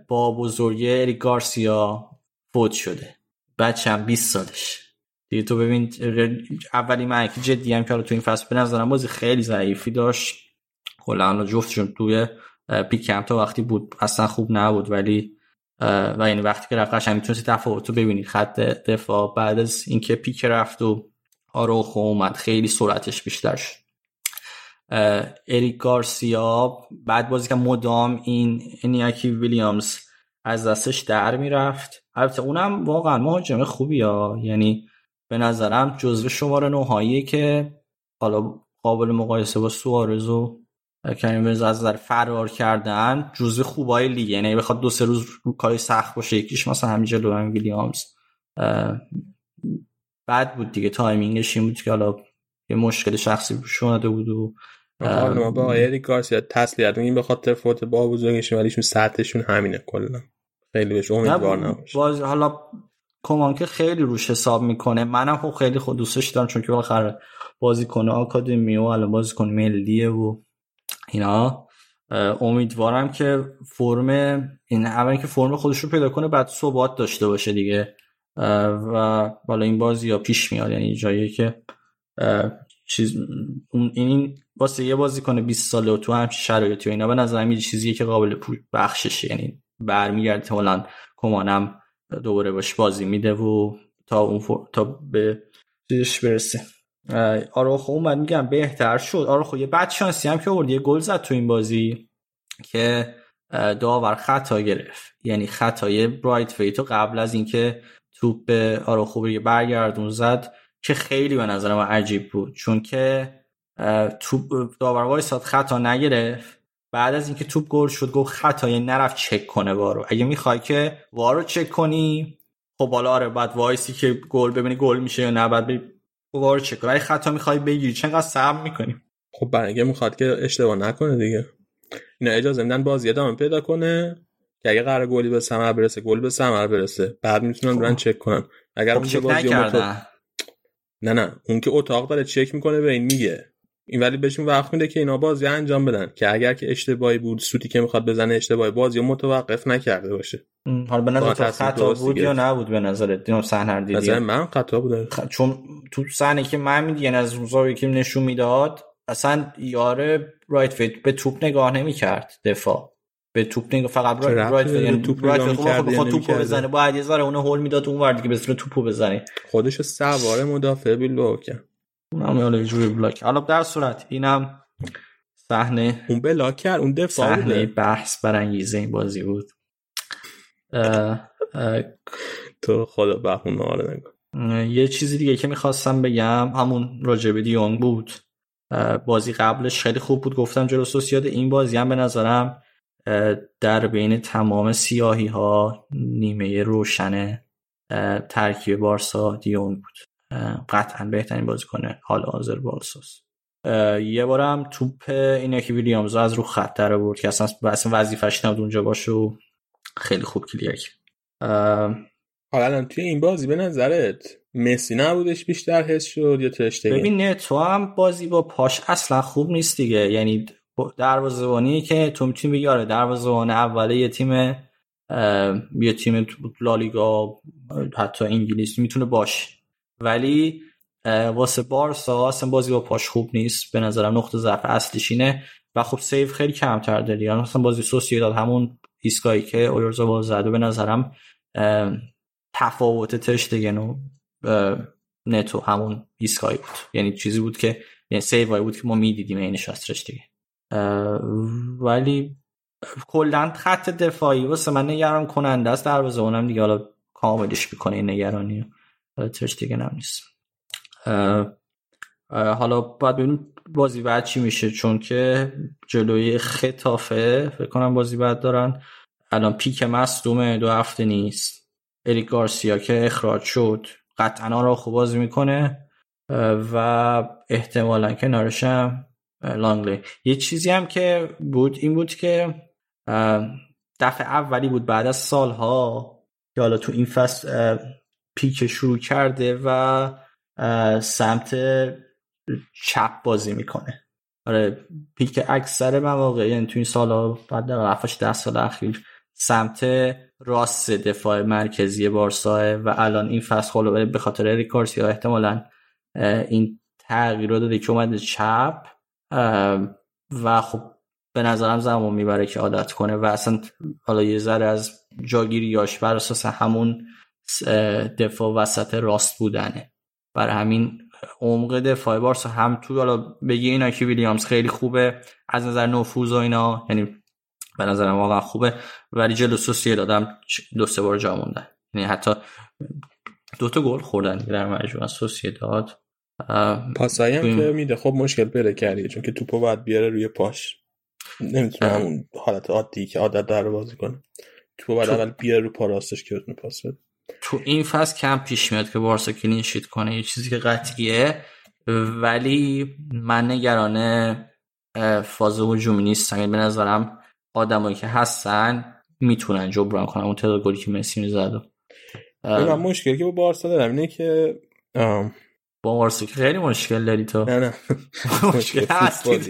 با بزرگی اریک گارسیا فوت شده. بچه هم 20 سالش. دیگه تو ببین اولی که جدی هم که تو این فصل به نظرم بازی خیلی ضعیفی داشت. کلا جفتشون توی پیک هم تا وقتی بود اصلا خوب نبود. ولی و یعنی وقتی که رفت قشنگ می‌تونستی تفاوت رو ببینی خط دفاع. بعد از اینکه پیک رفت و آروخو اومد خیلی سرعتش بیشتر شد. اریک گارسیا بعد بازی که مدام این انیاکی ویلیامز از دستش در می‌رفت. البته اونم واقعا مهاجم خوبی ها یعنی به نظرم جزو شماره نوهایی که حالا قابل مقایسه با سوارز و کریم از نظر فرار کردن جزو خوبای لیگ. یعنی بخواد دو سه روز رو کاری سخت باشه یکیش مثلا همین جلو هم ویلیامز. بعد بود دیگه. timing ش این بود که حالا یه مشکل شخصی پیش اومده بود و با آقای گارسیا تسلیت این به خاطر فوت بابا بزرگشون ولیشون سطحشون همینه کلا. خیلی بهش امیدوار نباشه. باز حالا کومان که خیلی روش حساب می‌کنه. منم خب خیلی خود دوستش دارم چون که بالاخره بازیکن آکادمی و الان بازیکن ملیه و اینا امیدوارم که فرم این اول که فرم خودش رو پیدا کنه بعد ثبات داشته باشه دیگه. و بالا این بازی یا پیش میاد یعنی جایی که چیز این واسه یه بازی کنه 20 ساله و تو همچین شرایطی و اینا به نظر یه چیزیه که قابل بخششه. یعنی برمیگرده احتمالاً کمانم دوباره باش بازی میده و تا اون تا به چیزش برسه. آراخو اومد میگم بهتر شد. آراخو یه بد شانسی هم که آورد یه گل زد تو این بازی که داور خطا گرفت. یعنی خطای برایت فیتو قبل از اینکه توپ به آراخو برگردون زد که خیلی به نظر من عجیب بود. چون که توپ داور وایساد خطا نگرفت. بعد از اینکه توپ گل شد گفت خطا یعنی نرفت چک کنه وارو. اگه می‌خوای که وارو چک کنی خب بالا آره بعد وایسی که گل ببینی گل میشه یا نه بعد وارو چک. کنی خطا می‌خوای بگیری. چقدر صبر می‌کنی خب برای می‌خواد که اشتباه نکنه دیگه. اینا اجازه میدن بازی ادامه پیدا کنه که اگه قرار گلی به ثمر برسه گل به ثمر برسه. بعد می‌تونن برن چک کنن. اگر خب بازی نه نه. اون که اتاق داره چک می‌کنه به این میگه. این ولی بهشون وقت میده که اینا بازی انجام بدن. که اگر که اشتباهی بود سوتی که می‌خواد بزنه اشتباهی بازی متوقف نکرده باشه. حالا به نظر خطا بود یا نبود به نظر دیدم صحنه دیدی؟ نظر من خطا بود خ... چون تو صحنه که من میدی یعنی از روزایی که نشون می‌داد اصلا یاره رایت فیت به توپ نگاه نمی‌کرد دفاع. به توپ نگاه فقط رایت فیت یعنی توپ رایت فیت خود خود توپو بزنه باید یه ذره اون هول می‌داد اون ور دیگه به توپو بزنه. خودشو سوار مدافع بیلو کرد اونم حالا جوری بلاک. حالا در صورت اینم صحنه اون بلاک کرد اون دفاع صحنه بحث برانگیزه این بازی بود. تو خدا بخون آره یه چیزی دیگه که می‌خواستم بگم همون راجب دیونگ بود. بازی قبلش خیلی خوب بود. گفتم جلو سوسیاد این بازی هم به نظرم در بین تمام سیاهی ها نیمه روشن ترکیب بارسا دیونگ بود. قطعا بهترین بازی کنه حال حاضر بالساس یه بارم توپ اینه که ویلیامز از رو خط در بود که اصلا اصلا وظیفش نبود اونجا باشه و خیلی خوب کلیر حالا توی این بازی به نظرت مسی نبودش بیشتر حس شد یا ترشتگن ببین تو هم بازی با پاش اصلا خوب نیست دیگه. یعنی دروازه‌بانی که تو می‌تونی بگی آره دروازه‌بان اوله یه تیم یه تیم لالیگا حتی انگلیس می‌تونه باشه. ولی واسه بارسا اصلا بازی با پاش خوب نیست. به نظرم نقطه ضعف اصلیش اینه. و خب سیو خیلی کمتر داری. یعنی مثلا بازی داد همون ایستگاهی که اویرزا باز زده به نظرم تفاوت تشتگن و نتو همون ایستگاهی بود. یعنی چیزی بود که یعنی سیوایی بود که ما می‌دیدیم اینش از تشتگن. ولی کلا خط دفاعی واسه من نگران کننده است. دروازه اونم دیگه حالا کاملش می‌کنه این نگرانی تشتگن هم نیست. حالا باید ببینیم بازی بعد چی میشه چون که جلوی خطافه فکر کنم بازی بعد دارن. الان پیک مصدومه دو هفته نیست. اریک گارسیا که اخراج شد قطعا را خوب بازی می‌کنه. و احتمالا کنارشم لانگلی. یه چیزی هم که بود این بود که دفعه اولی بود بعد از سالها که حالا تو این فصل پیک شروع کرده و سمت چپ بازی می‌کنه. آره پیک اکثر مواقع یعنی تو این سالا بعد در ده سال اخیر سمت راست دفاع مرکزی بارسا و الان این فصل خلو به خاطر ریکارسیا احتمالا این تغییر رو داده که اومده چپ و خب به نظرم زمان می‌بره که عادت کنه و اصلا حالا یه ذره از جاگیریاش بر اساس همون دفاع وسط راست بودنه. برای همین عمق دفاع بارسا هم تو حالا بگی اینا که ویلیامز خیلی خوبه از نظر نفوذ و اینا یعنی به نظرم واقعا خوبه ولی جلو سوسیه دادم دو سه بار جا موندن. یعنی حتی دو تا گل خوردن در مجموع سوسیه داد پاسایی هم که میده. خب مشکل پیدا کردی چون که توپو باید بیاره روی پاش. نمی‌تونه همون حالت عادی که عادت داره بازی کنه. توپو باید اول بیاره رو پا راستش که بتونه پاس بده. تو این فصل کم پیش میاد که بارسا کلین شیت کنه یه چیزی که قطعیه. ولی من نگران فاز هجومی نیستم. یعنی به نظرم آدمایی که هستن می‌تونن جبران کنن اون تعداد گلی که مسی می‌زد. من مشکلی که با بارسا دارم اینه که با بارسا که خیلی مشکل داری تو. نه نه. [LAUGHS] مشکل فوتبالی.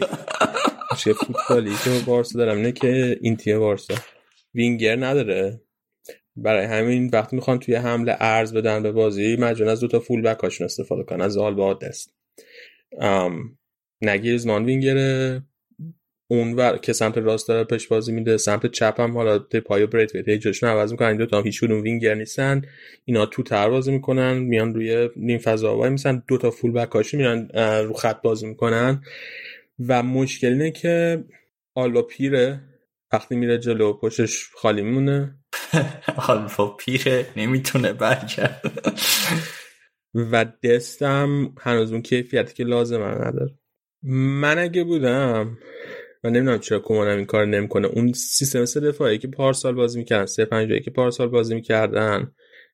مشکل فوتبالی که با بارسا دارم اینه که این تیم بارسا وینگر نداره. برای همین وقتی می‌خوان توی حمله عرض بدن به بازی مجبورن از دو تا فول بک هاشون استفاده کنن از آلبا، دست. نه گریزمان وینگر اون ور که سمت راست داره بهش بازی میده سمت چپ هم حالا دپای بریت ویت جاشون عوض می‌کنن این دو تا هیچ کدوم وینگر نیستن. اینا توتر بازی می‌کنن میان روی نیم فضا وای میسن دو تا فول بک هاشون میرن رو خط بازی می‌کنن. و مشکل اینه که آلبا پیره وقتی میره جلو پشتش خالی میمونه. [LAUGHS] آلفا پیره نمی‌تونه برگرد. [LAUGHS] و دستم هنوز اون کیفیتی که لازم نداره. من اگه بودم و نمی‌دونم چرا کمانم این کار نمی‌کنه. اون سیستم سه دفاعی که پارسال بازی می‌کردن سه پنج که پارسال بازی می‌کردن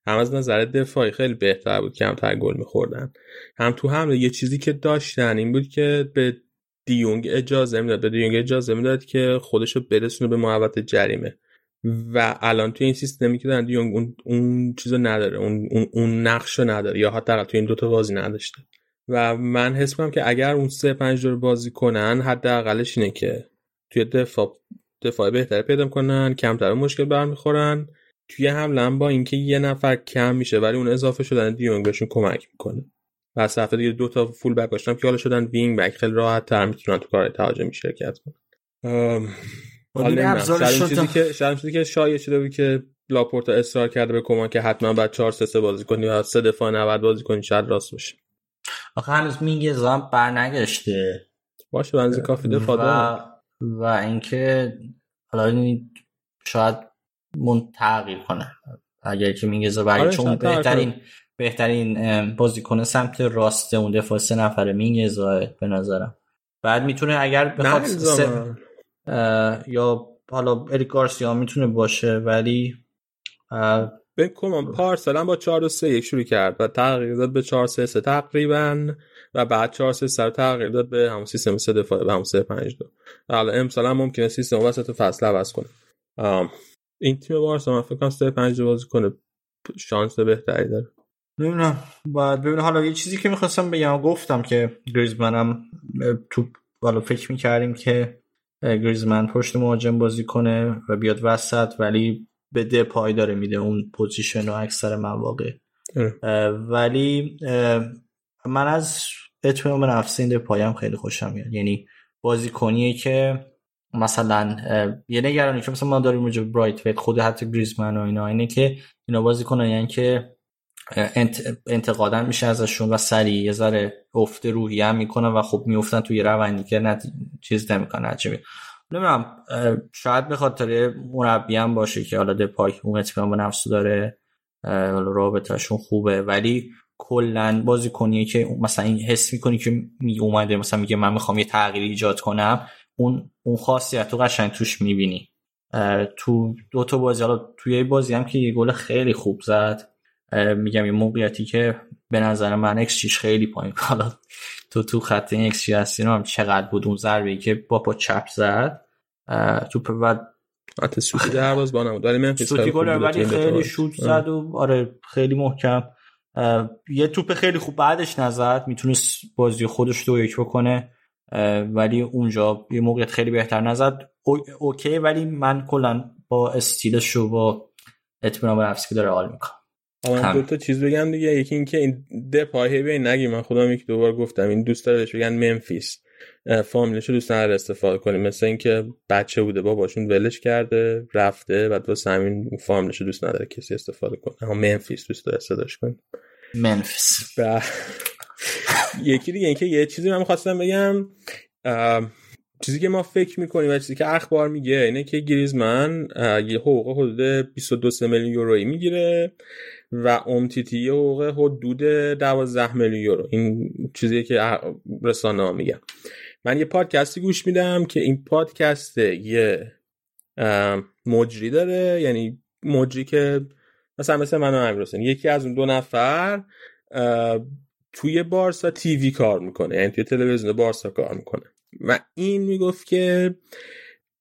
هم از نظر دفاعی خیلی بهتر بود کمتر گل میخوردن. هم تو حمله یه چیزی که داشتن این بود که به دیونگ اجازه می‌داد. به دیونگ اجازه می‌داد که خودشو برسونه به محوط جریمه. و الان توی این سیستمی که دارن دیونگ اون, اون چیزو نداره اون, اون, اون نقشو نداره یا حتی توی این دوتا بازی نداشته. و من حس کنم که اگر اون سه پنج دور بازی کنن حداقلش اینه که توی دفاع دفاع بهتری پیدا کنن کمتر مشکل برمیخورن. توی حمله با اینکه یه نفر کم میشه ولی اون اضافه شدن دیونگ بهشون کمک می‌کنه. و از طرف دیگه دو تا فول بک داشتم که حالا شدن وینگ بک خیلی راحت تر می‌تونن تو کار تهاجمی شرکت کنن. حالا چیزی که شاید چیزی که شایع شده بود که لاپورتا اصرار کرده به کمان که حتما بعد 4 3 بازی کنی و سه دفاع 90 بازی کنی شاید راست باشه. آخه هنوز میگه زام برنگشته. باشه بنز کافی دفاع و, و اینکه حالا شاید من تغییر کنه. اگر که میگه برای چون بهترین بهترین بازیکن سمت راست اون دفاع سه نفره مینگزا به نظرم. بعد می‌تونه اگر بخواد سه... یا حالا اریک گارسیا می‌تونه باشه ولی به کمان پارسال با 4 3 1 شروع کرد و تغییر داد به 4 3 3 تقریبا و بعد 4 3 3 تغییر داد به همون سیستم سه دفاعی به همون 3 5 2 حالا امسال هم ممکنه سیستم وسط فصل عوض کنه. این تیم بارسا من فکر کنم 3 5 2 بازی کنه. شانس بهتری داره. نمی‌دونم باید ببین حالا یه چیزی که می‌خواستم بگم گفتم که گریزمنم تو بالا فکر می‌کردیم که گریزمن پشت مهاجم بازی کنه و بیاد وسط ولی به دپای داره میده اون position و اکثر مواقع. ولی من از اطمینان نفس این دپای خیلی خوشم میاد. یعنی بازیکنیه که مثلا یه نگرانی که مثلا ما داریم برایت برایت خود حتی گریزمن و اینا اینه که اینا بازی کنن یعنی که انتقادن میشه ازشون و سریع یه ذره افت روحی می‌کنن و خب میفتن توی روندی که نت... چیز نمی‌کنن عجبی نمی‌دونم شاید به خاطر مربی هم باشه که حالا دپای اون اطمینان به نفسو داره رابطهشون خوبه ولی کلا بازی کنیه که مثلا این حس می‌کنی که می اومده مثلا میگه من می‌خوام یه تغییری ایجاد کنم اون اون خاصیت رو قشنگ توش می‌بینی. تو دو تا بازی حالا توی بازی هم که یه گل خیلی خوب زد. میگم یه موقعیتی که به نظر من اکس چیش خیلی پایین. [LAUGHS] حالا تو تو خط این اکس هستی هم چقدر بود اون ضربه که با پا چپ زد. توپ و حتی سوتی دروازه بانم ولی من سوتی گل ولی خیلی شوت زد و آره خیلی محکم. یه توپ خیلی خوب بعدش نزد می‌تونست بازی خودش رو یک بکنه. ولی اونجا یه موقعیت خیلی بهتر نزد. اوکی ولی من کلا با استیلش و با اطمینان به نفسی که داره حال می‌کنم من دو تا چیز بگم دیگه. یکی اینکه این دپای به نگی. من خودم یک دوبار گفتم. این دوست داره بگن منفیس. فامیلش دوست نداره استفاده کنیم. مثل اینکه بچه بوده. باباشون ولش کرده رفته. و دو همین فامیلش دوست نداره کسی استفاده کنه. اما منفیس. دوست داره صداش کنیم منفیس. یکی دیگه اینکه یه چیزی من خواستم بگم. چیزی که ما فکر می‌کنیم و چیزی که اخبار میگه اینه که گریزمن یه حقوق حدود 22 میلیون یورویی می‌گیره. و امتیتی یه حقوق حدود 12 میلیون یورو. این چیزی که رسانه ها میگن. من یه پادکستی گوش میدم که این پادکست یه مجری داره. یعنی مجری که مثلا مثل من و امیر یکی از اون دو نفر توی بارسا تیوی کار می‌کنه. یعنی توی تلویزیون بارسا کار می‌کنه. و این می‌گفت که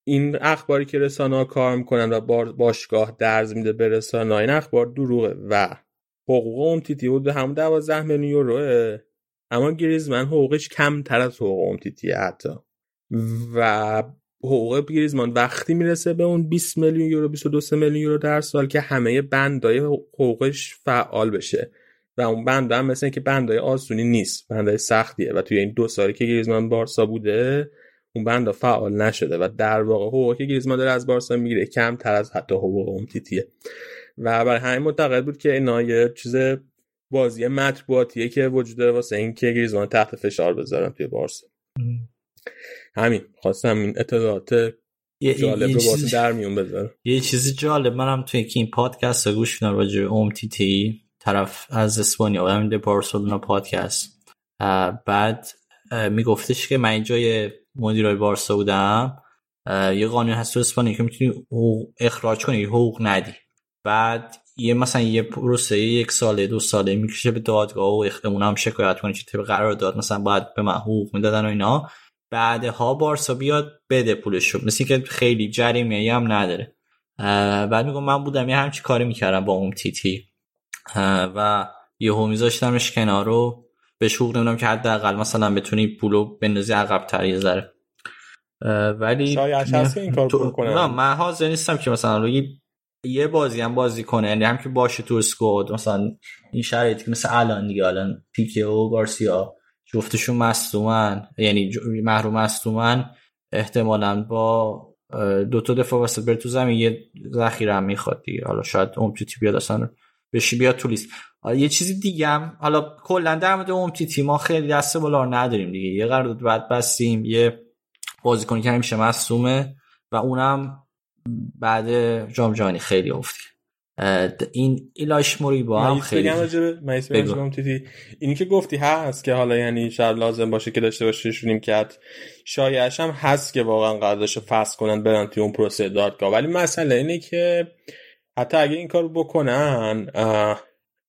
این اخباری که رسانه ها کار می‌کنن و باشگاه درز میده به رسانه این اخبار دروغه و حقوق اون تیتی بود به همون دوازده میلیون یوروه. اما گریزمن حقوقش کمتر از حقوق اون حتی. و حقوق گریزمان وقتی می‌رسه به اون 20 میلیون یورو 22 میلیون یورو در سال که همه بندای حقوقش فعال بشه. و اون بند هم مثل که بندای آسونی نیست بندای سختیه. و توی این دو سالی که گریزمان بارسا بوده اون بند فعال نشده و در واقع حقوقی که گریزمان داره از بارسا می‌گیره. کمتر از حتی حقوق اون تیتیه. و برای همین معتقد بود که اینا یه چیز بازی مطبوعاتیه که وجود داره واسه این که گریزمان تحت فشار بذارن توی بارسا. همین. خواستم این اطلاعات جالب رو واسه در میون بذارم. یه چیزی جالب. منم توی این پادکست گوش میدم راجع اوم تی طرف از اسپانیا همین بارسلونا پادکست. بعد میگفتش که من اینجا یه مدیرای بارسا بودم. یه قانون هست تو اسپانیا که می‌تونی اخراج کنی حقوق ندی. بعد یه مثلا یه پروسه یک ساله دو ساله می‌کشه به دادگاه و اختمون هم شکایت کنی که طبق قرار داد. مثلا باید به من حقوق می‌دادن و اینا. بعدها بارسا بیاد بده پولش شد مثل که خیلی جریمه هم نداره. بعد میگم من بودم یه همچی کاری می‌کردم با اون تیتی و یهو میذاشتمش کنار رو به شوق نمی‌دونم که حداقل مثلا بتونی پولو بندازی عقب تر یه ذره. ولی شاید هست این کار نه من حاضر نیستم که مثلا روی یه بازی هم بازی کنه. یعنی هم که باشه تو اسکواد. مثلا این شرایطی که مثل الان دیگه الان پیکه و گارسیا جفتشون مصدومن. یعنی محروم مصدومن. احتمالا با دو تا دفاع وسط بر تو زمین یه ذخیره هم می‌خواد دیگه. حالا شاید امتیتی بیاد اصلا بشی بیاد تو لیست. یه چیزی دیگه هم حالا کلا در مورد امتیتی ما خیلی دست بالا نداریم دیگه. یه قرارداد بعد بستیم یه بازیکنی که همیشه مصدومه و اونم بعد جام جهانی خیلی افتی این ایلاش موری با هم خیلی اینی که گفتی هست که حالا یعنی شاید لازم باشه که داشته باشیشونیم کرد شایعش هم هست که واقعا قراردادشو فصل کنن برن توی اون پروسه دادگاه. ولی مسئله اینه که حتی اگه این کار بکنن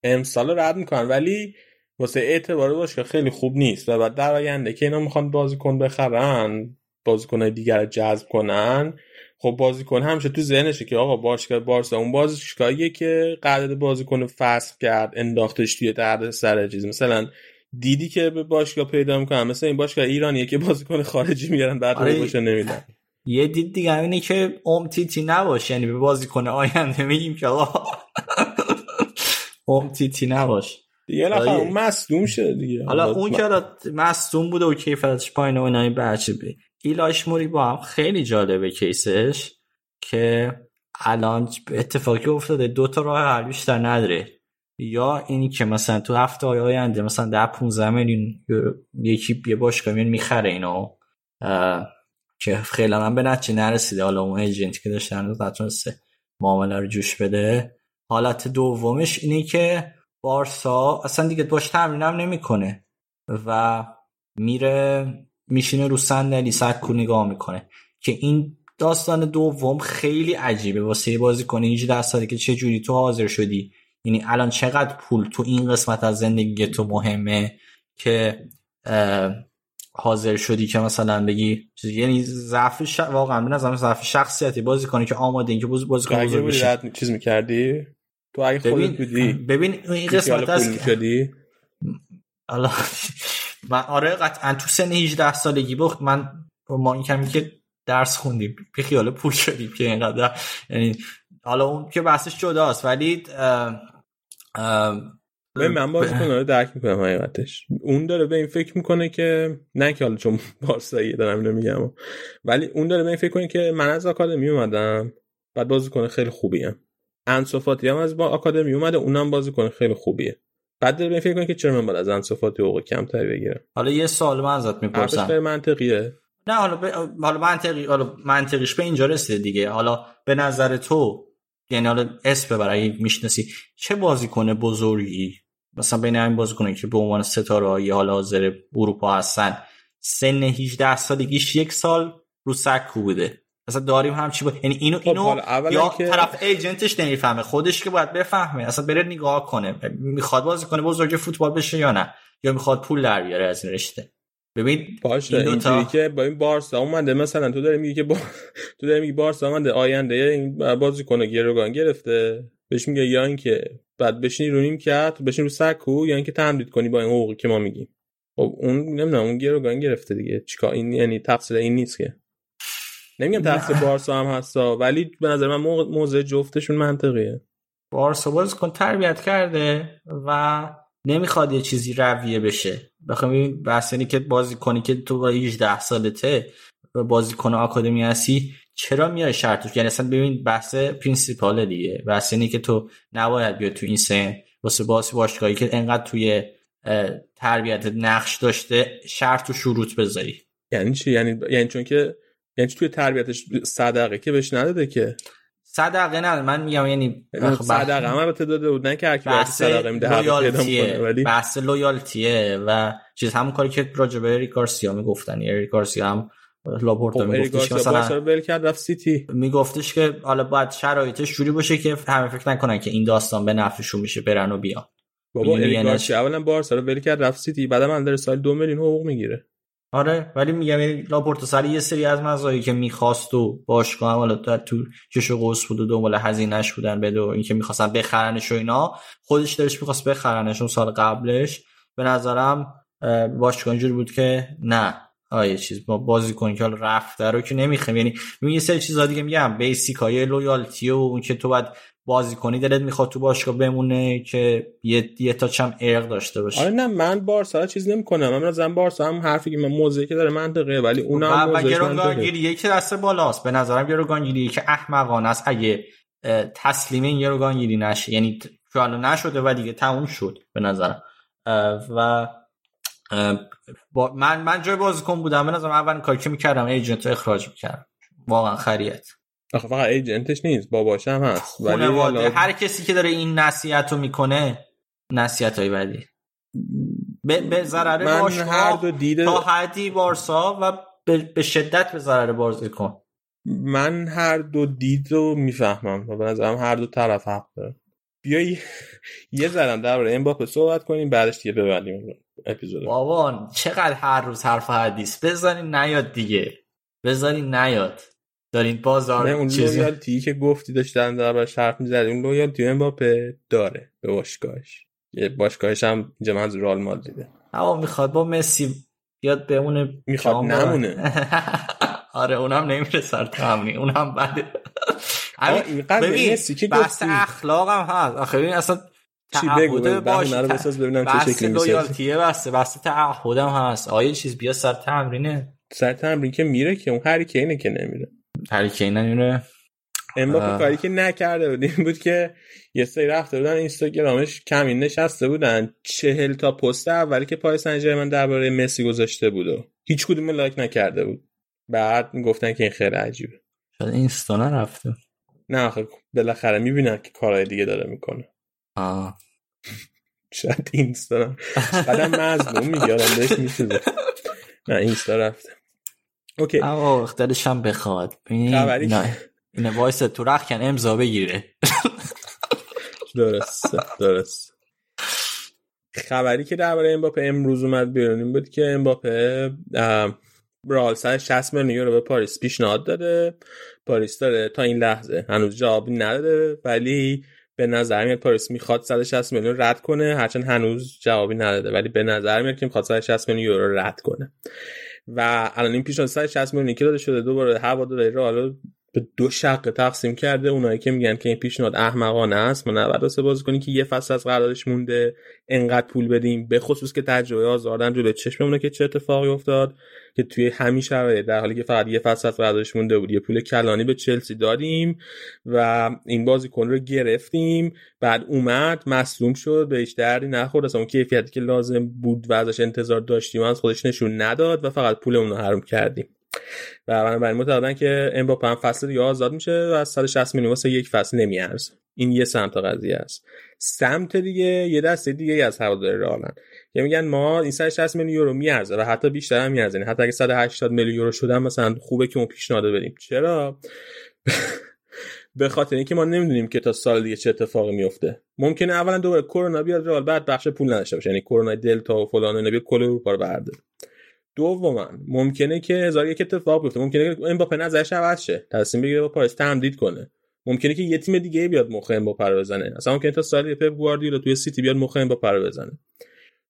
امسال رد می‌کنن ولی واسه اعتبار باشه خیلی خوب نیست و بعد در آینده که اینا می‌خوان بازیکن بخرن بازیکنهای دیگر رو جذب کنن خب بازیکن همیشه تو ذهنشه که آقا باشگاه بارسا اون بازیکنیه که قرارداد بازیکن فسخ کرد انداختش توی درد سر چیز مثلا دیدی که به باشگاه پیدا می‌کنن مثلا این باشگاه ایرانیه که بازیکن خارجی میارن بعد آره. باشه نمیدن یه دید دیگه اینه که امتیتی نباشه. یعنی به بازیکن آینده میگیم که آقا امتیتی نباش دیگه نفر. اون مصدوم شده دیگه. حالا اون که حالا مصدوم بوده و کیفیتش پایینه و اینایی بچه بی. ایلاش موری با هم خیلی جالبه کیسش که الان اتفاقی افتاده. دو تا راه حل بیشتر نداره. یا اینی که مثلا تو هفته های آینده مثلا ده 15 میلیون یکی یه باشگاه میاد می‌خره اینو. که خیلی من به نتیجه نرسیده. حالا اون ایجنتی که داشتن نتونسته معامله رو جوش بده. حالت دومش اینه که بارسا اصلا دیگه باش تمرینم نمی‌کنه و میره میشینه رو صندلی سکو نگاه می‌کنه. که این داستان دوم خیلی عجیبه. واسه یه بازیکن 18 ساله که چه جوری تو حاضر شدی؟ یعنی الان چقدر پول تو این قسمت از زندگی تو مهمه که حاضر شدی که مثلا بگی یعنی ضعف ش... واقعا به نظرم ضعف شخصیتی. بازی کنی که آماده این که باز بازیکن اگه بزرگ بودی بشه رد چیز می‌کردی؟ تو اگه خودت ببین بودی ببین این قسمت از حالا من آره قطعا تو سن 18 سالگی بخ من ما این کمی که درس خوندیم. بی خیال پول شدیم که اینقدر. یعنی حالا اون که بحثش جداست ولی اه، اه، ببین من بازیکن رو درک می‌کنم حقیقتش. اون داره به این فکر می‌کنه که نه که حالا چون بارسایی دارم اینو میگم ولی اون داره به این فکر کنه که من از آکادمی اومدم بعد بازیکن خیلی خوبیم انصافاتی هم از با آکادمی اومده اونم بازیکن خیلی خوبیه. بعد داره به این فکر کنه که چرا من باید از انصافاتی حقوق کمتری بگیرم؟ حالا یه سوال من ازت می‌پرسم. غیر منطقیه. نه حالا ب... حالا منطقی حالا منطقیش به اینجا رسیده دیگه. حالا به نظر تو یعنی حالا اسم ببر اگه می‌شناسی چه بازیکن بزرگی مثلا بین همین بازیکنایی که به عنوان ستاره های حال حاضر اروپا هستن سن 18 سالگیش یک سال رو سکو بوده. مثلا داریم همچی با... یعنی اینو خب اینو یا که- طرف ایجنتش نمی‌فهمه خودش که باید بفهمه. اصلا بره نگاه کنه. می‌خواد بازیکن بزرگ فوتبال بشه یا نه؟ یا می‌خواد پول در بیاره از این رشته؟ ببین باشه این اینجوری که با این بارسا اومده مثلا تو داری میگی که با... [LAUGHS] تو داری میگی بارسا اومده آینده این بازیکن گروگان گرفته. بهش میگه یا اینکه بعد بشینی رو نیم کرد بشین رو سکو یا اینکه تمدید کنی با این حقوقی که ما میگیم. خب اون نمی‌دونم اون گروگان گرفته دیگه. چیکار؟ این یعنی تقصیر این نیست که. نمیگم تقصیر بارسا هم هستا ولی به نظر من موضع جفتشون منطقیه. بارسا بازیکن تربیت کرده و نمی‌خواد یه چیزی رویه بشه. بخوام این بحث که بازیکنی که تو با 18 سالته و بازیکن آکادمی هستی چرا میای شرطش یعنی اصلا ببین بحث پرینسیپال دیگه. بحث اینه که تو نباید بیاد تو این سن واسه باز باشگاهی که انقدر توی تربیت نقش داشته شرط و شروط بذاری. یعنی چی؟ یعنی یعنی چون که یعنی توی تربیتش صدقه که بهش نداده که؟ صدقه نه من میگم یعنی یعنی صدقه هم البته داده بود نه که هر کی صدقه میده loyalty ه ولی بحث loyalty ه و چیز همون کاری که راجبه اریک گارسیا می‌گفتن. اریک گارسیا هم لاپورتا خب میگفتش مثلا ول کرد رفت سیتی. میگفتش که حالا باید شرایطش جوری باشه که همه فکر نکنن که این داستان به نفعشون میشه برن و بیان. بابا اریک یعنی اولا بارسا رو ول کرد رفت سیتی بعدم اندر سال دو میلیون حقوق می‌گیره. آره ولی میگم یعنی لاپورتا سر یه سری از مزایی که می‌خواست و باشگاه هم حالا در تو کش و قوس بود و دنبال هزینهش بودن بده و اینکه می‌خواستن بخرنش و اینا خودش دلش می‌خواست بخرنش اون سال قبلش. به نظرم اه، باشگاه اینجوری بود که نه. آیه چیز. با بازی کنی که حالا رفته رو که نمی‌خوام یعنی یه سری چیزا دیگه میگم. بیسیک های لویالتی و اون که تو باید بازی کنی دلت می‌خواد تو باشگاه بمونه که یه یه تا چم ارق داشته باشه آره نه من بارسا چیز نمی‌کنم. من نظرم بارسا. هم حرفی که من موضعی که داره منطقه ولی اون و, و گروگانگیری که دست بالاست. به نظرم گروگانگیری که احمقانه است. اگه تسلیم این گروگانگیری نشه. یعنی که الان نشده و دیگه تموم شد به نظرم. و با من من جای بازیکن بودم. به نظرم اولین کاری که می‌کردم ایجنت اخراج می‌کردم. واقعا خریت. آخه فقط ایجنتش نیست باباش هم هست. ولی خانواده حالا هر کسی که داره این نصیحت رو می‌کنه نصیحت های بدی. به, به ضرر من هر دو دیده تا حدی بارسا و به, به شدت به ضرر بازیکن. من هر دو دید رو می‌فهمم و به نظرم هر دو طرف حق داره. بیایی یه ذرم درباره امباپه صحبت کنیم بعدش دیگه ببندیم اپیزود. بابا چقدر هر روز حرف حدیث. بزنین نیاد دیگه. بذارین نیاد. دارین بازار نه اون چیزی لویالتی که گفتی داشتن دربارش حرف می‌زدی اون لویالتی امباپه داره به باشگاهش. یه باشگاهش هم اینجا منظور رئال مادریده اما می‌خواد با مسی بیاد بمونه می‌خواد. نمونه. [LAUGHS] آره اونم نمیره سر تمرین اونم بده. قضیه ببین بحث. اخلاق هم هست. آخه اصلا چی بگو باش رو بساز ببینم چه بحث شکلی می‌سازی لویالتیه بسته بحث تعهد هم هست. آیا چیز بیا سر تمرینه؟ سر تمرین که میره که اون هری کینه که نمیره. هری کین نمیره امباپه آه. کاری که نکرده بود این بود که یه سری رفته بودن اینستاگرامش کمین نشسته بودن. چهل تا پست اولی که پای سن من درباره مسی گذاشته بود و هیچ کدوم لایک نکرده بود. بعد گفتن که این خیلی عجیبه. شاید اینستا نرفته. نه آخه بالاخره می‌بینن که کارهای دیگه داره می‌کنه. آه. [LAUGHS] شاید اینستا بعدم مظلوم میگیارم بهش میسوزه. نه اینستا رفته. OK. اما دلش هم بخواد. خبری نه اینه وایسه تو رختکن امضا بگیره. [LAUGHS] درست درست خبری که درباره امباپه امروز اومد بیرون این بود که امباپه اه، رئال 160 میلیون یورو به پاریس پیشنهاد داده. پاریس داره تا این لحظه. هنوز جوابی نداده ولی به نظر میاد پاریس می‌خواد 160 میلیون رد کنه هرچند هنوز جوابی نداده ولی به نظر میاد که می‌خواد 160 میلیون یورو رد کنه. و الان این پیشنهاد 160 میلیون که داده شده دوباره هواداری رو به دو شقه تقسیم کرده. اونایی که میگن که این پیشنهاد احمقانه است ما نباید واسه بازیکنی که یه فصل از قراردادش مونده انقدر پول بدیم. به خصوص که تجربه آزاردن جلوی چشممونه که چه اتفاقی افتاد که توی همین شرایط در حالی که فقط یه فصل از قراردادش مونده بود یه پول کلانی به چلسی دادیم و این بازیکن رو گرفتیم. بعد اومد مصدوم شد بهش دردی نخورد. اصلا اون کیفیتی که لازم بود و ازش انتظار داشتیم از خودش نشون نداد و فقط پولمون رو حروم کردیم. و بنابراین معتقدن که امباپه هم فصل دیگه آزاد میشه و از 160 میلیون واسه یک فصل نمیارزه. این یه سمت قضیه است. سمت دیگه یه دسته دیگه از هواداری رئالن که میگن ما این 160 میلیون یورو میارزه و حتی بیشتر هم میارزه. یعنی حتی اگه 180 میلیون یورو شدن مثلا خوبه که اون پیشنهاد بدیم. چرا؟ [LAUGHS] به خاطر اینکه ما نمی‌دونیم که تا سال دیگه چه اتفاقی میفته ممکنه اولا دوباره کرونا بیاد رئال بعد بخش پول نداشته باشه. یعنی کرونا دلتا و فلان اینا بیاد کل اروپا رو برداره. دوما ممکنه که هزار یک اتفاق بیفته. ممکنه که امباپه نظرش عوض شه. تصمیم بگیره با پاریس تمدید کنه. ممکنه که یه تیم دیگه بیاد مخ امباپه رو بزنه. اصلا ممکنه تا سال پپ گواردیولا توی سیتی بیاد مخ امباپه رو بزنه.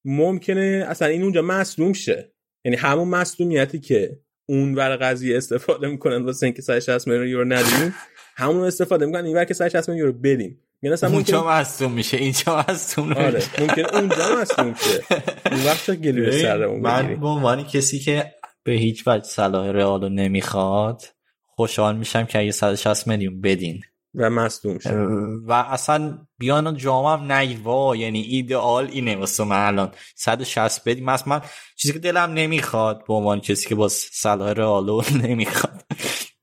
ممکنه اصلا این اونجا مصدوم شه. یعنی همون مصدومیتی که اون ور قضیه استفاده می‌کنن واسه اینکه 160 میلیون یورو ندیم همون استفاده می‌کنن این ور که 160 میلیون یورو بدیم. یعنی ممکن اونجا مصدوم میشه اینجا مصدوم آره ممکن اونجا مصدوم شه. [LAUGHS] اون وقت گلی به سرمون من به عنوان کسی که به هیچ وجه صلاح رئال رو نمی‌خواد خوشحال میشم که اگه 160 میلیون بدین. و مصدوم شه. و اصلا بیان جامم نگوا یعنی ایدئال اینه واسه من الان. 160 بدیم مثلا من چیزی که دلم نمی‌خواد به عنوان کسی که با صلاح رئال رو [LAUGHS] نمی‌خواد.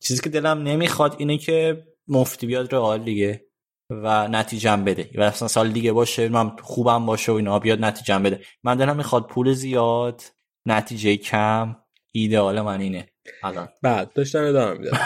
چیزی که دلم نمی‌خواد اینه که مفتی بیاد رئال دیگه. و نتیجم بده. و مثلا سال دیگه باشه من خوبم باشه و اینا بیاد نتیجم بده. من دلم می‌خواد پول زیاد نتیجه کم ایدئال من اینه. الان. بعد داشتم ادامه میدم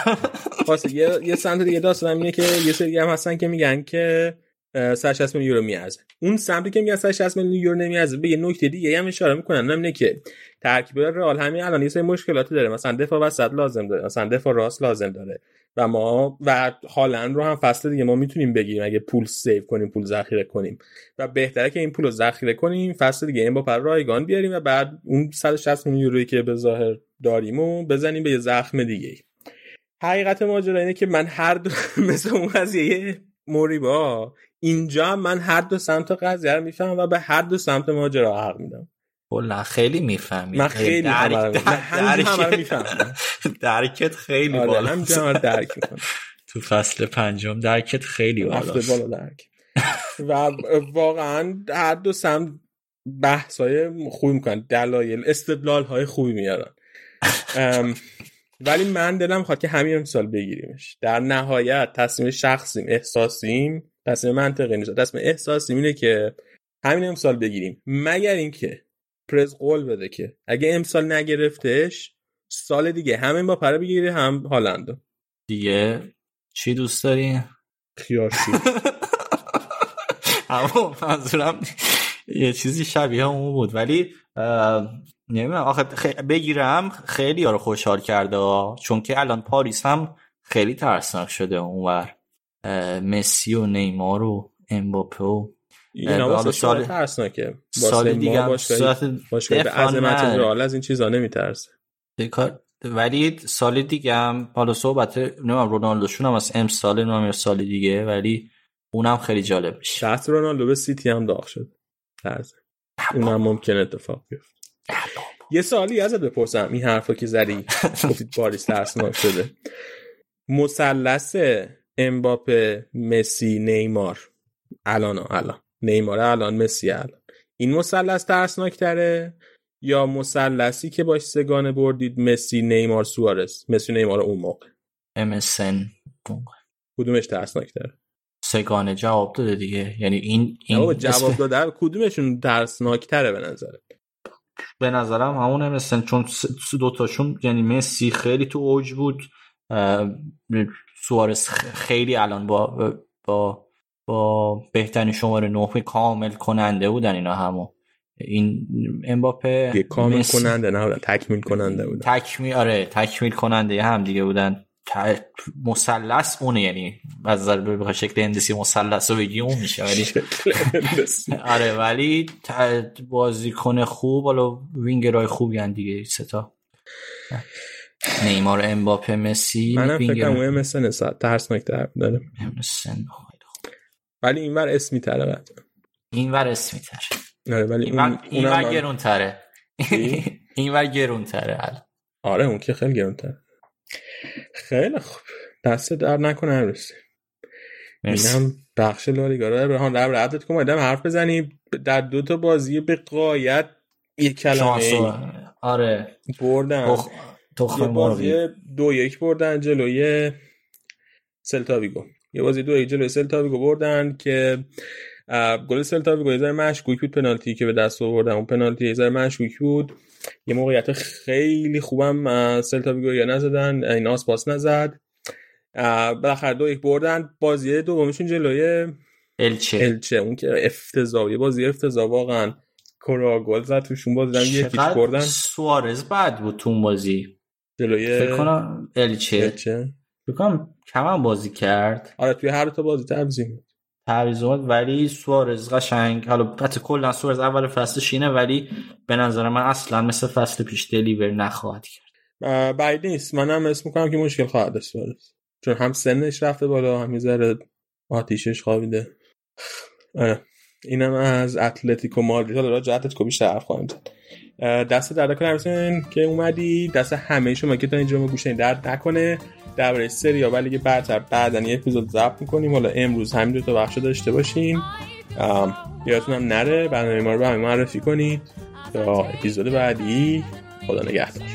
واسه [LAUGHS] یه یه سمت دیگه داستانم اینه که یه سری هم هستن که میگن که اه، 160 میلیون یورو میارزه. اون سمتی که میگن 160 میلیون یورو نمیارزه به یه نکته دیگه هم اشاره می‌کنن. اینه که ترکیب رئال همین الان یه سری مشکلاتی داره. مثلا دفاع وسط لازم داره مثلا دفاع راست لازم داره. و ما و هالند رو هم فصل دیگه ما می‌تونیم بگیریم. اگه پول سیو کنیم پول ذخیره کنیم. و بهتره که این پول رو ذخیره کنیم فصل دیگه این با پر رایگان بیاریم و بعد اون 160 میلیون یورویی که به ظاهر داریم و بزنیم به یه زخم دیگه. حقیقت ماجرا اینه که من هر دو [LAUGHS] مثل اون قضیه موریبا اینجا من هر دو سمت قضیه رو می‌فهمم و به هر دو سمت ماجرا حق میدم. کلا خیلی می‌فهمی. من خیلی رو می‌فهمم. درکت خیلی آره بالا رو درک می‌کنم. تو فصل پنجم درکت خیلی بالاست. بالا درک. و واقعا هر دو سمت بحث های خوبی می‌کنن. دلایل استدلال های خوبی میارن. ولی من دلم خواهد که همین امسال بگیریمش. در نهایت تصمیم شخصیم احساسیم. تصمیم منطقی نیست. تصمیم احساسیم اینه که همین امسال بگیریم. مگر اینکه پرز قول بده که اگه امسال نگرفتش سال دیگه همین با پره بگیره هم هالندو دیگه چی دوست داری؟ خیارشی [LAUGHS] اما منظورم یه چیزی شبیه اون بود. ولی نمی‌دونم. آخه بگیرم خیلی رو خوشحال کرده چون که الان پاریس هم خیلی ترسناک شده اونور. مسی و نیمار و امباپه و اینا سال ترسناکه. سال دیگه باشگاه به عظمت رئال از این چیزا نمیترسه. ولی سال دیگه هم حالا صحبت نمی‌دونم رونالدوشون هم از امسال نمی‌دونم سال دیگه ولی اونم خیلی جالب میشه. شخص رونالدو به سیتی هم داغ شد. اونم ممکن اتفاق بیفته. یه سالی ازت بپرسم. این حرفا که زدی گفتید پاریس ترسناک شده. مثلث امباپه مسی نیمار. الان الان. نیمار الان مسی الان. این مثلث ترسناک تره یا مثلثی که باش سگانه بردید مسی نیمار سوارز مسی نیمار اون موقع. MSN کدومش ترسناک تره سگانه جواب داده دیگه. یعنی این, این جواب داده کدومشون ترسناک تره به نظرت؟ به نظرم همون مثلا چون دوتاشون یعنی مسی خیلی تو اوج بود سوارز خیلی الان با با با بهترین شماره نه کامل کننده بودن اینا همو. این امباپه کامل کننده نه تکمیل کننده بودن. تکمیل آره تکمیل کننده هم دیگه بودن. مثلث اونه یعنی از به شکل هندسی مثلث رو بگی اون میشه ولی [LAUGHS] [LAUGHS] آره ولی بازیکن خوب حالا وینگرای خوبی هن دیگه ستا [SIGHS] نیمار امباپه مسی منم فکر کنم مثل نسبت ترسناک داره. ولی این ور اسمی تره این ور اسمی تره. آره ولی این ور, [LAUGHS] این ور گرون تره. این ور گرون تره آره اون که خیلی گرون تره. خیلی خوب. دست در نکنه هرسی اینم بخش لالیگا رو ابراهام در رعدت کنم آدم حرف بزنی در دو تا بازی به قایت یک کلمه آره. بردن. یه بازی دو یک بردن جلوی سلتاویگو یه بازی دو یک جلوی سلتاویگو بردن که گل سلتاویگو یه ذره مشکوک بود پنالتی که به دست آوردن. اون پنالتی یه ذره مشکوک بود. یه موقعیت خیلی خوبم سلتاویگو یا نزدن این آسپاس نزد. بالاخره دو یک بردن. بازی دومشون جلوی الچه. الچه. اون که افتضاحی بازی افتضاح واقعا. کرا گل زد توشون بازی دادن یکیش بردن. سوارز بعد بود تو بازی. جلوی فکر کنم الچه. الچه. فکر کنم کم بازی کرد. آره توی هر تا بازی تعویض تعویض اومد ولی سوارز قشنگ. حالا قطع کلا سوارز اول فصل شینه ولی به نظر من اصلا مثل فصل پیش دلیور نخواهد کرد. بعید نیست. منم اسم می‌کنم که مشکل خواهد داشت سوارز. چون هم سنش رفته بالا هم ذره آتیشش خوابیده. آره. اینم از اتلتیکو مادرید. حالا راجع اتلتیکو بیشتر حرف خواهم زد. دست در نکنه که اومدی. دست همه شما که تا اینجا ما گوشه درد نکنه. درباره سری ولی که برتر بعدا یه اپیزود ضبط می‌کنیم. حالا امروز همین دو تا بخش داشته باشیم یادتون هم نره. برنامه ما رو به همه معرفی کنید. تا اپیزود بعدی. خدا نگهدار.